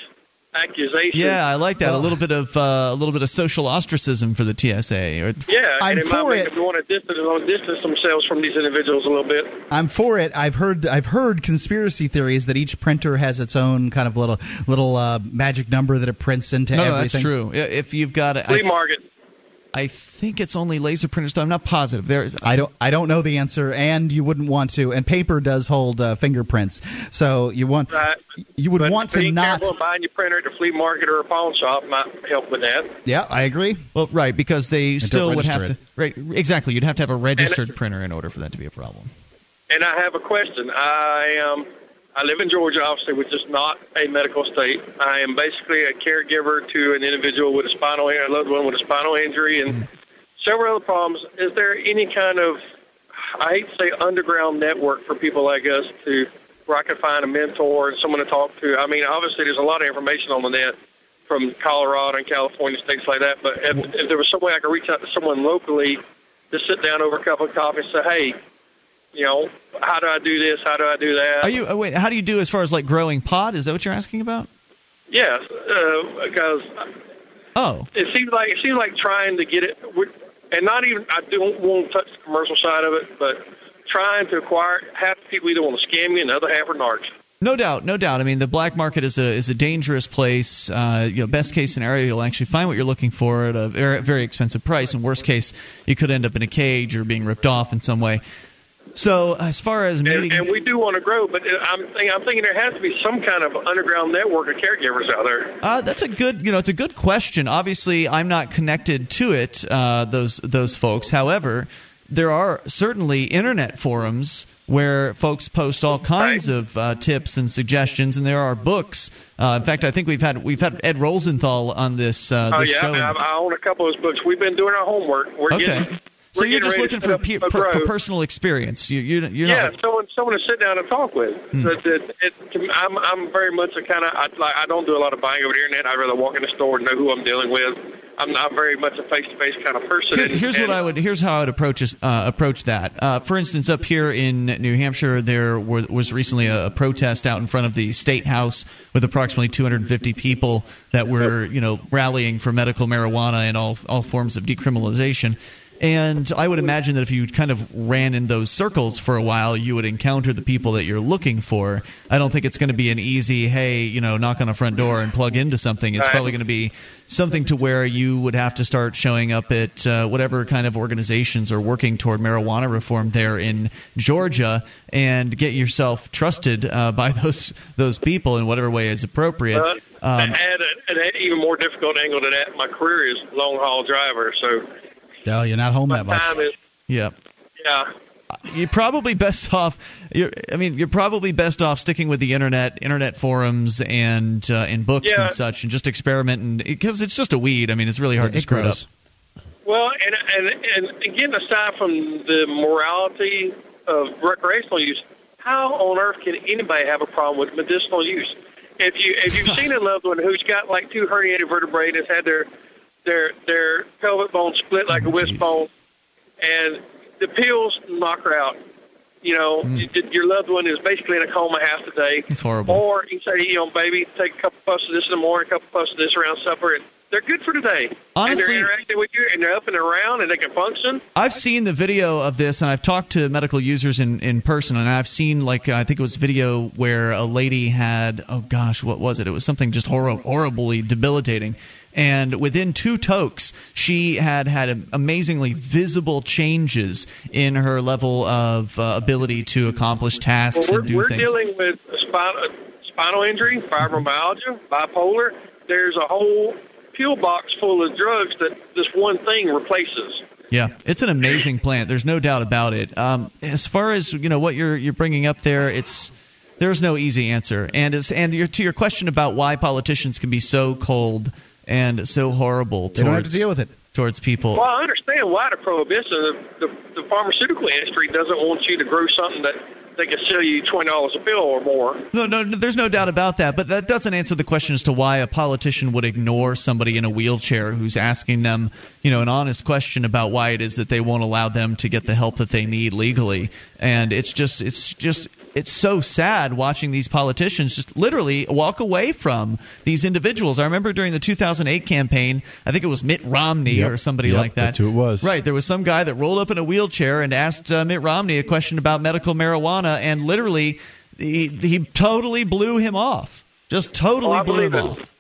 accusation. Yeah, I like that. a little bit of uh, a little bit of social ostracism for the TSA. Or, Yeah, I'm and it might for make it. them want to distance, distance themselves from these individuals a little bit. I'm for it. I've heard I've heard conspiracy theories that each printer has its own kind of little little uh, magic number that it prints into no, no, that's true. If you've got it, Flea I, market. I think it's only laser printers. though I'm not positive. There, I don't I don't know the answer, and you wouldn't want to. And paper does hold uh, fingerprints, so you want Right. you would But want to being not. careful buying your printer at the flea market or a pawn shop might help with that. Yeah, I agree. Well, right, because they don't still would have register to. Right, exactly. You'd have to have a registered printer in order for that to be a problem. And I have a question. I um, I live in Georgia, obviously, which is not a medical state. I am basically a caregiver to an individual with a spinal, a loved one with a spinal injury, and hmm. several other problems. Is there any kind of, I hate to say, underground network for people like us to where I can find a mentor and someone to talk to? I mean, obviously, there's a lot of information on the net from Colorado and California, states like that. But if, if there was some way I could reach out to someone locally to sit down over a cup of coffee and say, hey, you know, how do I do this? How do I do that? Are you? Oh, wait, how do you do as far as like growing pot? Is that what you're asking about? Yes, uh, because Oh, it seems like it seems like trying to get it, and not even I don't want to touch the commercial side of it, but trying to acquire half the people either want to scam you and the other half are narcs. No doubt, no doubt. I mean, the black market is a is a dangerous place. Uh, you know, best case scenario, you'll actually find what you're looking for at a very, very expensive price. And worst case, you could end up in a cage or being ripped off in some way. So, as far as meeting, And, and we do want to grow, but I'm thinking, I'm thinking there has to be some kind of underground network of caregivers out there. Uh, that's a good, you know, it's a good question. Obviously, I'm not connected to it. Uh, those those folks. However, there are certainly internet forums where folks post all kinds of uh, tips and suggestions, and there are books. Uh, in fact, I think we've had we've had Ed Rosenthal on this uh, oh yeah, show. I, I, I own a couple of his books. We've been doing our homework. We're okay. getting. So you're just looking for, pe- per, for personal experience. You you you're yeah, not. someone someone to sit down and talk with. Hmm. It, it, to I'm I'm very much a kind of I, like I don't do a lot of buying over the internet. I'd rather walk in the store and know who I'm dealing with. I'm not very much a face to face kind of person. Here- and- here's what I would. Here's how I would approach uh, approach that. Uh, for instance, up here in New Hampshire, there were, was recently a, a protest out in front of the state house with approximately 250 people that were, you know, rallying for medical marijuana and all all forms of decriminalization. And I would imagine that if you kind of ran in those circles for a while, you would encounter the people that you're looking for. I don't think it's going to be an easy, hey, you know, knock on a front door and plug into something. It's Right. probably going to be something to where you would have to start showing up at uh, whatever kind of organizations are working toward marijuana reform there in Georgia and get yourself trusted uh, by those those people in whatever way is appropriate. Um, add a, an even more difficult angle to that, my career is long haul driver, so No, you're not home that much. is yeah. yeah. You're probably best off. You're, I mean, you're probably best off sticking with the internet, internet forums, and uh, and books Yeah. and such, and just experimenting because it's just a weed. I mean, it's really hard to It screw grows. up. Well, and and and again, aside from the morality of recreational use, how on earth can anybody have a problem with medicinal use? If you if you've seen a loved one who's got like two herniated vertebrae and has had their their their pelvic bone split like a wishbone, and the pills knock her out. You know, mm. y- your loved one is basically in a coma half the day. It's horrible. Or you say, you know, baby, take a couple puffs of this in the morning, a couple puffs of this around supper, and they're good for today. Honestly- and they're interacting with you, and they're up and around, and they can function. I've seen the video of this, and I've talked to medical users in, in person, and I've seen like I think it was video where a lady had oh gosh, what was it? It was something just hor- horribly debilitating. And within two tokes, she had had amazingly visible changes in her level of uh, ability to accomplish tasks Well, and we're, do we're things. dealing with spinal, spinal injury, fibromyalgia, bipolar. There's a whole pill box full of drugs that this one thing replaces. Yeah, it's an amazing plant. There's no doubt about it. Um, as far as you know, what you're you're bringing up there, it's there's no easy answer. And as, and your, to your question about why politicians can be so cold and so horrible towards They don't have to deal with it. towards people. Well, I understand why the prohibition. The, the, the pharmaceutical industry doesn't want you to grow something that they can sell you twenty dollars a bill or more. No, no, no, there's no doubt about that. But that doesn't answer the question as to why a politician would ignore somebody in a wheelchair who's asking them, you know, an honest question about why it is that they won't allow them to get the help that they need legally. And it's just, it's just. It's so sad watching these politicians just literally walk away from these individuals. I remember during the 2008 campaign, I think it was Mitt Romney Yep. or somebody Yep, like that. that's who it was. Right. There was some guy that rolled up in a wheelchair and asked uh, Mitt Romney a question about medical marijuana, and literally, he, he totally blew him off. Just totally Oh, blew him it. off.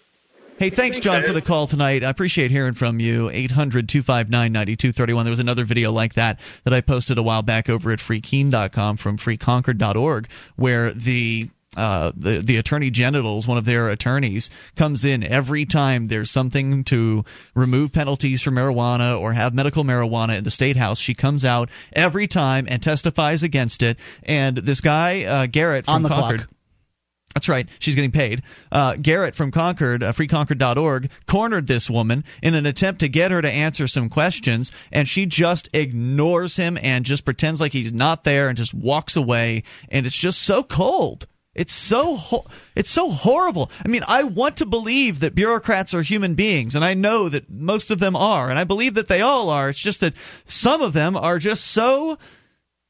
Hey, thanks, John, for the call tonight. I appreciate hearing from you. 800 259 9231. There was another video like that that I posted a while back over at freekeene.com from freeconcord.org where the uh, the the attorney genitals, one of their attorneys, comes in every time there's something to remove penalties for marijuana or have medical marijuana in the state house. She comes out every time and testifies against it. And this guy uh, Garrett from Concord. clock. That's right. She's getting paid. Uh, Garrett from Concord, uh, freeconcord.org, cornered this woman in an attempt to get her to answer some questions, and she just ignores him and just pretends like he's not there and just walks away. And it's just so cold. It's so ho- it's so horrible. I mean, I want to believe that bureaucrats are human beings, and I know that most of them are, and I believe that they all are. It's just that some of them are just so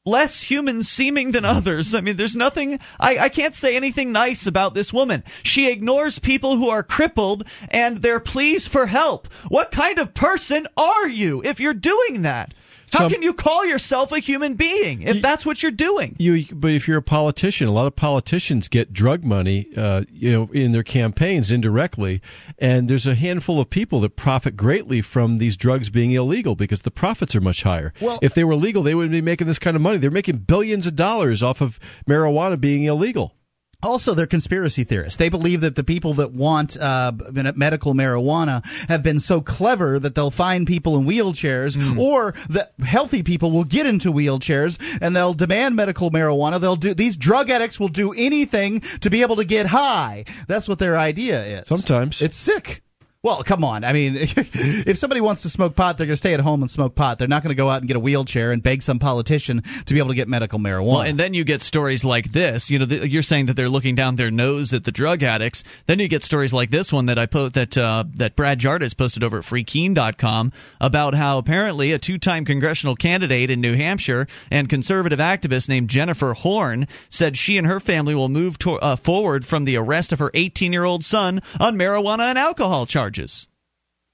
less human seeming than others. I mean, there's nothing, I, I can't say anything nice about this woman. She ignores people who are crippled and their pleas for help. What kind of person are you if you're doing that? How Some- can you call yourself a human being if that's what you're doing? You, but if you're a politician, a lot of politicians get drug money, uh, you know, in their campaigns indirectly, and there's a handful of people that profit greatly from these drugs being illegal because the profits are much higher. Well- if they were legal, they wouldn't be making this kind of money. They're making billions of dollars off of marijuana being illegal. Also, they're conspiracy theorists. They believe that the people that want uh, medical marijuana have been so clever that they'll find people in wheelchairs, or that healthy people will get into wheelchairs and they'll demand medical marijuana. They'll do these drug addicts will do anything to be able to get high. That's what their idea is. Sometimes. it's sick. Well, come on. I mean, if somebody wants to smoke pot, they're going to stay at home and smoke pot. They're not going to go out and get a wheelchair and beg some politician to be able to get medical marijuana. Well, and then you get stories like this. You know, th- you're saying that they're looking down their nose at the drug addicts. Then you get stories like this one that I post that uh, that Brad Jardis posted over at FreeKeene.com about how apparently a two-time congressional candidate in New Hampshire and conservative activist named Jennifer Horn said she and her family will move to- uh, forward from the arrest of her 18-year-old son on marijuana and alcohol charges.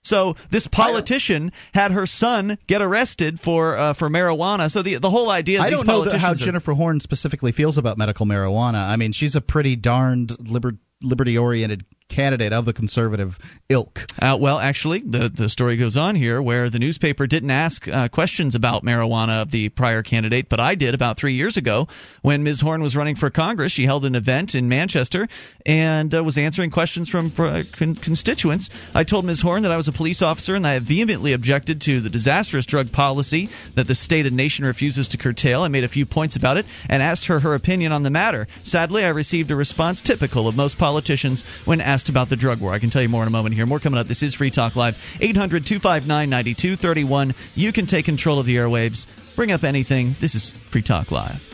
So this politician had her son get arrested for uh, for marijuana. So the the whole idea. That I don't know how are- Jennifer Horn specifically feels about medical marijuana. I mean, she's a pretty darned liber- liberty oriented candidate of the conservative ilk. Uh, well, actually, the the story goes on here where the newspaper didn't ask uh, questions about marijuana of the prior candidate, but I did about three years ago when Ms. Horn was running for Congress. She held an event in Manchester and uh, was answering questions from uh, con- constituents. I told Ms. Horn that I was a police officer and I vehemently objected to the disastrous drug policy that the state and nation refuses to curtail. I made a few points about it and asked her her opinion on the matter. Sadly, I received a response typical of most politicians when asked about the drug war. I can tell you more in a moment here. More coming up. This is Free Talk Live. 800 259 9231. You can take control of the airwaves. Bring up anything. This is Free Talk Live.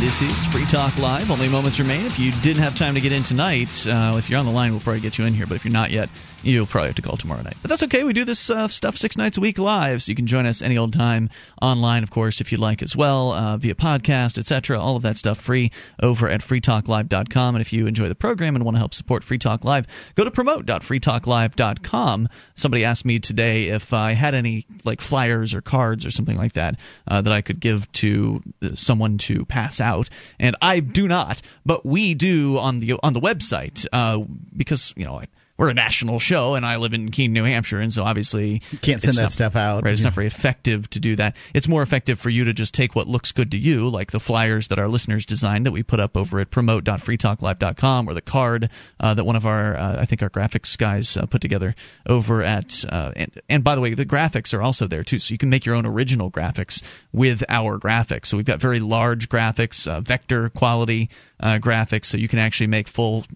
This is Free Talk Live. Only moments remain. If you didn't have time to get in tonight, uh, if you're on the line, we'll probably get you in here. But if you're not yet, you'll probably have to call tomorrow night. But that's okay. We do this uh, stuff six nights a week live, so you can join us any old time online, of course, if you'd like as well, uh, via podcast, etc. All of that stuff free over at freetalklive.com. And if you enjoy the program and want to help support Free Talk Live, go to promote.freetalklive.com. Somebody asked me today if I had any like flyers or cards or something like that uh, that I could give to someone to pass out, and I do not, but we do on the on the website uh, because you know. I, we're a national show, and I live in Keene, New Hampshire, and so obviously you can't send that not, stuff out. Right, it's Yeah. not very effective to do that. It's more effective for you to just take what looks good to you, like the flyers that our listeners designed that we put up over at promote.freetalklive.com, or the card uh, that one of our, uh, I think our graphics guys uh, put together over at. Uh, and, and by the way, the graphics are also there too, so you can make your own original graphics with our graphics. So we've got very large graphics, uh, vector quality uh, graphics, so you can actually make full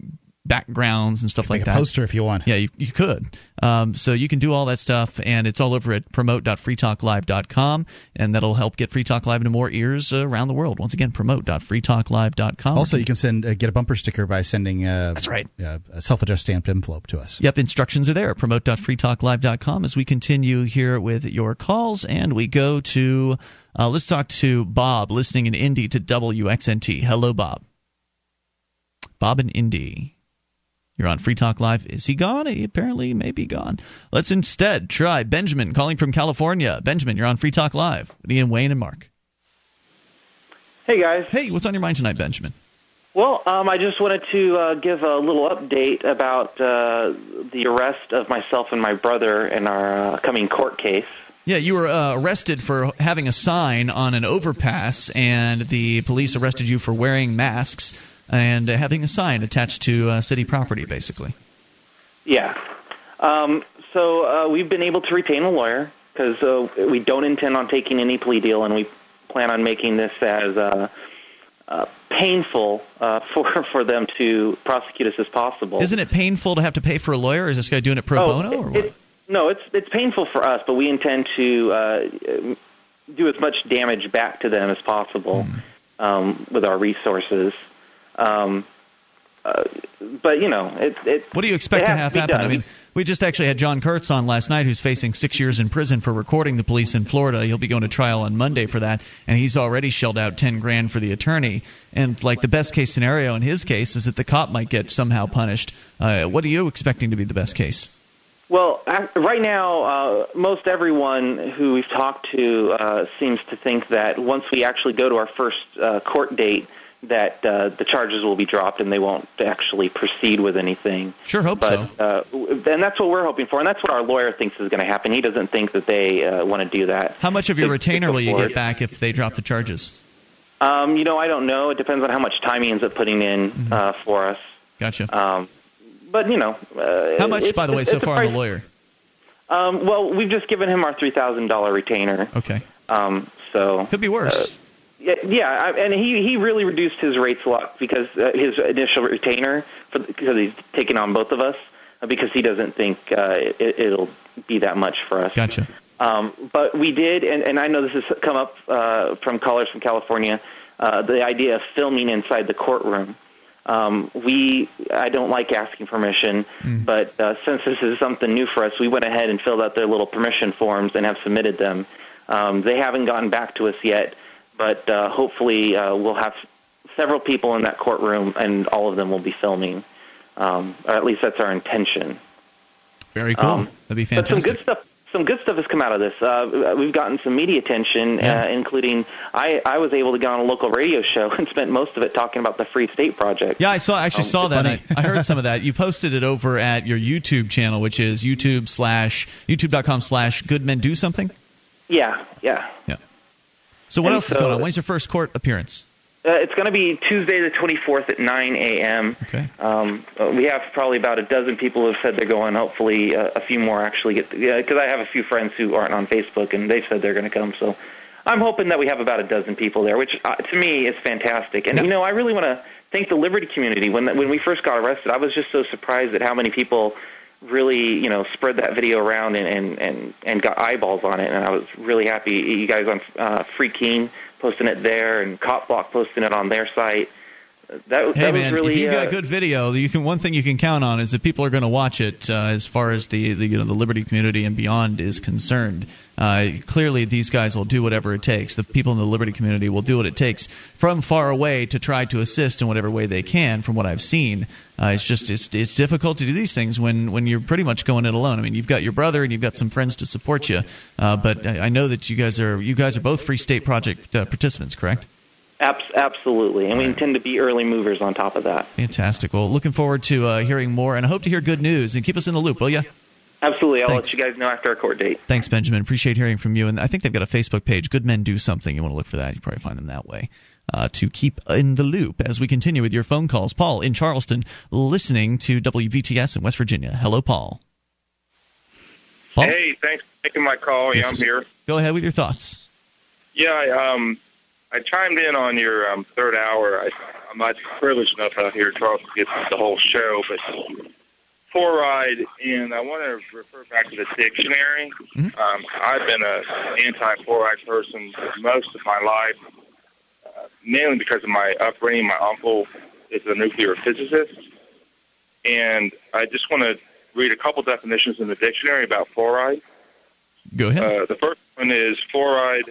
backgrounds and stuff like a that. poster if you want. Yeah, you, you could. Um, so you can do all that stuff, and it's all over at promote.freetalklive.com, and that'll help get Free Talk Live into more ears uh, around the world. Once again, promote.freetalklive.com. Also, you can send uh, get a bumper sticker by sending. Uh, That's right. Uh, a self-addressed stamped envelope to us. Yep, instructions are there at promote.freetalklive.com as we continue here with your calls, and we go to, uh, let's talk to Bob, listening in Indy to WXNT. Hello, Bob. Bob in Indy. You're on Free Talk Live. Is he gone? He apparently may be gone. Let's instead try Benjamin calling from California. Benjamin, you're on Free Talk Live with Ian Wayne and Mark. Hey guys. Hey, what's on your mind tonight, Benjamin? Well, um, I just wanted to uh, give a little update about uh, the arrest of myself and my brother in our uh, coming court case. Yeah, you were uh, arrested for having a sign on an overpass, and the police arrested you for wearing masks and uh, having a sign attached to uh, city property, basically. Yeah. Um, so uh, we've been able to retain a lawyer because uh, we don't intend on taking any plea deal, and we plan on making this as uh, uh, painful uh, for for them to prosecute us as possible. Isn't it painful to have to pay for a lawyer? Is this guy doing it pro Oh, bono or what? it- no, it's it's painful for us, but we intend to uh, do as much damage back to them as possible Hmm. um, with our resources. Um, uh, but you know, it, it. What do you expect to have be happen? done. I mean, we just actually had John Kurtz on last night, who's facing six years in prison for recording the police in Florida. He'll be going to trial on Monday for that, and he's already shelled out ten grand for the attorney. And like the best case scenario in his case is that the cop might get somehow punished. Uh, what are you expecting to be the best case? Well, right now, uh, most everyone who we've talked to uh, seems to think that once we actually go to our first uh, court date, that uh, the charges will be dropped and they won't actually proceed with anything. Sure, hope but, so. Uh, and that's what we're hoping for, and that's what our lawyer thinks is going to happen. He doesn't think that they uh, want to do that. How much of your retainer will you get back if they drop the charges? Um, you know, I don't know. It depends on how much time he ends up putting in Mm-hmm. uh, for us. Gotcha. Um, but you know, uh, How much, by the way, so far on the lawyer? Um, well, we've just given him our three thousand dollar retainer. Okay. Um, so could be worse. Yeah, yeah, and he he really reduced his rates a lot because uh, his initial retainer for because he's taking on both of us uh, because he doesn't think uh, it, it'll be that much for us. Gotcha. Um, but we did, and, and I know this has come up uh, from callers from California, uh, the idea of filming inside the courtroom. Um, we, I don't like asking permission, but uh, since this is something new for us, we went ahead and filled out their little permission forms and have submitted them. Um, they haven't gotten back to us yet, but uh, hopefully uh, we'll have several people in that courtroom, and all of them will be filming. Um, or at least that's our intention. Very cool. Um, That'd be fantastic. But some good stuff. Some good stuff has come out of this. Uh, we've gotten some media attention, uh, including I, I was able to get on a local radio show and spent most of it talking about the Free State Project. Yeah, I saw. I actually Um, saw that. I. I heard some of that. You posted it over at your YouTube channel, which is YouTube slash YouTube.com slash Good Men Do Something. Yeah, yeah. Yeah. So what And else is going on? When's your first court appearance? Uh, it's going to be Tuesday the 24th at 9 a.m. Okay. Um, uh, we have probably about a dozen people who have said they're going. Hopefully, uh, a few more actually get. Yeah, because I have a few friends who aren't on Facebook, and they've said they're going to come. So, I'm hoping that we have about a dozen people there, which uh, to me is fantastic. And you know, I really want to thank the Liberty community. When when we first got arrested, I was just so surprised at how many people really you know spread that video around and and and, and got eyeballs on it. And I was really happy. You guys on uh, Free Keene posting it there, and Cop Block posting it on their site. That, Hey that man, was really if you uh, got a good video, you can. One thing you can count on is that people are going to watch it. Uh, as far as the, the you know the liberty community and beyond is concerned, uh, clearly these guys will do whatever it takes. The people in the liberty community will do what it takes from far away to try to assist in whatever way they can. From what I've seen, uh, it's just it's it's difficult to do these things when when you're pretty much going it alone. I mean, you've got your brother and you've got some friends to support you, uh, but I, I know that you guys are you guys are both Free State Project uh, participants, correct? absolutely, and we intend to be early movers on top of that. Fantastic. Well, looking forward to uh, hearing more, and I hope to hear good news. And keep us in the loop, will you? Absolutely, I'll Thanks. let you guys know after our court date. Thanks, Benjamin. Appreciate hearing from you. And I think they've got a Facebook page, Good Men Do Something. You want to look for that. You probably find them that way. Uh, to keep in the loop as we continue with your phone calls. Paul in Charleston, listening to WVTS in West Virginia. Hello, Paul. Paul? Hey, thanks for taking my call. Yes, yeah, I'm here. Go ahead with your thoughts. Yeah, I, um, I chimed in on your um, third hour. I, I'm not privileged enough out here in Charleston to get the whole show, but fluoride, and I want to refer back to the dictionary. Um, I've been a anti-fluoride person most of my life, uh, mainly because of my upbringing. My uncle is a nuclear physicist, and I just want to read a couple definitions in the dictionary about fluoride. Go ahead. Uh, the first one is fluoride,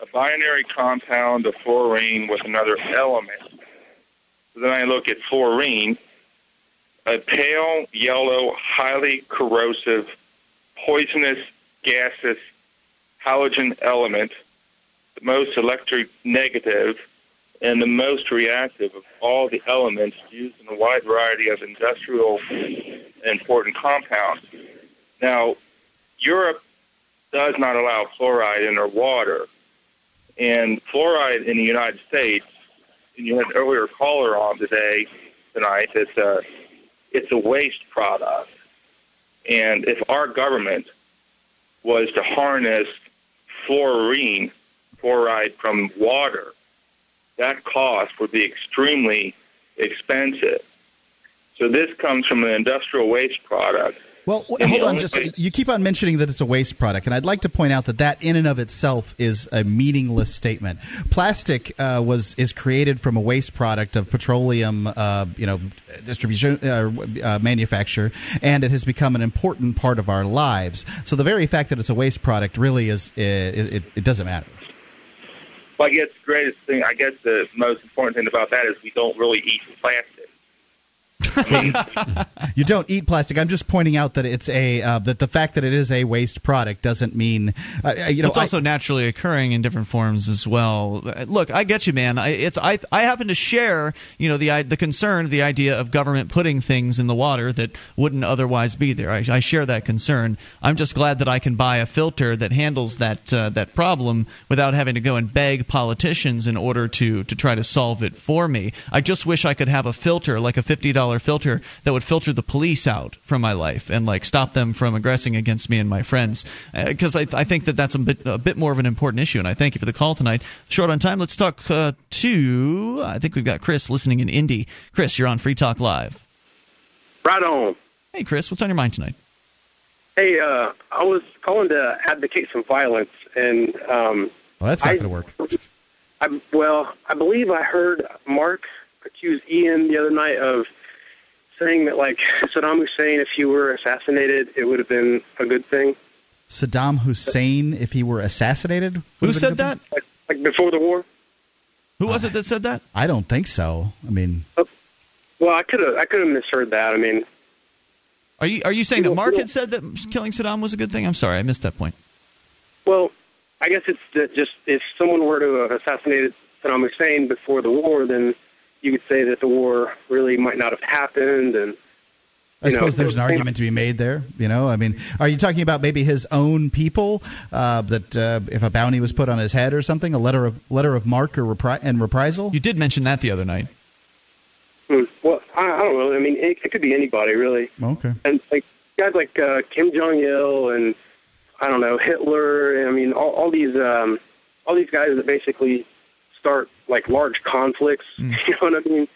a binary compound of fluorine with another element. So then I look at fluorine, a pale yellow, highly corrosive, poisonous, gaseous halogen element, the most electric negative and the most reactive of all the elements used in a wide variety of industrial important compounds. Now, Europe does not allow fluoride in their water. And fluoride in the United States, and you had an earlier caller on today, tonight, it's a, uh, it's a waste product. And if our government was to harness fluorine, fluoride from water, that cost would be extremely expensive. So this comes from an industrial waste product. Well, w- And the hold on. Just you keep on mentioning that it's a waste product, and I'd like to point out that that in and of itself is a meaningless statement. Plastic uh, was is created from a waste product of petroleum, uh, you know, distribution uh, uh, manufacture, and it has become an important part of our lives. So the very fact that it's a waste product really is it, it, it doesn't matter. Well, I guess the greatest thing, I guess the most important thing about that is we don't really eat plastic. You don't eat plastic. I'm just pointing out that it's a uh, that the fact that it is a waste product doesn't mean uh, uh, you know it's I- also naturally occurring in different forms as well. Look, I get you, man. I, it's I I happen to share you know the the concern, the idea of government putting things in the water that wouldn't otherwise be there. I, I share that concern. I'm just glad that I can buy a filter that handles that uh, that problem without having to go and beg politicians in order to to try to solve it for me. I just wish I could have a filter like a fifty dollar filter that would filter the police out from my life and like stop them from aggressing against me and my friends. Because I, I think that that's a bit a bit more of an important issue and I thank you for the call tonight. Short on time let's talk uh, to I think we've got Chris listening in Indy. Chris you're on Free Talk Live. Right on. hey Chris what's on your mind tonight? Hey, uh, I was calling to advocate some violence, and um, well, that's not going to work. I, well, I believe I heard Mark accuse Ian the other night of saying that, like Saddam Hussein, if he were assassinated, it would have been a good thing. Saddam Hussein, if he were assassinated, who said that like, like before the war. who was it that said that I don't think so. I mean, oh, Well, I could have I could have misheard that. I mean, are you are you saying You that Mark you know- had said that killing Saddam was a good thing I'm sorry I missed that point well, I guess it's that just if someone were to have assassinated Saddam Hussein before the war, then you could say that the war really might not have happened, and I you know, suppose there's an argument to be made there. You know, I mean, are you talking about maybe his own people uh, that uh, if a bounty was put on his head or something, a letter of letter of marque or repri- and reprisal? you did mention that the other night Hmm. Well, I, I don't know. I mean, it, it could be anybody really, Okay. and like guys like uh, Kim Jong Il and I don't know Hitler. I mean, all, all these um, all these guys that basically start like large conflicts. Mm. You know what I mean?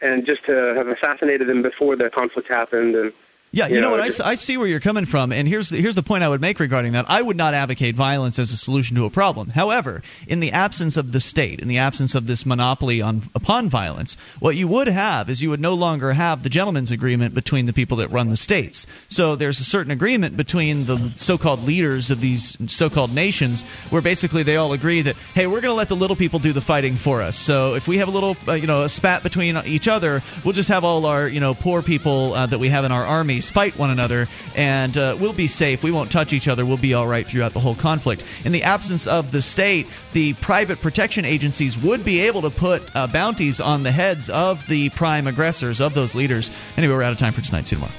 And just to have assassinated them before the conflict happened, and Yeah, you, You know, know, what? I, just- I see where you're coming from, and here's the, here's the point I would make regarding that. I would not advocate violence as a solution to a problem. However, in the absence of the state, in the absence of this monopoly on upon violence, what you would have is you would no longer have the gentleman's agreement between the people that run the states. So there's a certain agreement between the so-called leaders of these so-called nations, where basically they all agree that hey, we're going to let the little people do the fighting for us. So if we have a little, uh, you know, a spat between each other, we'll just have all our, you know, poor people uh, that we have in our armies fight one another, and uh, we'll be safe. We won't touch each other. We'll be all right throughout the whole conflict. In the absence of the state, the private protection agencies would be able to put uh, bounties on the heads of the prime aggressors, of those leaders. Anyway, we're out of time for tonight. See you tomorrow.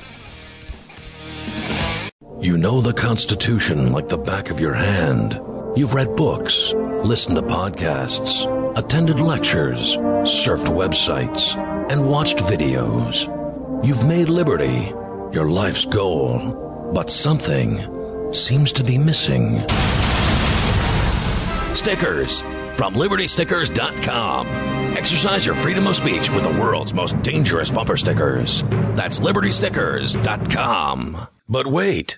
You know the Constitution like the back of your hand. You've read books, listened to podcasts, attended lectures, surfed websites, and watched videos. You've made liberty your life's goal, but something seems to be missing. Stickers from libertystickers.com. Exercise your freedom of speech with the world's most dangerous bumper stickers. That's libertystickers.com. But wait.